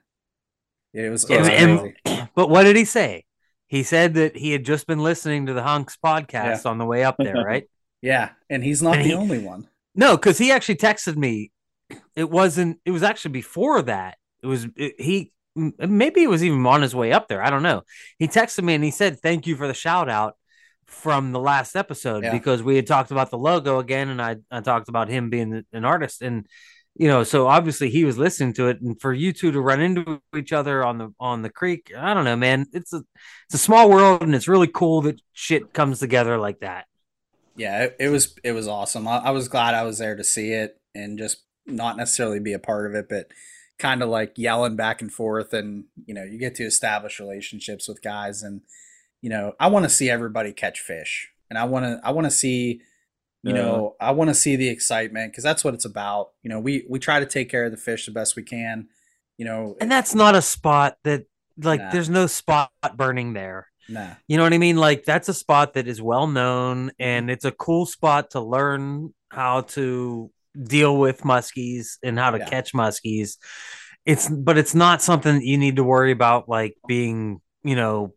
It was, it was and, and, but what did he say? He said that he had just been listening to the Hunks podcast yeah. on the way up there, right? yeah, and he's not and the he, only one. No, because he actually texted me. It wasn't. It was actually before that. It was it, he maybe he was even on his way up there. I don't know. He texted me and he said, Thank you for the shout out from the last episode yeah. because we had talked about the logo again and I, I talked about him being an artist. And, you know, so obviously he was listening to it. And for you two to run into each other on the on the creek, I don't know, man. It's a it's a small world and it's really cool that shit comes together like that. Yeah, it, it was it was awesome. I, I was glad I was there to see it and just not necessarily be a part of it, but kind of like yelling back and forth and you know you get to establish relationships with guys and you know i want to see everybody catch fish and i want to i want to see you yeah. know i want to see the excitement because that's what it's about you know we we try to take care of the fish the best we can you know and that's not a spot that like nah. there's no spot burning there nah. you know what i mean like that's a spot that is well known mm-hmm. and it's a cool spot to learn how to deal with muskies and how to yeah. catch muskies. It's but it's not something that you need to worry about like being, you know,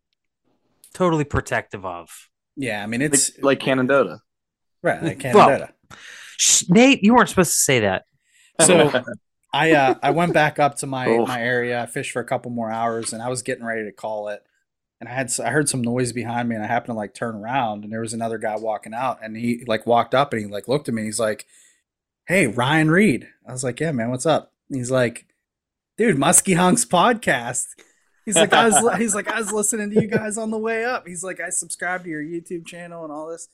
totally protective of. Yeah, I mean it's like, like Canadohta. Right, like Canadohta. Well, Nate, you weren't supposed to say that. So I uh, I went back up to my my area. I fished for a couple more hours, and I was getting ready to call it. And I had I heard some noise behind me, and I happened to like turn around, and there was another guy walking out, and he like walked up and he like looked at me. He's like, hey, Ryan Reed. I was like, yeah, man, what's up? he's like, dude, Muskie Hunks podcast. He's like, I was, he's like, I was listening to you guys on the way up. He's like, I subscribed to your YouTube channel and all this.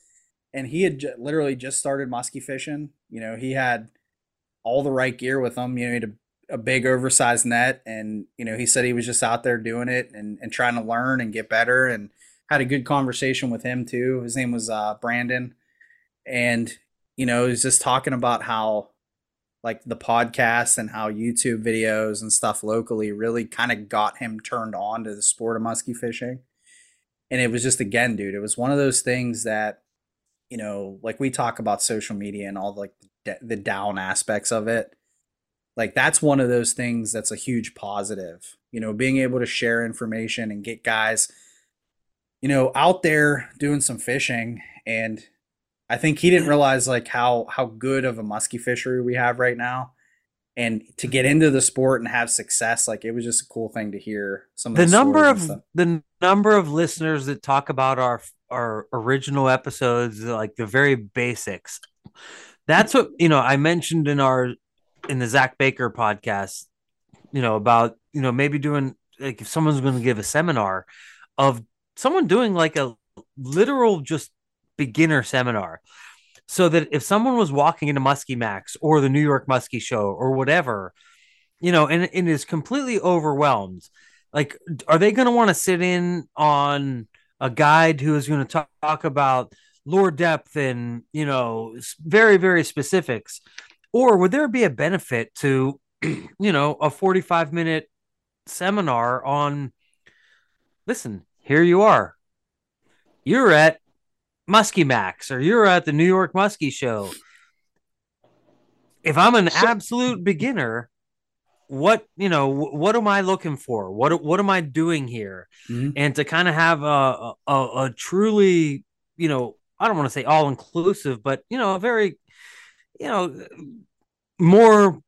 And he had j- literally just started muskie fishing. You know, he had all the right gear with him. You know, he had a, a big oversized net. And, you know, he said he was just out there doing it and, and trying to learn and get better. And had a good conversation with him too. His name was uh, Brandon. And, you know, he's just talking about how like the podcast and how YouTube videos and stuff locally really kind of got him turned on to the sport of muskie fishing. And it was just again, dude, it was one of those things that, you know, like we talk about social media and all like the, the down aspects of it. Like that's one of those things that's a huge positive. You know, being able to share information and get guys, you know, out there doing some fishing and I think he didn't realize like how how good of a muskie fishery we have right now. And to get mm-hmm. into the sport and have success, like it was just a cool thing to hear. Some of the, the number of the number of listeners that talk about our our original episodes, like the very basics. That's what you know. I mentioned in our in the Zach Baker podcast, you know about you know maybe doing like if someone's going to give a seminar of someone doing like a literal just beginner seminar so that if someone was walking into Muskie Max or the New York Muskie Show or whatever, you know, and, and is completely overwhelmed, like, are they going to want to sit in on a guide who is going to talk, about lure depth and, you know, very, very specifics? Or would there be a benefit to, you know, a 45 minute seminar on listen, here you are. You're at Muskie Max or you're at the New York Muskie show. If I'm an absolute beginner, what you know, what am I looking for? What what am I doing here? Mhm. And to kind of have a, a a truly, you know, I don't want to say all inclusive, but you know, a very, you know, more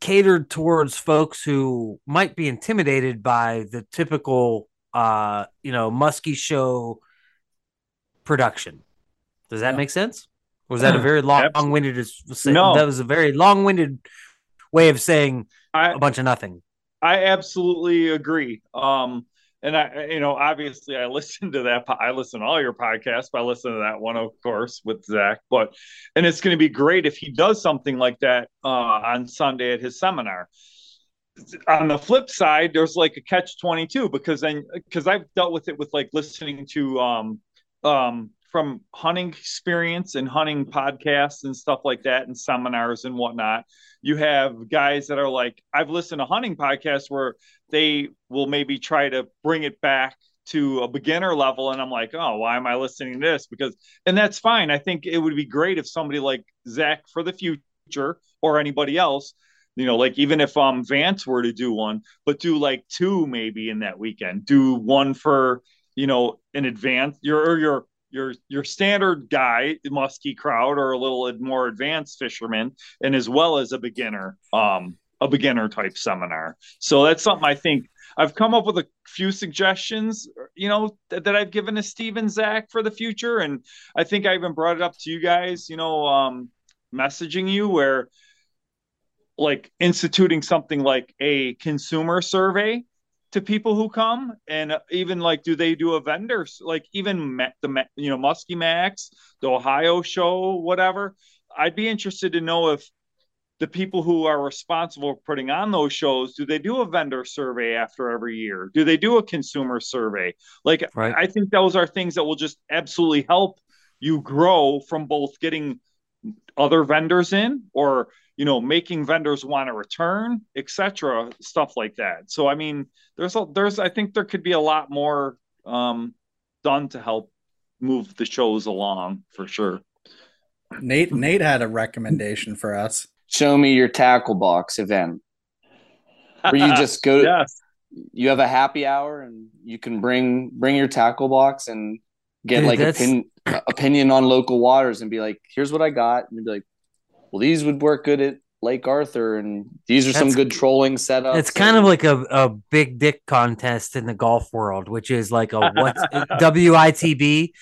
catered towards folks who might be intimidated by the typical uh you know muskie show production does that Yeah. make sense or was that a very long long-winded No. that was a very long-winded way of saying I, a bunch of nothing I absolutely agree. Um, and I, you know, obviously, I listened to that. I listen to all your podcasts, but I listen to that one, of course, with Zach. But and it's going to be great if he does something like that uh, on Sunday at his seminar. On the flip side, there's like a catch twenty two because then because I've dealt with it with like listening to um um from hunting experience and hunting podcasts and stuff like that and seminars and whatnot you have guys that are like i've listened to hunting podcasts where they will maybe try to bring it back to a beginner level. And i'm like oh why am i listening to this? Because and that's fine. I think it would be great if somebody like zach for the future or anybody else you know like even if um vance were to do one but do like two maybe in that weekend do one for you know an advanced your your your your standard guy muskie crowd or a little more advanced fisherman and as well as a beginner um a beginner type seminar. So that's something i think i've come up with a few suggestions you know that, that i've given to steve and zach for the future. And i think i even brought it up to you guys you know um messaging you where like instituting something like a consumer survey to people who come and uh, even like do they do a vendor like even the you know muskie max the ohio show whatever. I'd be interested to know if the people who are responsible for putting on those shows do they do a vendor survey after every year? Do they do a consumer survey? Like Right. i think those are things that will just absolutely help you grow from both getting other vendors in or you know making vendors want to return etc stuff like that so i mean there's a there's i think there could be a lot more um done to help move the shows along for sure Nate Nate had a recommendation for us. Show me your tackle box event where you just go. yes You have a happy hour and you can bring bring your tackle box and get Dude, like that's- opin, opinion on local waters and be like, here's what I got, and be like, well, these would work good at Lake Arthur, and these are some good trolling setups. it's kind and- of like a, a big dick contest in the golf world which is like a what's witb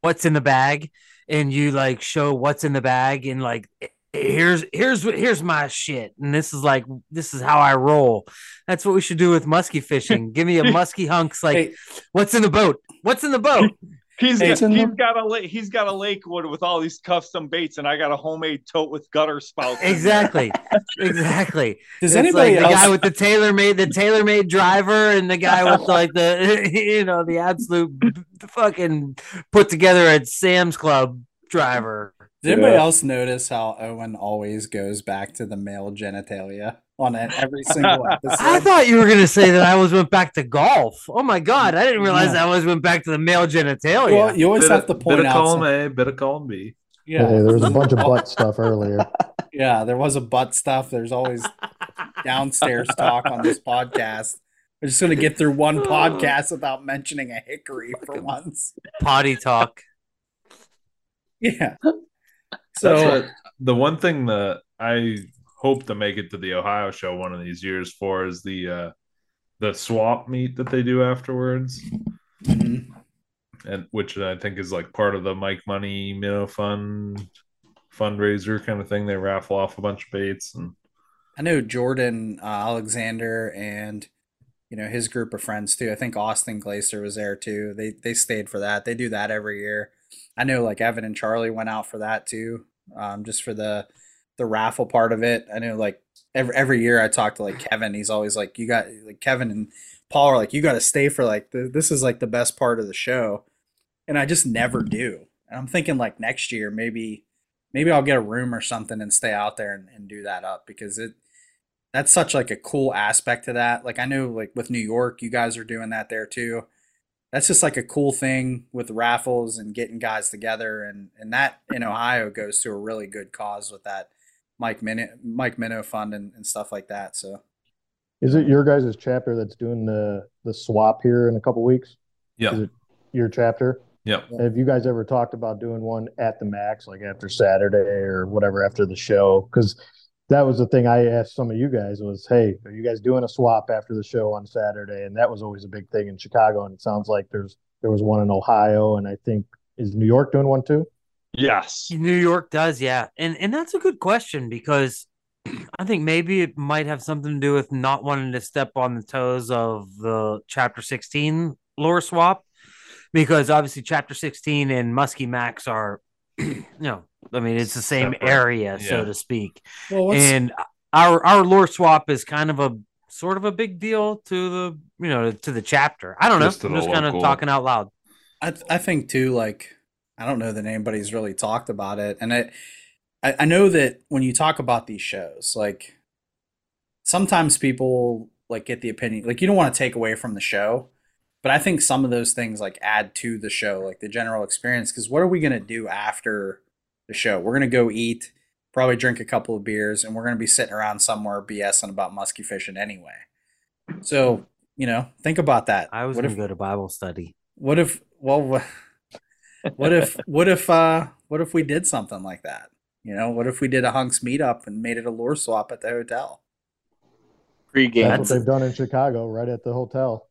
what's in the bag and you like show what's in the bag and like here's here's here's my shit and this is like this is how i roll that's what we should do with muskie fishing give me a muskie hunks like Hey. what's in the boat what's in the boat he's Hey, got, it's in he's the- got a he's got a lakewood with all these custom baits and i got a homemade tote with gutter spouts exactly. Exactly. Does It's anybody like the guy with the tailor made the tailor made driver and the guy with like the you know the absolute fucking put together at Sam's Club driver. Does anybody Yeah. else notice how Owen always goes back to the male genitalia on it every single episode? I thought you were gonna say that I always went back to golf. Oh my god, I didn't realize Yeah. I always went back to the male genitalia. well, you always bit have of, to bit point of out. column some- A, bit of column B. yeah, Hey, there was a bunch of butt stuff earlier. yeah, there was a butt stuff. There's always downstairs talk on this podcast. We're just gonna get through one podcast without mentioning a hickory for once. potty talk. Yeah. So So the one thing that I hope to make it to the Ohio show one of these years for is the uh the swap meet that they do afterwards, mhm. and which I think is like part of the Mike Money Minnow Fund fundraiser kind of thing. They raffle off a bunch of baits and I know Jordan uh, Alexander and you know his group of friends too. I think Austin Glacier was there too. They they stayed for that. They do that every year. I know like Evan and Charlie went out for that too, um, just for the the raffle part of it. I know like every every year I talk to like Kevin. He's always like, you got like Kevin and Paul are like, you got to stay for like the, this is like the best part of the show, and I just never do. And I'm thinking like next year maybe maybe I'll get a room or something and stay out there and, and do that up because it that's such like a cool aspect to that. Like I know like with New York, you guys are doing that there too. That's just like a cool thing with raffles and getting guys together and and that in Ohio goes to a really good cause with that Mike Minnow Mike Minnow fund and, and stuff like that. So Is it your guys' chapter that's doing the the swap here in a couple weeks? Is Yeah. it your chapter? Yep. Have you guys ever talked about doing one at the max, like after Saturday or whatever after the show? Because that was the thing I asked some of you guys was, hey, are you guys doing a swap after the show on Saturday? And that was always a big thing in Chicago. And it sounds like there's there was one in Ohio, and I think is New York doing one too? Yes. New York does, yeah, and and that's a good question because I think maybe it might have something to do with not wanting to step on the toes of the Chapter 16 lure swap, because obviously Chapter 16 and Muskie Max are, you know, I mean it's the same Separate. area, Yeah. so to speak, well, and our our lure swap is kind of a sort of a big deal to the you know to the chapter. I don't know, Just to I'm just kind of talking out loud. I th- I think too like I don't know that anybody's really talked about it, and it I, I know that when you talk about these shows, like sometimes people like get the opinion like you don't want to take away from the show, but I think some of those things like add to the show, like the general experience. Because what are we gonna do after the show? We're gonna go eat, probably drink a couple of beers, and we're gonna be sitting around somewhere BSing about musky fishing anyway. So you know, think about that. I was what going if to go to Bible study. what if well what if what if uh what if we did something like that you know what if we did a hunks meetup and made it a lure swap at the hotel Pre-game. That's That's what they've done in Chicago, right at the hotel.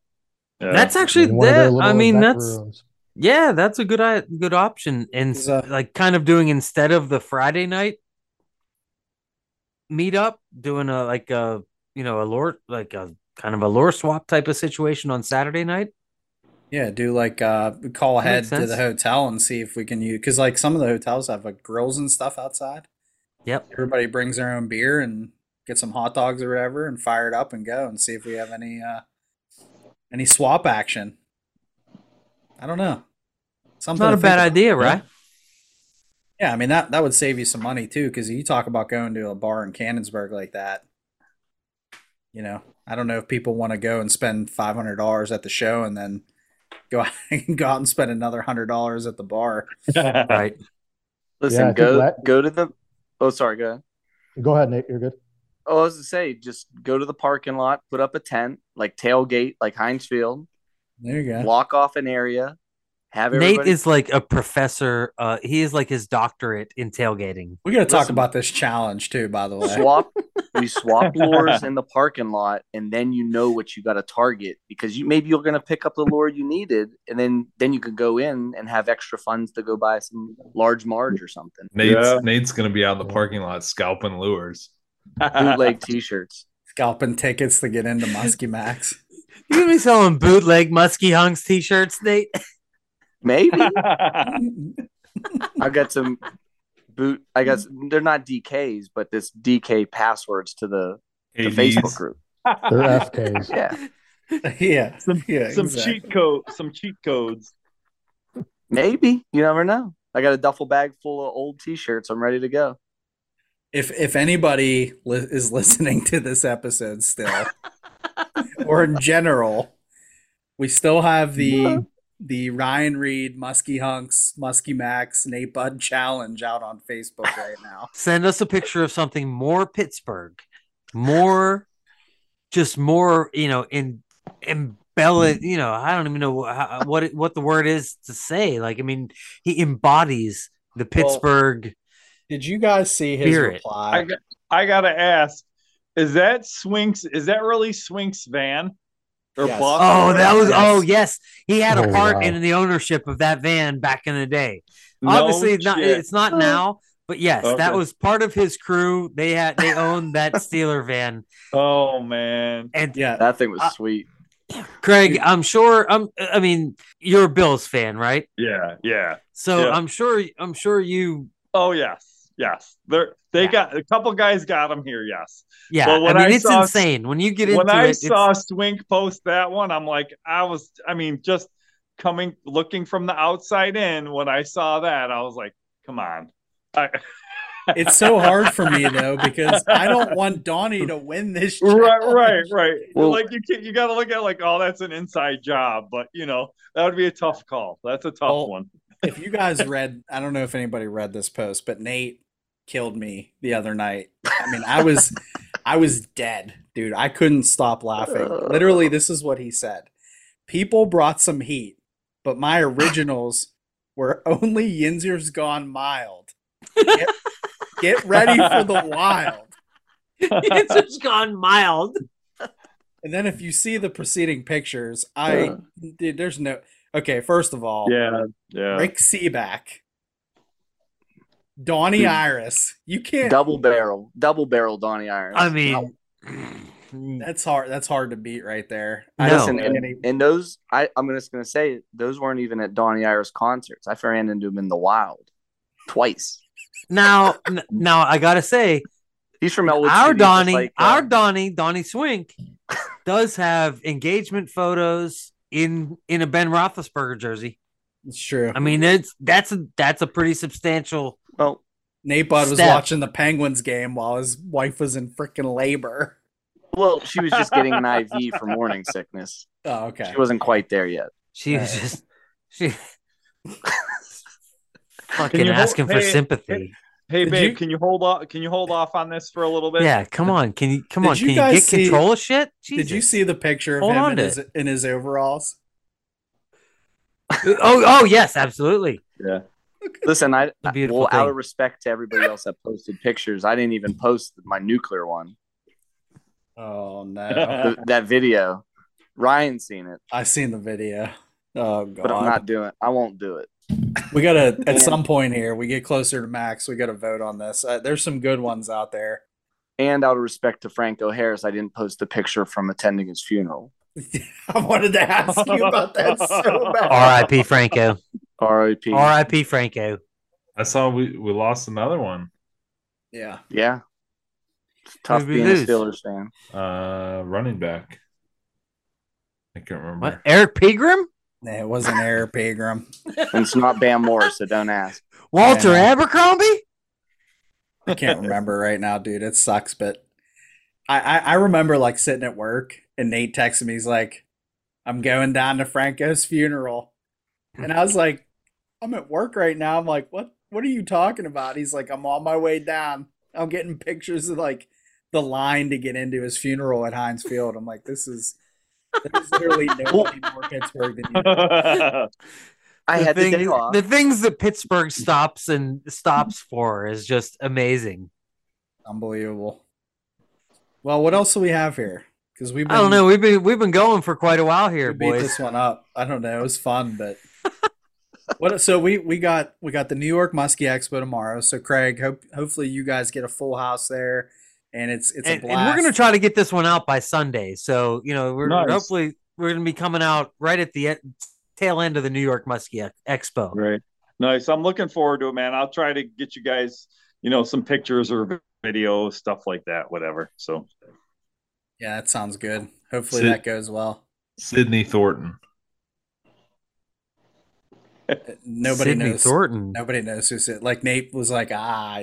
Yeah. That's actually In one of their that. I mean, that's rooms. Yeah, that's a good i- good option, and uh, like kind of doing instead of the Friday night meetup, doing a like a you know a lure like a kind of a lure swap type of situation on Saturday night. yeah do like uh call ahead to the hotel and see if we can use because like some of the hotels have like grills and stuff outside Yep. everybody brings their own beer and get some hot dogs or whatever and fire it up and go and see if we have any uh any swap action i don't know It's something not a bad about. idea, right? Yeah, I mean that that would save you some money too, because you talk about going to a bar in Canonsburg like that. You know, I don't know if people want to go and spend five hundred dollars at the show and then go out, go out and spend another hundred dollars at the bar. Right. Listen, Yeah, go la- go to the. Oh, sorry. Go ahead. Go ahead, Nate. You're good. Oh, I was to say, just go to the parking lot, put up a tent, like tailgate, like Heinz Field, There you go. block off an area, have Nate everybody. is like a professor. Uh, he is like his doctorate in tailgating. We got to talk Listen. about this challenge too, by the way. swap. we swap lures in the parking lot, and then you know what you got to target because you maybe you're going to pick up the lure you needed, and then then you could go in and have extra funds to go buy some large marge or something. Nate's Yeah. Nate's gonna be out in the parking lot scalping lures. Bootleg T-shirts. Scalping tickets to get into Muskie Max. You gonna be selling bootleg Muskie Hunks t-shirts, Nate? Maybe I got some boot. I guess they're not DKs, but this DK passwords to the, the Facebook group. They're FKs. Yeah, yeah, some yeah, some exactly. cheat code, some cheat codes. maybe you never know. I got a duffel bag full of old T-shirts. I'm ready to go. if if anybody li- is listening to this episode still or in general we still have the the ryan reed muskie hunks muskie max nate bud challenge out on facebook right now Send us a picture of something more Pittsburgh, more, just more. You know, in embellish. You know, I don't even know how, what it, what the word is to say. Like, I mean, he embodies the Pittsburgh. did you guys see his Spirit. reply I I gotta ask, is that Swinks? Is that really Swinks van or Yes. bus? Oh, that was. Yes. Oh, yes, he had a Oh, part wow. in the ownership of that van back in the day. No Obviously, not, it's not now, but yes, that was part of his crew. They had they owned that Steeler van, Oh man. and yeah That thing was Uh, sweet. Craig, I'm sure. I'm. I mean, you're a Bills fan, right? Yeah, yeah. So Yeah. I'm sure. I'm sure you. Oh yes, yes. They're they Yeah. got a couple guys got them here. Yes. Yeah, Well, when I mean, I it's saw- insane when you get into when I it. saw it's, Swink post that one, I'm like, I was. I mean, just coming looking from the outside in. When I saw that, I was like, come on. I, it's so hard for me though because I don't want Donnie to win this. right, right, right. Well- like you can, you got to look at like, oh, that's an inside job, but you know that would be a tough call. That's a tough Well, one. If you guys read, I don't know if anybody read this post, but Nate killed me the other night. I mean, I was, I was dead, dude. I couldn't stop laughing. Literally, this is what he said: People brought some heat, but my originals were only Yinzer's gone mild. Get, get ready for the wild. it's just gone mild. And then if you see the preceding pictures, I Uh. dude, there's no okay. First of all, Yeah, yeah. Rick Sebak, Donnie Dude. Iris. You can't. Double barrel, double barrel Donnie Iris. I mean, That's hard. That's hard to beat right there. No. I listen, and, and those I I'm just gonna say those weren't even at Donnie Iris concerts. I ran into him in the wild twice. now, n- now I gotta say, He's from Ellwood our City, Donnie, like, uh, our Donnie, Donnie Swink, does have engagement photos in in a Ben Roethlisberger jersey. it's true. I mean, it's that's a that's a pretty substantial. Well, Nate Bud was watching the Penguins game while his wife was in freaking labor. well, she was just getting an IV for morning sickness. Oh, okay. She wasn't quite there yet. She was Right. just she fucking you hold- asking for hey, sympathy. Hey, Did babe, you- can you hold off? Can you hold off on this for a little bit? Yeah, come on. Can you come Did on? you Can you get see- control of shit? Did you see the picture of Hold him in his, in his overalls? Oh, oh yes, absolutely. Yeah. Listen, I a beautiful well, out of respect to everybody else that posted pictures, I didn't even post my nuclear one. Oh no! Th- that video. Ryan's seen it, I seen the video. Oh god! but I'm not doing. I won't do it. We gotta at some point here. We get closer to max. We gotta vote on this. Uh, there's some good ones out there. And out of respect to Franco Harris, I didn't post the picture from attending his funeral. I wanted to ask you about that so bad. R.I.P. Franco. R.I.P. R.I.P. Franco. I saw we we lost another one. Yeah, Yeah. Tough Who'd we being a lose? Steelers fan. Uh, running back. I can't remember. What? Erric Pegram? Nah, it wasn't Erric Pegram. And it's not Bam Morris, so don't ask. Walter Yeah. Abercrombie? I can't remember right now, dude. It sucks, but I, I I remember like sitting at work and Nate texted me. He's like, "I'm going down to Franco's funeral," and I was like, "I'm at work right now." I'm like, "What? What are you talking about?" He's like, "I'm on my way down. I'm getting pictures of like the line to get into his funeral at Heinz Field." I'm like, "This is." There's literally nobody more Pittsburgh than you. I the had the day off. The things that Pittsburgh stops and stops for is just amazing. Unbelievable. Well, what else do we have here? Because we've been, I don't know. We've been we've been going for quite a while here, we beat boys. this one up. I don't know. It was fun, but what? So we we got we got the New York Muskie Expo tomorrow. So Craig, hope hopefully you guys get a full house there, and it's it's and, a and we're gonna try to get this one out by Sunday. So you know, we're Nice. hopefully we're gonna be coming out right at the e- tail end of the New York Muskie Expo. Right. Nice. I'm looking forward to it, man. I'll try to get you guys, you know, some pictures or video, stuff like that, whatever. So Yeah, that sounds good. Hopefully Sid- that goes well. Sidney Thornton. Nobody Sidney knows. Thornton. Nobody knows who's it. Like Nate was like, ah,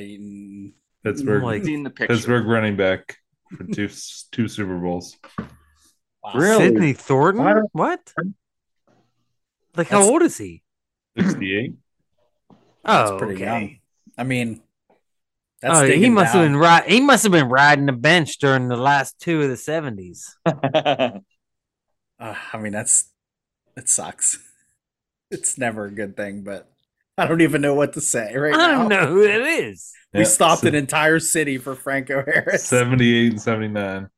Pittsburgh. Like- seen the picture. Pittsburgh running back for two two Super Bowls. wow. Really? Sidney Thornton. I don't- What? Like how That's- old is he? Sixty eight. That's oh, pretty okay. young. I mean, that's Oh, he digging must have been right. He must have been riding the bench during the last two of the seventies. Uh, I mean, that's it sucks. It's never a good thing, but I don't even know what to say right I now. don't know who that is. We stopped an entire city for Franco Harris. Seventy eight and seventy nine.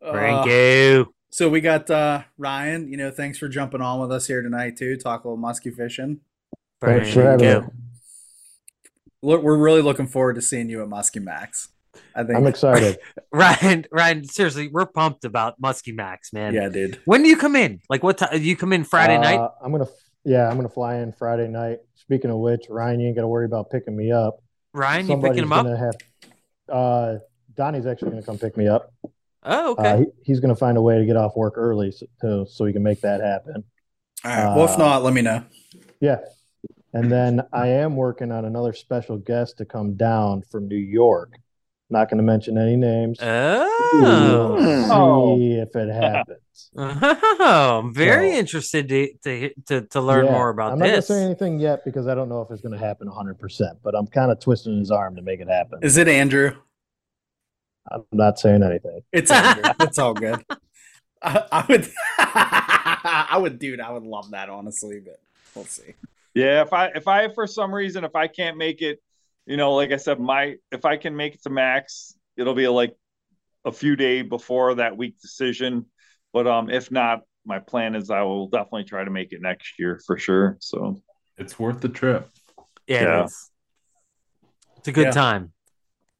Uh, Franco. so we got uh, Ryan. You know, thanks for jumping on with us here tonight too. Talk a little musky fishing. Thanks for having me. Look, we're really looking forward to seeing you at Muskie Max. I think. I'm excited. Ryan, Ryan, seriously, we're pumped about Muskie Max, man. yeah, dude. When do you come in? Like what time? You come in Friday night? Uh, I'm gonna, yeah, I'm gonna fly in Friday night. Speaking of which, Ryan, you ain't got to worry about picking me up. Ryan, you Somebody's picking him up? gonna have. Uh, Donnie's actually gonna come pick me up. Oh, okay. Uh, he, he's gonna find a way to get off work early so, to, so he can make that happen. All right. well, if Uh, not, let me know. Yeah, And then I am working on another special guest to come down from New York. Not going to mention any names. Oh. We'll Oh. see if it happens. Oh, I'm very So- interested to, to to to learn Yeah, more about this. I'm not going to say anything yet because I don't know if it's going to happen 100%, but I'm kind of twisting his arm to make it happen. Is it Andrew? I'm not saying anything. It's Andrew. it's all good. I, I would, I would, dude. I would love that honestly, but we'll see. Yeah, if I if I for some reason if I can't make it, you know, like I said, my if I can make it to max, it'll be like a few day before that week decision. But um, if not, my plan is I will definitely try to make it next year for sure. So It's worth the trip. yeah, Yeah. it is. It's a good Yeah. time.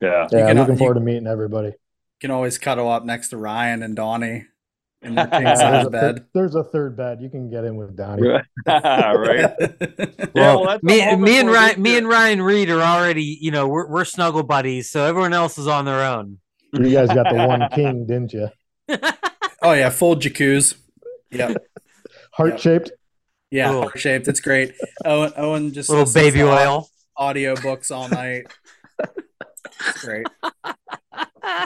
yeah, Yeah, I'm can- looking you- forward to meeting everybody. You can always cuddle up next to Ryan and Donnie in their Yeah, there's, a bed. third, there's a third bed. You can get in with Donnie. right. Yeah, Well, well, that's me, me and Ryan, me and Ryan Reed are already, you know, we're we're snuggle buddies. So everyone else is on their own. You guys got the one king, didn't you? oh yeah, full jacuzzi. Yep. Heart shaped. Yeah, Cool. heart shaped. It's great. Owen, Owen just Little baby oil. audio books all night. It's great.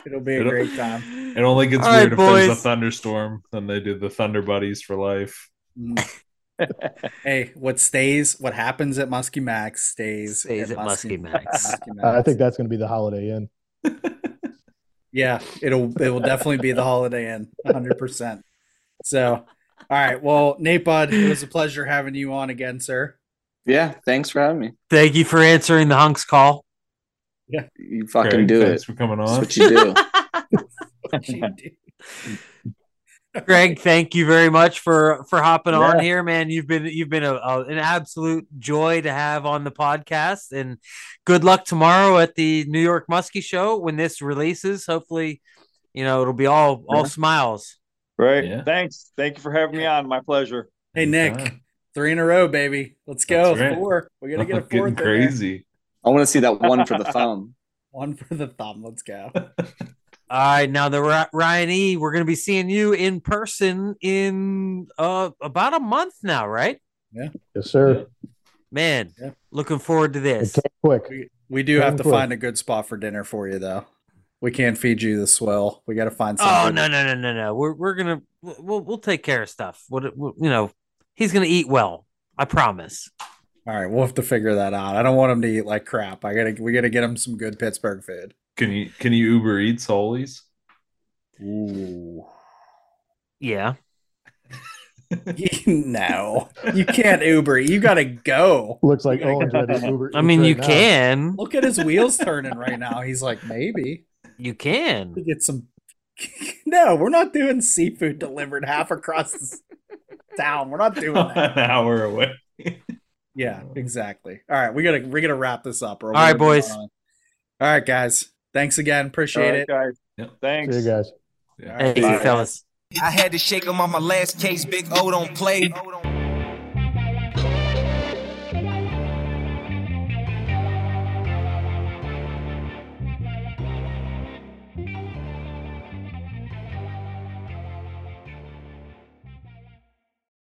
It'll be a It'll- great time. It only gets All right, weird if there's a thunderstorm. Then they do the Thunder Buddies for life. Mm. hey, what stays, what happens at Muskie Max stays, Stays at Muskie Max. Muskie Max. I think that's going to be the Holiday Inn. Yeah, it'll it will definitely be the Holiday Inn, 100. percent So, all right. Well, Nate Bud, it was a pleasure having you on again, sir. Yeah, thanks for having me. Thank you for answering the hunks call. You fucking Greg, do thanks it. for coming That's on. what you do. Greg, thank you very much for for hopping on here, man. You've been you've been a, a- an absolute joy to have on the podcast, and good luck tomorrow at the New York Muskie Show when this releases. Hopefully, you know it'll be all all Yeah. smiles. Right. Yeah. Thanks. Thank you for having me on. My pleasure. Hey Nick, Anytime. three in a row, baby. Let's go. Right. Four. We're gonna get a Getting fourth. in there. crazy. I want to see that one for the thumb. One for the thumb. Let's go. All right, now the Ryan E, we're going to be seeing you in person in uh about a month now, right? Yeah. Yes, sir. Man, Yeah. looking forward to this. came quick. We, we do have to Cool. find a good spot for dinner for you, though. We can't feed you the swill. We got to find Oh something. no no no no no! We're we're gonna we'll we'll take care of stuff. What it- you know, he's gonna eat well. I promise. All right, we'll have to figure that out. I don't want him to eat like crap. I gotta we gotta get him some good Pittsburgh food. Can you can you Uber Eats Holies? Ooh. Yeah. no, you can't Uber. You gotta go. Looks like Owen's ready to Uber. I mean, right you now. can. Look at his wheels turning right now. He's like, maybe You can. we get some. no, we're not doing seafood delivered half across the town. We're not doing that. An hour away. Yeah, um, exactly. All right, we gotta we gotta wrap this up. Or All right, boys. on. All right, guys. Thanks again. Appreciate All right, it. guys. Yep. Thanks. See you guys. Yeah. All right. Hey, Bye. fellas. I had to shake him on my last case. Big O don't play.